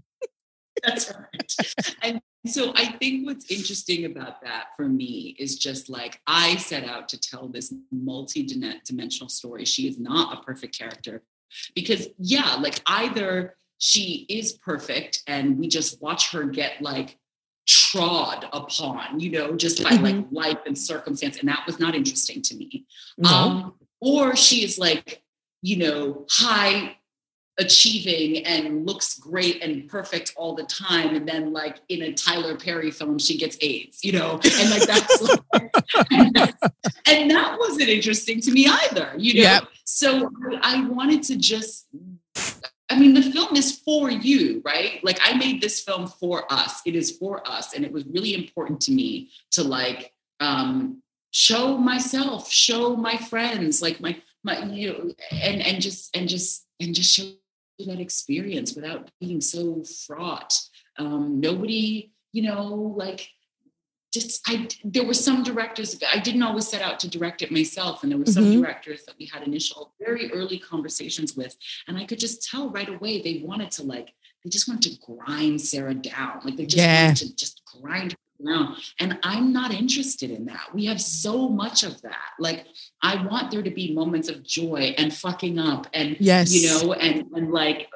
That's right. and so I think what's interesting about that for me is just like I set out to tell this multi-dimensional story. She is not a perfect character because yeah, like either she is perfect and we just watch her get like trod upon, you know, just by like life and circumstance. And that was not interesting to me. No. Um, or she is like, you know, high achieving and looks great and perfect all the time. And then like in a Tyler Perry film, she gets AIDS, you know, and like that's, and, that's and that wasn't interesting to me either, you know? Yep. So I wanted to just, I mean, the film is for you, right? Like I made this film for us. It is for us. And it was really important to me to like um show myself, show my friends, like my my you know, and and just and just and just show that experience without being so fraught. Um, nobody, you know, like just I there were some directors I didn't always set out to direct it myself and there were some Mhm. directors that we had initial very early conversations with and I could just tell right away they wanted to like they just wanted to grind Sarah down like they just Yeah. wanted to just grind and I'm not interested in that. We have so much of that. Like I want there to be moments of joy and fucking up and Yes. you know and and like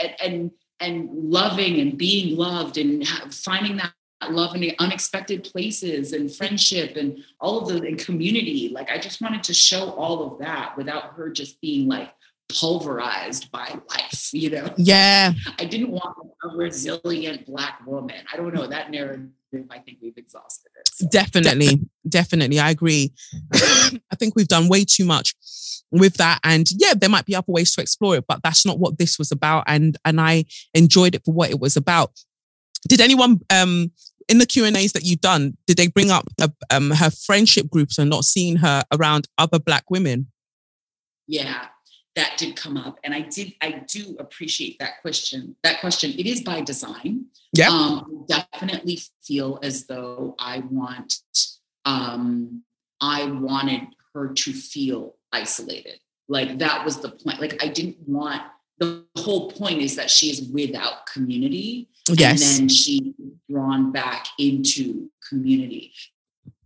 and and, and loving and being loved and finding that love in the unexpected places and friendship and all of the and community. Like i just wanted to show all of that without her just being like pulverized by life you know? Yeah. i didn't want a resilient black woman. I don't know that narrative i think we've exhausted it so. Definitely. Definitely. I agree. I think we've done way too much with that. And yeah, there might be other ways to explore it, but that's not what this was about. And and I enjoyed it for what it was about. Did anyone um in the Q and A's that you've done, did they bring up uh, um, her friendship groups and not seeing her around other black women? Yeah, that did come up, and I did. I do appreciate that question. That question. It is by design. Yeah. Um, definitely feel as though I want. Um, I wanted her to feel isolated. Like that was the point. Like I didn't want the whole point is that she is without community. Yes. And then she drawn back into community.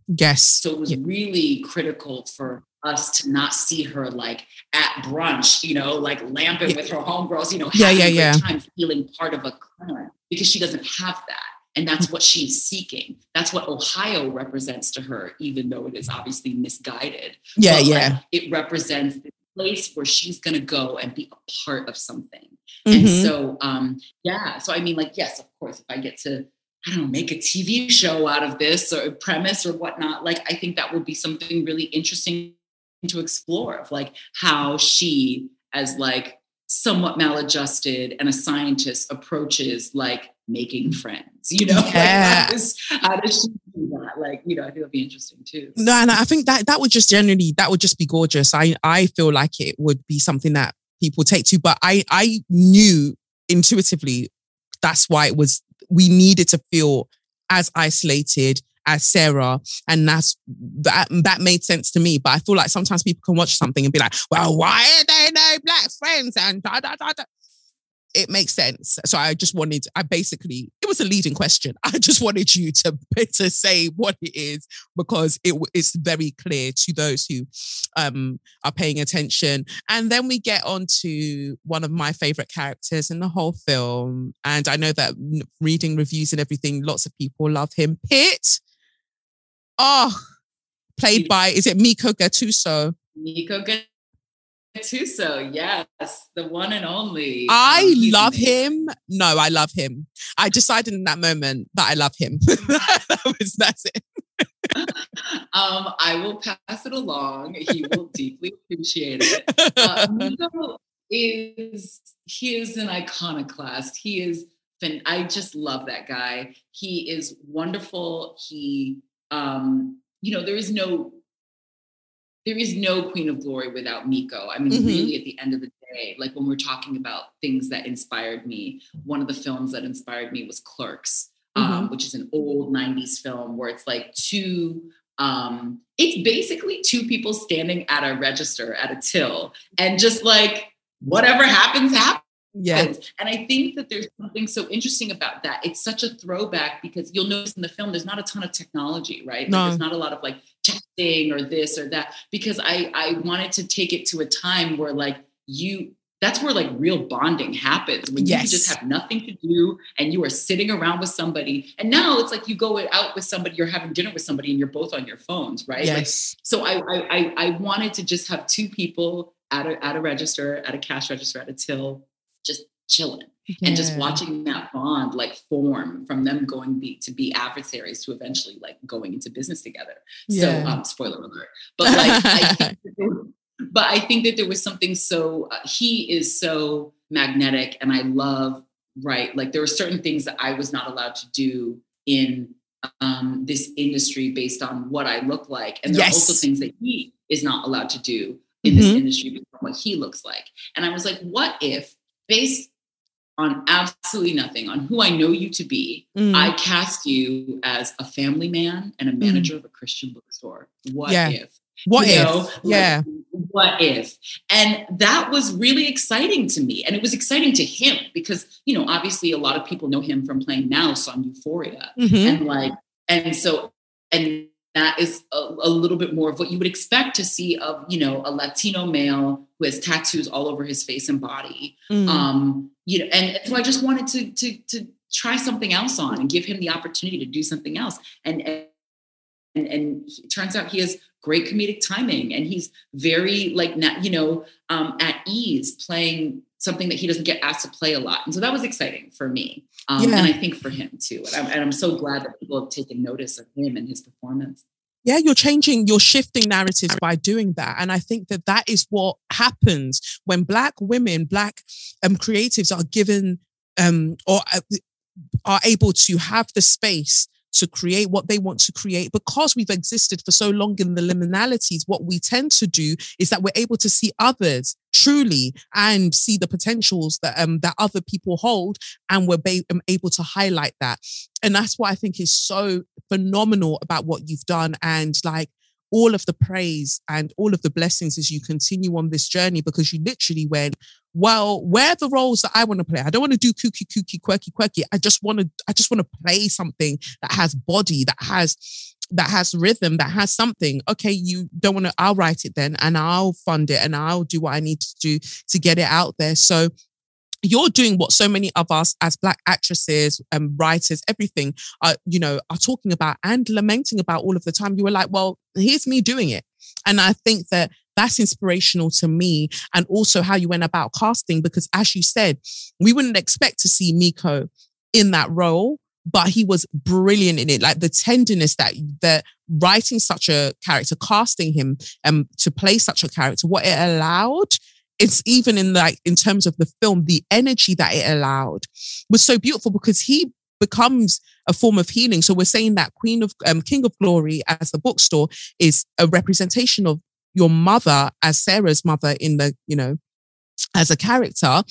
Yes. So it was Yeah. really critical for us to not see her like at brunch, you know, like lamping Yeah. with her homegirls, you know, Yeah, having yeah, a yeah. time feeling part of a clan because she doesn't have that. And that's what she's seeking. That's what Ohio represents to her, even though it is obviously misguided. Yeah, But, like, yeah. it represents the place where she's going to go and be a part of something. And Mhm. so, um, yeah. So, I mean, like, yes, of course, if I get to, I don't know, make a TV show out of this or a premise or whatnot, like, I think that would be something really interesting to explore of like how she, as like somewhat maladjusted and a scientist, approaches like making friends, you know? Like, how, does, how does she do that? Like, you know, I think that'd be interesting too. No, and I think that that would just generally that would just be gorgeous. I I feel like it would be something that people take to, but I I knew intuitively that's why it was we needed to feel as isolated as Sarah, and that's that that made sense to me. But I feel like sometimes people can watch something and be like, "Well, why are they no black friends?" and da da da da. It makes sense. So I just wanted, I basically, it was a leading question. I just wanted you to to say what it is because it it's very clear to those who um, are paying attention. And then we get on to one of my favorite characters in the whole film. And I know that reading reviews and everything, lots of people love him. Pitt. Oh, played by, is it Meko Gattuso? Meko Gattuso, yes, the one and only. I Um, love amazing. him. No, I love him. I decided in that moment that I love him. that was, that's it. Um, I will pass it along. He will deeply appreciate it. Uh, Meko is he is an iconoclast. He is. fin- I just love that guy. He is wonderful. He, um, you know, there is no. There is no Queen of Glory without Meko. I mean, Mhm. really, at the end of the day, like when we're talking about things that inspired me, one of the films that inspired me was Clerks, um, which is an old 90s film where it's like two um it's basically two people standing at a register at a till and just like whatever happens happens Yeah. and i think that there's something so interesting about that. It's such a throwback because you'll notice in the film there's not a ton of technology right? Like, there's not a lot of like texting or this or that because i i wanted to take it to a time where like you that's where like real bonding happens when you just have nothing to do and you are sitting around with somebody. And now it's like you go out with somebody you're having dinner with somebody and you're both on your phones right? Like, Yes. so I, I I I wanted to just have two people at a at a register, at a cash register, at a till, just chilling and just watching that bond like form from them going be to be adversaries to eventually like going into business together. Yeah. So um spoiler alert. But like I think that there, but I think that there was something so uh, he is so magnetic and I love right like there were certain things that I was not allowed to do in um, this industry based on what I look like. And there are also things that he is not allowed to do in this Mhm. industry based on what he looks like. And I was like, what if, based on absolutely nothing, on who I know you to be, Mm. I cast you as a family man and a manager of a Christian bookstore? What Yeah. if? what you if? know, like, yeah. what if and that was really exciting to me and it was exciting to him because you know obviously a lot of people know him from playing mouse on euphoria Mhm. and like and so and that is a, a little bit more of what you would expect to see of you know a latino male who has tattoos all over his face and body. Mm. um you know and so i just wanted to to to try something else on and give him the opportunity to do something else. And and and, and it turns out he has great comedic timing and he's very like na- you know um at ease playing something that he doesn't get asked to play a lot. And so that was exciting for me um Yeah. and i think for him too. And I'm, and I'm so glad that people have taken notice of him and his performance yeah, you're changing, you're shifting narratives by doing that. And I think that that is what happens when Black women, Black um, creatives are given um, or uh, are able to have the space to create what they want to create. Because we've existed for so long in the liminalities what we tend to do is that we're able to see others truly and see the potentials that um that other people hold and we're ba- um, able to highlight that. And that's what i think is so phenomenal about what you've done. And like all of the praise and all of the blessings as you continue on this journey because you literally went, well, where are the roles that I want to play? I don't want to do kooky, kooky, quirky, quirky. I just want to, I just want to play something that has body, that has that has rhythm, that has something. Okay, you don't want to, I'll write it then and I'll fund it and I'll do what I need to do to get it out there. So you're doing what so many of us as black actresses and writers everything are you know are talking about and lamenting about all of the time. You were like well here's me doing it. And i think that that's inspirational to me and also how you went about casting because as you said we wouldn't expect to see meko in that role but he was brilliant in it. Like the tenderness that that writing such a character casting him um to play such a character what it allowed it's even in like in terms of the film, the energy that it allowed was so beautiful because he becomes a form of healing. So we're saying that Queen of um, King of Glory as the bookstore is a representation of your mother as Sarah's mother in the, you know, as a character.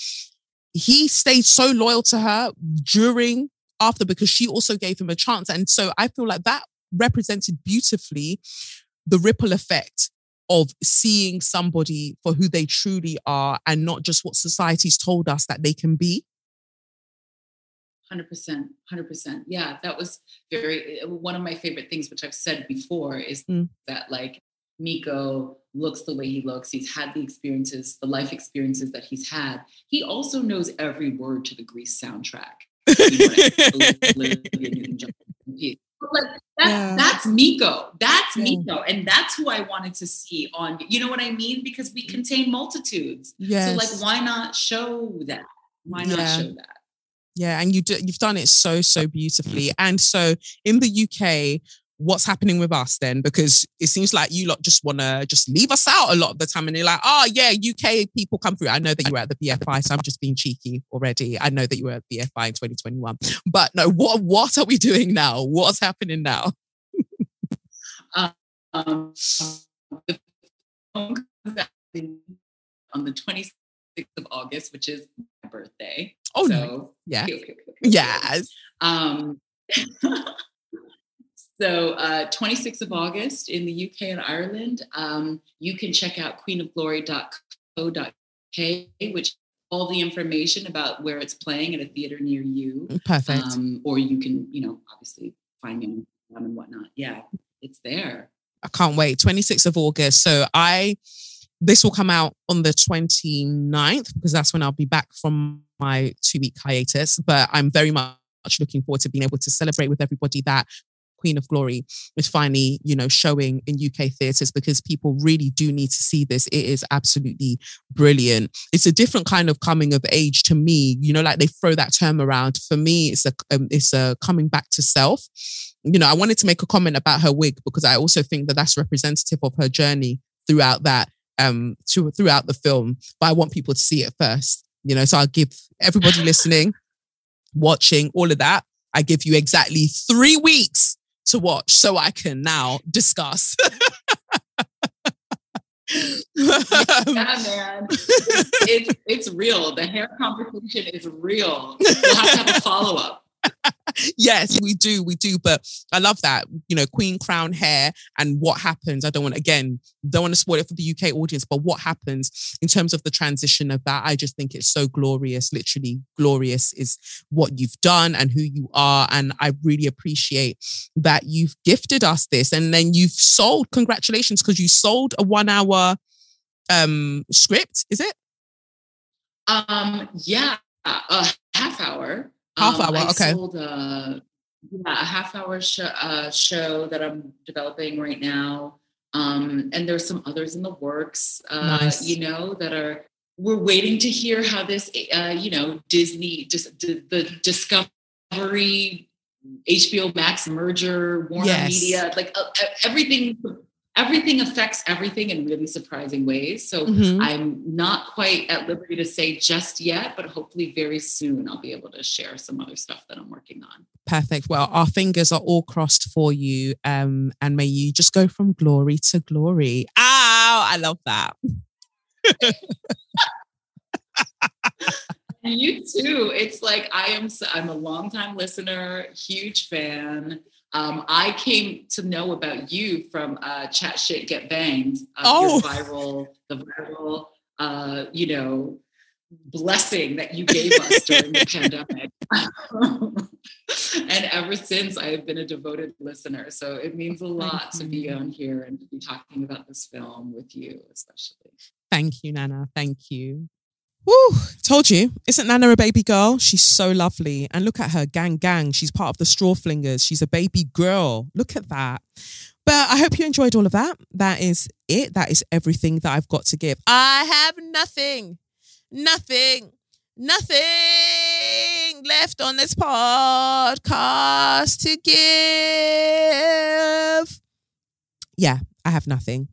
He stayed so loyal to her during, after, because she also gave him a chance. And so I feel like that represented beautifully the ripple effect of seeing somebody for who they truly are and not just what society's told us that they can be? 100%. 100%. Yeah, that was very, one of my favorite things, which I've said before, is mm. that like Meko looks the way he looks. He's had the experiences, the life experiences that he's had. He also knows every word to the Grease soundtrack. You know like that's yeah. that's Meko. That's yeah. Meko. And that's who I wanted to see on you know what I mean? Because we contain multitudes. Yes. So like why not show that? Why not show that? Yeah, and you do, you've done it so so beautifully. And so in the UK, what's happening with us then? Because it seems like you lot just want to just leave us out a lot of the time. And you're like, oh, yeah, UK people come through. I know that you were at the BFI, so I'm just being cheeky already. I know that you were at the BFI in 2021. But no, what, what are we doing now? What's happening now? um, on the 26th of August, which is my birthday. Oh, so, no. yeah. Yes. Um, So, uh, 26th of August in the UK and Ireland, um, you can check out queenofglory.co.uk, which all the information about where it's playing at a theater near you. Perfect. Um, or you can, you know, obviously find me on and whatnot. Yeah, it's there. I can't wait. 26th of August. So I, this will come out on the 29th because that's when I'll be back from my two week hiatus. But I'm very much looking forward to being able to celebrate with everybody that Queen of Glory is finally, you know, showing in UK theatres because people really do need to see this. It is absolutely brilliant. It's a different kind of coming of age to me. You know, like they throw that term around. For me, it's a um, it's a coming back to self. You know, I wanted to make a comment about her wig because I also think that that's representative of her journey throughout that um to, throughout the film. But I want people to see it first. You know, so I'll give everybody listening, watching, all of that. I give you exactly three weeks to watch so I can now discuss. yeah, um, man. It's, it's real. The hair conversation is real. We'll have to have a follow up yes, we do, we do. But I love that, you know, queen crown hair and what happens. I don't want again, don't want to spoil it for the UK audience, but what happens in terms of the transition of that, I just think it's so glorious. Literally, glorious is what you've done and who you are. And I really appreciate that you've gifted us this. And then you've sold, congratulations, because you sold a one hour um script, is it? Um, yeah, a half hour. Half um, hour, okay. Sold a, yeah, a half hour show, uh, show that I'm developing right now. Um, and there's some others in the works, uh, nice. you know, that are, we're waiting to hear how this, uh, you know, Disney, just the Discovery, HBO Max merger, Warner yes. Media, like uh, everything everything affects everything in really surprising ways. So Mhm. I'm not quite at liberty to say just yet, but hopefully very soon I'll be able to share some other stuff that I'm working on. Perfect. Well, our fingers are all crossed for you. Um, and may you just go from glory to glory. Ow, I love that. You too. It's like I am. I'm a longtime listener, huge fan. Um, I came to know about you from uh, Chat Shit Get Banged. Uh, Oh. your viral, the viral, uh, you know, blessing that you gave us during the pandemic. and ever since, I have been a devoted listener. So it means a lot to be on here and to be talking about this film with you, especially. Thank you, Nana. Thank you. Woo, told you. Isn't Nana a baby girl? She's so lovely. And look at her, gang, gang. She's part of the Straw Flingers. She's a baby girl. Look at that. But I hope you enjoyed all of that. That is it. That is everything that I've got to give. I have nothing, nothing, nothing left on this podcast to give. Yeah, I have nothing.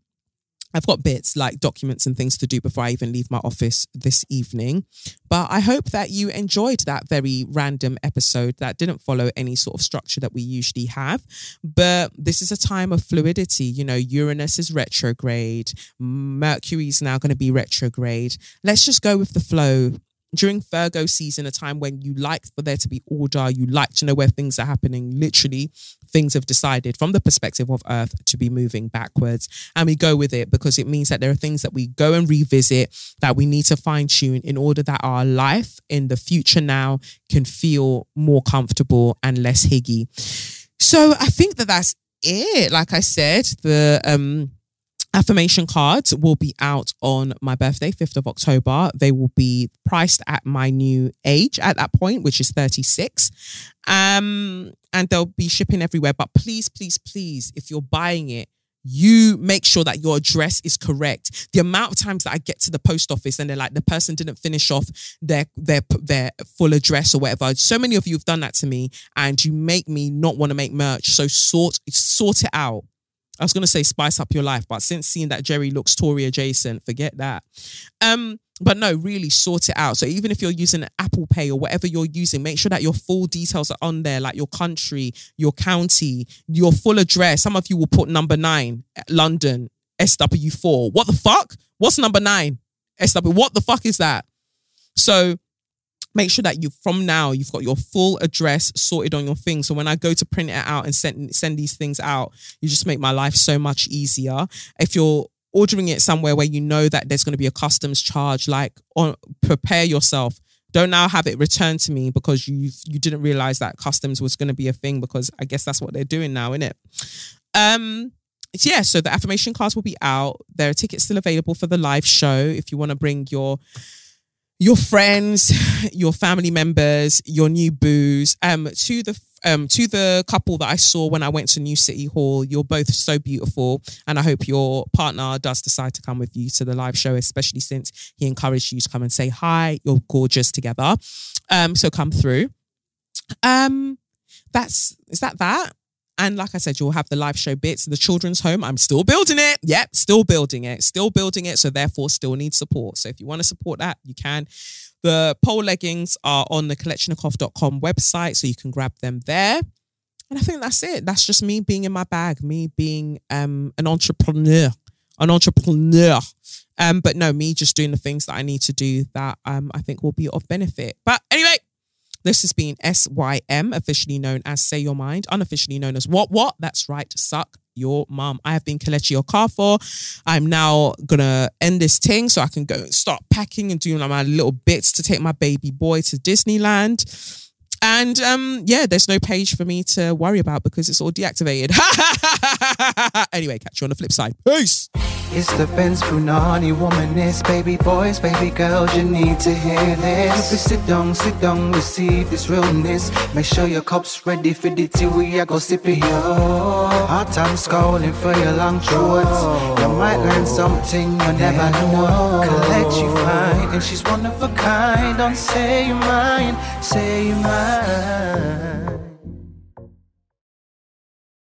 I've got bits like documents and things to do before I even leave my office this evening. But I hope that you enjoyed that very random episode that didn't follow any sort of structure that we usually have. But this is a time of fluidity. You know, Uranus is retrograde, Mercury's now going to be retrograde. Let's just go with the flow. During Virgo season, a time when you like for there to be order, you like to know where things are happening. Literally, things have decided from the perspective of Earth to be moving backwards. And we go with it because it means that there are things that we go and revisit that we need to fine tune in order that our life in the future now can feel more comfortable and less higgy. So I think that that's it. Like I said, the um affirmation cards will be out on my birthday 5th of october they will be priced at my new age at that point which is 36 um and they'll be shipping everywhere but please please please if you're buying it you make sure that your address is correct. The amount of times that I get to the post office and they're like, the person didn't finish off their their their full address or whatever. So many of you have done that to me, and you make me not want to make merch. So sort sort it out. I was gonna say spice up your life, but since seeing that Jerry looks Tory adjacent, forget that. Um, but no, really sort it out. So even if you're using Apple Pay or whatever you're using, make sure that your full details are on there, like your country, your county, your full address. Some of you will put number nine, London, SW4. What the fuck? What's number nine? SW. What the fuck is that? So make sure that you from now you've got your full address sorted on your thing. So when I go to print it out and send send these things out, you just make my life so much easier. If you're ordering it somewhere where you know that there's going to be a customs charge, like on prepare yourself. Don't now have it returned to me because you you didn't realize that customs was going to be a thing because I guess that's what they're doing now, isn't it? Um yeah, so the affirmation cards will be out. There are tickets still available for the live show if you want to bring your your friends, your family members, your new booze, um, to the um to the couple that I saw when I went to New City Hall. You're both so beautiful, and I hope your partner does decide to come with you to the live show, especially since he encouraged you to come and say hi. You're gorgeous together. Um, so come through. Um, that's is that that. And like I said, you'll have the live show bits. The children's home, I'm still building it. Yep, still building it, still building it. So therefore, still need support. So if you want to support that, you can. The pole leggings are on the kelechnekoff.com website, so you can grab them there. And I think that's it. That's just me being in my bag, me being um, an entrepreneur, an entrepreneur. Um, but no, me just doing the things that I need to do that um, I think will be of benefit. But anyway, this has been SYM, officially known as Say Your Mind, unofficially known as What What? That's right, Suck Your Mum. I have been Kelechi Okafor. I'm now gonna end this thing so I can go and start packing and doing my little bits to take my baby boy to Disneyland. And um, yeah, there's no page for me to worry about because it's all deactivated. anyway, catch you on the flip side. Peace. It's the Benz Brunani womanist, baby boys, baby girls, you need to hear this. If sit down, sit down, receive this realness. Make sure your cup's ready for the tea, we are go sip it, yo. Hard times calling for your long shorts. You might learn something you never know. Collect you fine, and she's one of a kind. Don't say your mind, say your mind.